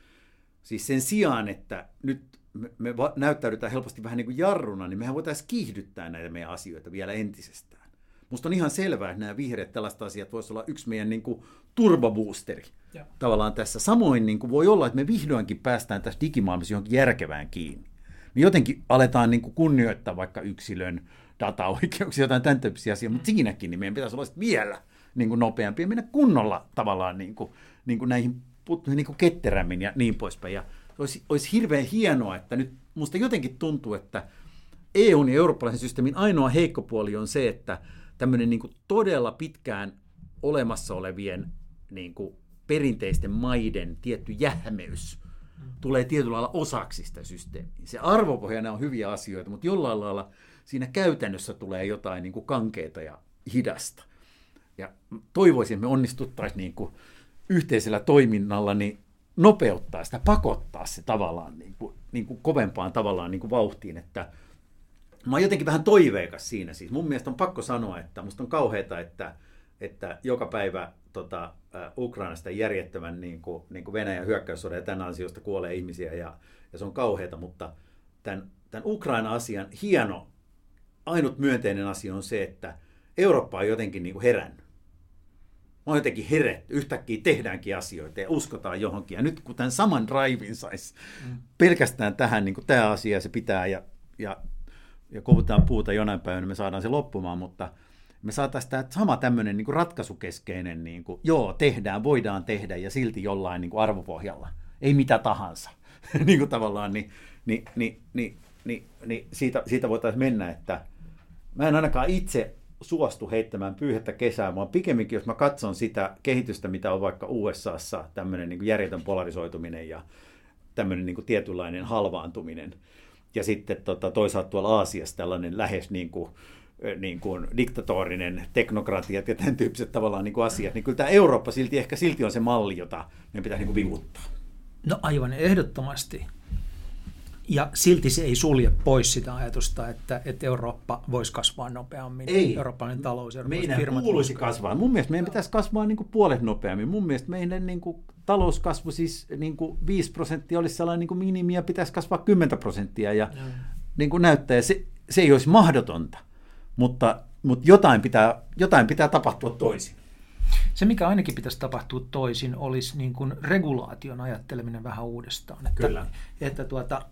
siis sen sijaan, että nyt me, me näyttäydytään helposti vähän niin kuin jarruna, niin mehän voitaisiin kiihdyttää näitä meidän asioita vielä entisestään. Musta on ihan selvää, että nämä vihreät tällaiset asiat voisi olla yksi meidän niin kuin ja. tavallaan tässä. Samoin niin kuin voi olla, että me vihdoinkin päästään tässä digimaailmassa johonkin järkevään kiinni. Me jotenkin aletaan niin kuin kunnioittaa vaikka yksilön dataoikeuksia, jotain tämän tyyppisiä asioita, mutta siinäkin niin meidän pitäisi olla vielä niin kuin nopeampi ja mennä kunnolla tavallaan niin kuin, niin kuin näihin niin kuin ketterämmin ja niin poispäin. Ja olisi, olisi hirveän hienoa, että nyt musta jotenkin tuntuu, että EUn ja eurooppalaisen systeemin ainoa heikko puoli on se, että tämmöinen niin todella pitkään olemassa olevien niin kuin perinteisten maiden tietty jähmeys tulee tietyllä lailla osaksi sitä systeemiä. Se arvopohjana on hyviä asioita, mutta jollain lailla siinä käytännössä tulee jotain niin kuin kankeita ja hidasta. Ja toivoisin, että me onnistuttaisiin niin kuin yhteisellä toiminnalla niin nopeuttaa sitä, pakottaa se tavallaan niin kuin, niin kuin kovempaan tavallaan niin kuin vauhtiin, että mä oon jotenkin vähän toiveikas siinä siis. Mun mielestä on pakko sanoa, että musta on kauheata, että, että joka päivä tota, Ukrainasta järjettömän niin kuin, niin kuin Venäjän hyökkäyssodan ja tämän ansiosta kuolee ihmisiä ja, ja se on kauheata, mutta tämän, tämän Ukraina-asian hieno, ainut myönteinen asia on se, että Eurooppa on jotenkin niin kuin herännyt. On jotenkin heretty. Yhtäkkiä tehdäänkin asioita ja uskotaan johonkin. Ja nyt kun tämän saman drivein saisi mm. pelkästään tähän, niin kuin tämä asia se pitää ja, ja, ja kovutaan puuta jonain päivänä, me saadaan se loppumaan, mutta me saataisiin tämä sama tämmöinen niin kuin ratkaisukeskeinen, niin kuin, joo, tehdään, voidaan tehdä ja silti jollain niin kuin arvopohjalla. Ei mitä tahansa. niin kuin tavallaan, niin, niin, niin, niin, niin, niin siitä, siitä voitaisiin mennä, että mä en ainakaan itse suostu heittämään pyyhettä kesää, vaan pikemminkin, jos mä katson sitä kehitystä, mitä on vaikka USAssa, tämmöinen niin järjetön polarisoituminen ja tämmöinen niin tietynlainen halvaantuminen, ja sitten tota, toisaalta tuolla Aasiassa tällainen lähes niin kuin, niin kuin diktatorinen teknokratiat ja tämän tyyppiset tavallaan niin kuin asiat, niin kyllä tämä Eurooppa silti ehkä silti on se malli, jota meidän pitää niin kuin vivuttaa. No aivan ehdottomasti. Ja silti se ei sulje pois sitä ajatusta, että, että Eurooppa voisi kasvaa nopeammin. Ei. Eurooppalainen talous, meidän firmat kuuluisi kasvaa. Mun mielestä meidän pitäisi kasvaa niin kuin puolet nopeammin. Mun mielestä meidän niin kuin talouskasvu, siis niin kuin 5 prosenttia olisi sellainen niin kuin minimi ja pitäisi kasvaa 10 prosenttia. Ja, ja. Niin kuin näyttää, se, se ei olisi mahdotonta, mutta, mutta jotain, pitää, jotain pitää tapahtua toisin. Se, mikä ainakin pitäisi tapahtua toisin, olisi niin kuin regulaation ajatteleminen vähän uudestaan. Että, Kyllä. Että tuota,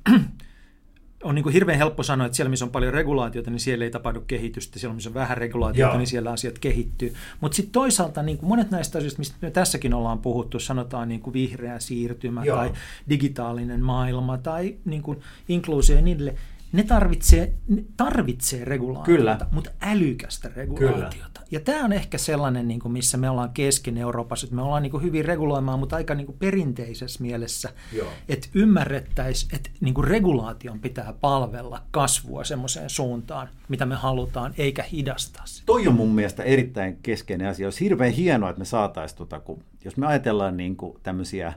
on niin kuin hirveän helppo sanoa, että siellä missä on paljon regulaatiota, niin siellä ei tapahdu kehitystä. Siellä missä on vähän regulaatiota, Joo. niin siellä asiat kehittyy. Mutta sitten toisaalta niin kuin monet näistä asioista, mistä me tässäkin ollaan puhuttu, sanotaan niin kuin vihreä siirtymä Joo. tai digitaalinen maailma tai niin kuin inkluusio ja niin edelleen, ne tarvitsee, ne tarvitsee regulaatiota, Kyllä. mutta älykästä regulaatiota. Kyllä. Ja tämä on ehkä sellainen, niin kuin missä me ollaan kesken Euroopassa, että me ollaan niin kuin hyvin reguloimaan, mutta aika niin kuin perinteisessä mielessä, Joo. että ymmärrettäisiin, että niin kuin regulaation pitää palvella kasvua semmoiseen suuntaan, mitä me halutaan, eikä hidastaa sitä. Toi on mun mielestä erittäin keskeinen asia. Olisi hirveän hienoa, että me saataisiin, tota, kun, jos me ajatellaan niin kuin tämmöisiä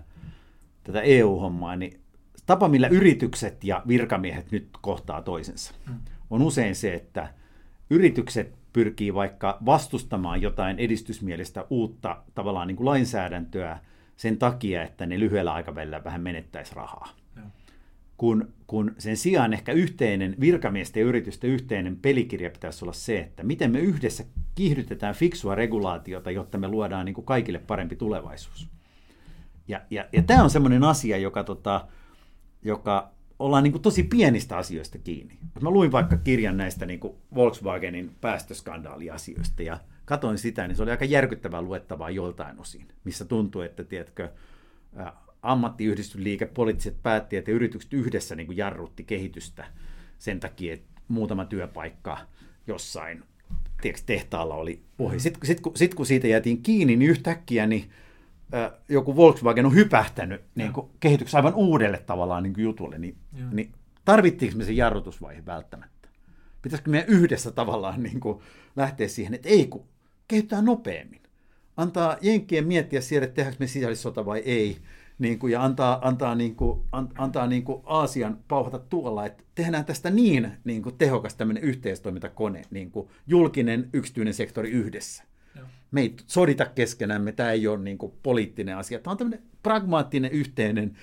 tätä EU-hommaa, niin tapa, millä yritykset ja virkamiehet nyt kohtaa toisensa, on usein se, että yritykset pyrkii vaikka vastustamaan jotain edistysmielistä uutta tavallaan niin kuin lainsäädäntöä sen takia, että ne lyhyellä aikavälillä vähän menettäisi rahaa. Kun, kun sen sijaan ehkä yhteinen virkamiesten ja yritysten yhteinen pelikirja pitäisi olla se, että miten me yhdessä kiihdytetään fiksua regulaatiota, jotta me luodaan niin kuin kaikille parempi tulevaisuus. Ja, ja, ja tämä on semmoinen asia, joka tota, joka ollaan niin kuin tosi pienistä asioista kiinni. Mä luin vaikka kirjan näistä niin kuin Volkswagenin päästöskandaaliasioista ja katoin sitä, niin se oli aika järkyttävää luettavaa joltain osin, missä tuntui, että tiedätkö, ammattiyhdistysliike, poliittiset päättäjät ja yritykset yhdessä niin kuin jarrutti kehitystä sen takia, että muutama työpaikka jossain tiedätkö, tehtaalla oli ohi. Sitten, sit, kun, sit, kun siitä jäätiin kiinni, niin yhtäkkiä niin joku Volkswagen on hypähtänyt niin kuin, kehityksessä aivan uudelle tavallaan niin kuin jutulle, niin, niin tarvittiinko me se jarrutusvaihe välttämättä? Pitäisikö meidän yhdessä tavallaan niin kuin, lähteä siihen, että ei kun kehittää nopeammin. Antaa Jenkkien miettiä siellä, että tehdäänkö me sisällissota vai ei, niin kuin, ja antaa, antaa, niin kuin, an, antaa niin kuin Aasian pauhata tuolla, että tehdään tästä niin, niin kuin tehokas tämmöinen yhteistoimintakone, niin kuin julkinen, yksityinen sektori yhdessä me ei sodita keskenämme, tämä ei ole niin kuin poliittinen asia. Tämä on tämmöinen pragmaattinen yhteinen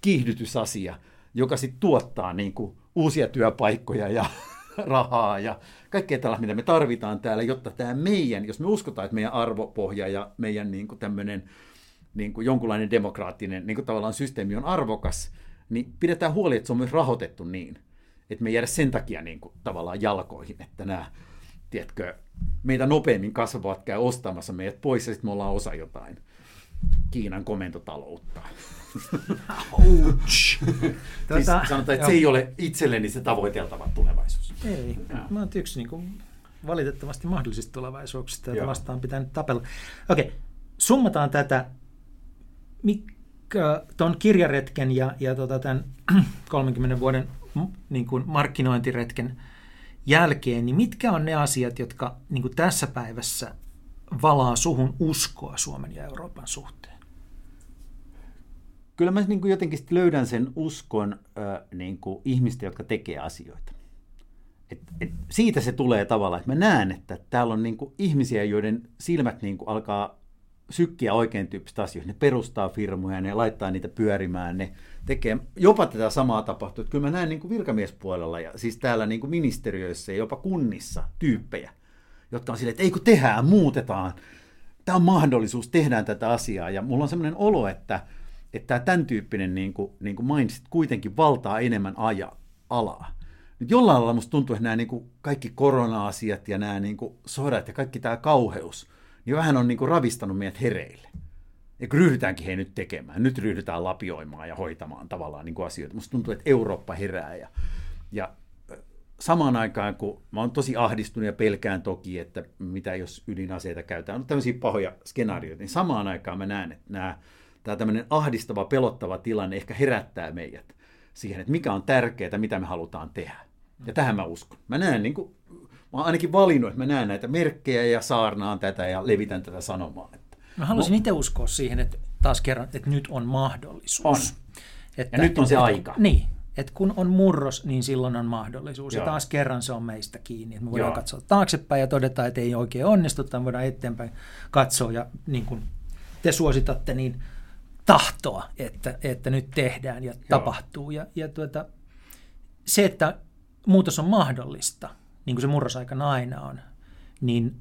kiihdytysasia, joka sitten tuottaa niin kuin uusia työpaikkoja ja rahaa ja kaikkea tällaista, mitä me tarvitaan täällä, jotta tämä meidän, jos me uskotaan, että meidän arvopohja ja meidän niin kuin tämmöinen niin kuin jonkunlainen demokraattinen niin kuin tavallaan systeemi on arvokas, niin pidetään huoli, että se on myös rahoitettu niin, että me ei jäädä sen takia niin kuin, tavallaan jalkoihin, että nämä tiedätkö, meitä nopeammin kasvavat käy ostamassa meidät pois ja sitten me ollaan osa jotain Kiinan komentotaloutta. Ouch. siis tuota, sanotaan, että jo. se ei ole itselleni se tavoiteltava tulevaisuus. Ei, ja. mä oon yksi niin kuin, valitettavasti mahdollisista tulevaisuuksista, joita vastaan pitää nyt tapella. Okei, summataan tätä tuon kirjaretken ja, ja tota, tämän 30 vuoden niin kuin markkinointiretken jälkeen, niin mitkä on ne asiat, jotka niin tässä päivässä valaa suhun uskoa Suomen ja Euroopan suhteen? Kyllä mä niin jotenkin löydän sen uskon niin kuin ihmistä, jotka tekee asioita. et, et siitä se tulee tavallaan, että mä näen, että täällä on niin kuin ihmisiä, joiden silmät niin kuin alkaa sykkiä oikein tyyppistä asioita. Ne perustaa firmoja, ne laittaa niitä pyörimään, ne tekee, jopa tätä samaa tapahtuu. Että kyllä mä näen niin kuin virkamiespuolella ja siis täällä niin kuin ministeriöissä ja jopa kunnissa tyyppejä, jotka on silleen, että ei kun tehdään, muutetaan. Tämä on mahdollisuus, tehdään tätä asiaa. Ja mulla on sellainen olo, että, että tämän tyyppinen niin kuin, niin kuin mindset kuitenkin valtaa enemmän aja, alaa. Nyt jollain lailla musta tuntuu, että nämä niin kuin kaikki korona-asiat ja nämä niin kuin sodat ja kaikki tämä kauheus, niin vähän on niin kuin ravistanut meidät hereille. Ja ryhdytäänkin he nyt tekemään, nyt ryhdytään lapioimaan ja hoitamaan tavallaan niin kuin asioita. Musta tuntuu, että Eurooppa herää ja, ja samaan aikaan, kun mä oon tosi ahdistunut ja pelkään toki, että mitä jos ydinaseita käytetään, on tämmöisiä pahoja skenaarioita, niin samaan aikaan mä näen, että nämä, tämä tämmöinen ahdistava, pelottava tilanne ehkä herättää meidät siihen, että mikä on tärkeää, mitä me halutaan tehdä. Ja tähän mä uskon. Mä näen, niin kuin, mä oon ainakin valinnut, että mä näen näitä merkkejä ja saarnaan tätä ja levitän tätä sanomaa. Että, mä haluaisin no, itse uskoa siihen, että taas kerran, että nyt on mahdollisuus. On. Että, ja nyt on se aika. Niin, että kun on murros, niin silloin on mahdollisuus. Joo. Ja taas kerran se on meistä kiinni. Että me voidaan Joo. katsoa taaksepäin ja todeta, että ei oikein onnistu, tai voidaan eteenpäin katsoa. Ja niin kuin te suositatte, niin tahtoa, että, että nyt tehdään ja Joo. tapahtuu. Ja, ja tuota, se, että muutos on mahdollista, niin kuin se murrosaikana aina on, niin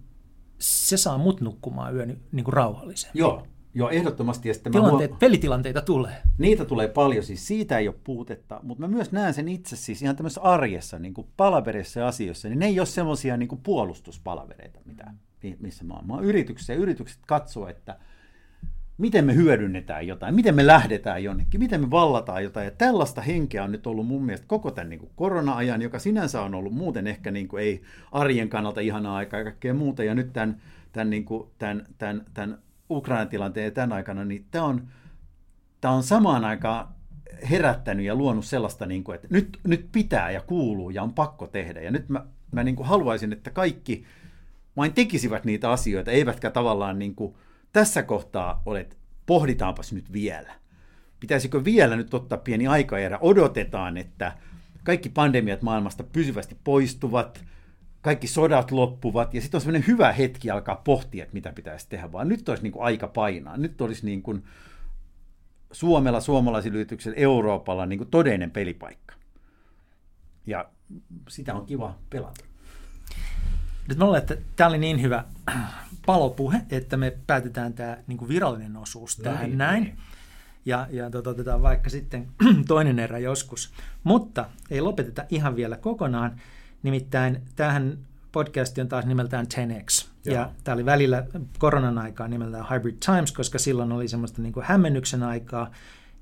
se saa mut nukkumaan yön niin kuin rauhallisen. Joo, Joo, ehdottomasti. Ja Tilanteet, huom... Pelitilanteita tulee. Niitä tulee paljon, siis siitä ei ole puutetta, mutta mä myös näen sen itse siis ihan tämmöisessä arjessa, niin kuin palaverissa ja asioissa, niin ne ei ole semmoisia niin puolustuspalavereita, mitä, missä mä oon. Mä oon yrityksissä ja yritykset katsoo, että – miten me hyödynnetään jotain, miten me lähdetään jonnekin, miten me vallataan jotain. Ja tällaista henkeä on nyt ollut mun mielestä koko tämän niin kuin korona-ajan, joka sinänsä on ollut muuten ehkä niin kuin ei arjen kannalta ihanaa aikaa ja kaikkea muuta. Ja nyt tämän, tämän, niin kuin, tämän, tämän, tämän Ukrainan tilanteen ja tämän aikana, niin tämä on, tämä on samaan aikaan herättänyt ja luonut sellaista, niin kuin, että nyt, nyt pitää ja kuuluu ja on pakko tehdä. Ja nyt mä, mä niin kuin haluaisin, että kaikki vain tekisivät niitä asioita, eivätkä tavallaan niin kuin, tässä kohtaa olet, pohditaanpas nyt vielä. Pitäisikö vielä nyt ottaa pieni aikaerä? Odotetaan, että kaikki pandemiat maailmasta pysyvästi poistuvat, kaikki sodat loppuvat, ja sitten on sellainen hyvä hetki alkaa pohtia, että mitä pitäisi tehdä, vaan nyt olisi niin kuin aika painaa. Nyt olisi niin kuin Suomella, suomalaisilla yrityksillä, Euroopalla niin kuin todellinen pelipaikka. Ja sitä on kiva pelata. Nyt mä luulen, että tämä oli niin hyvä palopuhe, että me päätetään tämä niin kuin virallinen osuus tähän niin, näin. Niin. Ja, ja tota, otetaan vaikka sitten toinen erä joskus. Mutta ei lopeteta ihan vielä kokonaan. Nimittäin tähän podcasti on taas nimeltään 10X. Joo. Ja tämä oli välillä koronan aikaa nimeltään Hybrid Times, koska silloin oli semmoista niin kuin hämmennyksen aikaa.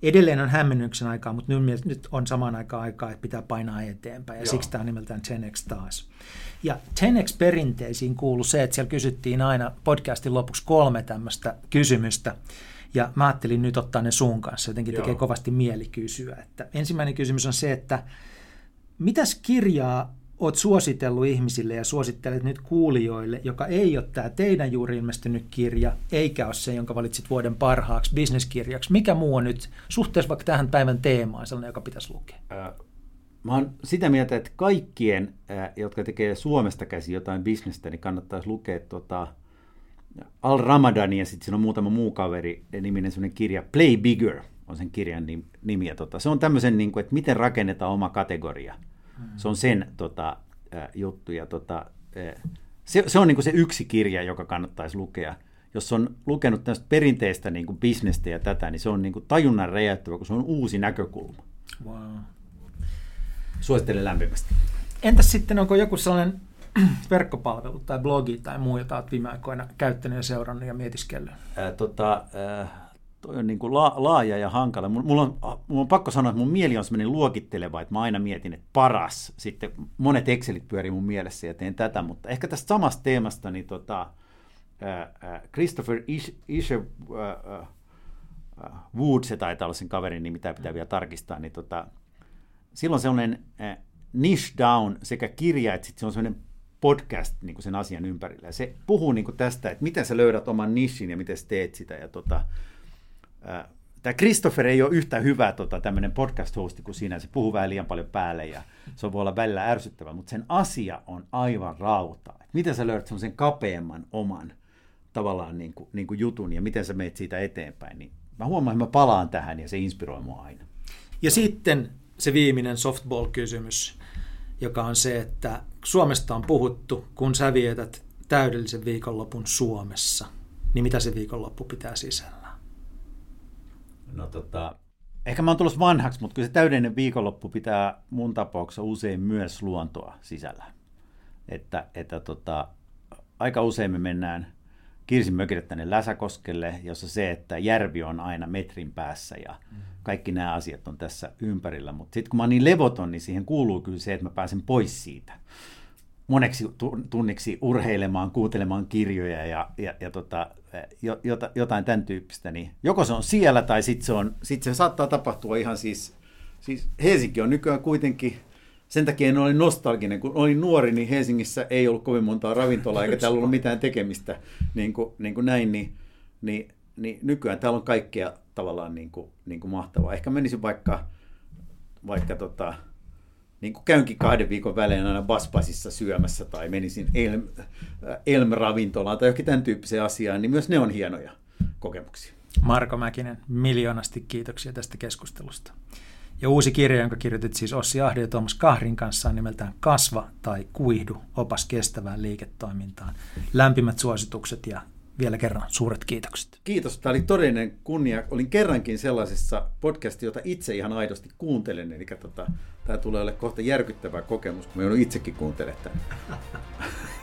Edelleen on hämmennyksen aikaa, mutta nyt, nyt on samaan aikaan aikaa, että pitää painaa eteenpäin. Ja Joo. siksi tämä on nimeltään 10X taas. Ja 10X-perinteisiin kuuluu se, että siellä kysyttiin aina podcastin lopuksi kolme tämmöistä kysymystä. Ja mä ajattelin nyt ottaa ne sun kanssa, jotenkin Joo. tekee kovasti mieli kysyä. Että ensimmäinen kysymys on se, että mitäs kirjaa oot suositellut ihmisille ja suosittelet nyt kuulijoille, joka ei ole tämä teidän juuri ilmestynyt kirja, eikä ole se, jonka valitsit vuoden parhaaksi bisneskirjaksi. Mikä muu on nyt suhteessa vaikka tähän päivän teemaan sellainen, joka pitäisi lukea? Mä oon sitä mieltä, että kaikkien, jotka tekee Suomesta käsi jotain bisnestä, niin kannattaisi lukea tota Al Ramadani ja sitten siinä on muutama muu kaveri niminen sellainen kirja, Play Bigger on sen kirjan nimi. Ja tota, se on tämmöisen, niin kuin, että miten rakennetaan oma kategoria. Se on sen tota, juttu. Ja tota, se, se on niin kuin se yksi kirja, joka kannattaisi lukea. Jos on lukenut tästä perinteistä niin kuin bisnestä ja tätä, niin se on niin kuin tajunnan räjäyttävä, kun se on uusi näkökulma. Wow. Suosittelen lämpimästi. Entäs sitten, onko joku sellainen verkkopalvelu tai blogi tai muu, jota olet viime aikoina käyttänyt ja seurannut ja mietiskellyt? Ää, tota, ää, toi on niin kuin la, laaja ja hankala. Mulla on, mulla on pakko sanoa, että mun mieli on semmoinen luokitteleva, että mä aina mietin, että paras. Sitten monet Excelit pyörii mun mielessä ja teen tätä, mutta ehkä tästä samasta teemasta, niin tota, ää, Christopher Isher Wood, se taitaa olla sen kaverin nimi, mitä pitää vielä tarkistaa, niin tota, silloin sellainen äh, niche down sekä kirja, että sit se on sellainen podcast niin kuin sen asian ympärillä. Ja se puhuu niin kuin tästä, että miten sä löydät oman nishin ja miten sä teet sitä. Ja tota, tämä Christopher ei ole yhtä hyvä tota, tämmöinen podcast-hosti kuin siinä, se puhuu vähän liian paljon päälle ja se voi olla välillä ärsyttävä, mutta sen asia on aivan rauta. miten sä löydät sen kapeamman oman tavallaan niin kuin, niin kuin jutun ja miten sä meet siitä eteenpäin, niin mä huomaan, että mä palaan tähän ja se inspiroi mua aina. Ja sitten se viimeinen softball-kysymys, joka on se, että Suomesta on puhuttu, kun sä vietät täydellisen viikonlopun Suomessa, niin mitä se viikonloppu pitää sisällään? No tota, ehkä mä oon tullut vanhaksi, mutta kyllä se täydellinen viikonloppu pitää mun tapauksessa usein myös luontoa sisällä. Että, että tota, aika usein me mennään Kirsin mökille tänne Läsäkoskelle, jossa se, että järvi on aina metrin päässä ja kaikki nämä asiat on tässä ympärillä. Mutta sitten kun mä oon niin levoton, niin siihen kuuluu kyllä se, että mä pääsen pois siitä moneksi tunniksi urheilemaan, kuuntelemaan kirjoja ja, ja, ja tota, jotain tämän tyyppistä, niin joko se on siellä tai sitten se, sit se saattaa tapahtua ihan siis, siis Helsinki on nykyään kuitenkin, sen takia en ole nostalginen, kun olin nuori, niin Helsingissä ei ollut kovin montaa ravintolaa eikä täällä ollut mitään tekemistä niin kuin, niin kuin näin, niin, niin, niin nykyään täällä on kaikkea tavallaan niin kuin, niin kuin mahtavaa. Ehkä menisin vaikka, vaikka tota, niin kuin käynkin kahden viikon välein aina Baspasissa syömässä tai menisin Elm, Elm-ravintolaan tai jokin tämän tyyppiseen asiaan, niin myös ne on hienoja kokemuksia. Marko Mäkinen, miljoonasti kiitoksia tästä keskustelusta. Ja uusi kirja, jonka kirjoitit siis Ossi Ahde ja Tuomas Kahrin kanssa, on nimeltään Kasva tai kuihdu, opas kestävään liiketoimintaan. Lämpimät suositukset ja vielä kerran suuret kiitokset. Kiitos. Tämä oli todellinen kunnia. Olin kerrankin sellaisessa podcastissa, jota itse ihan aidosti kuuntelen. Eli tota, tämä tulee olemaan kohta järkyttävä kokemus, kun me joudun itsekin kuuntelemaan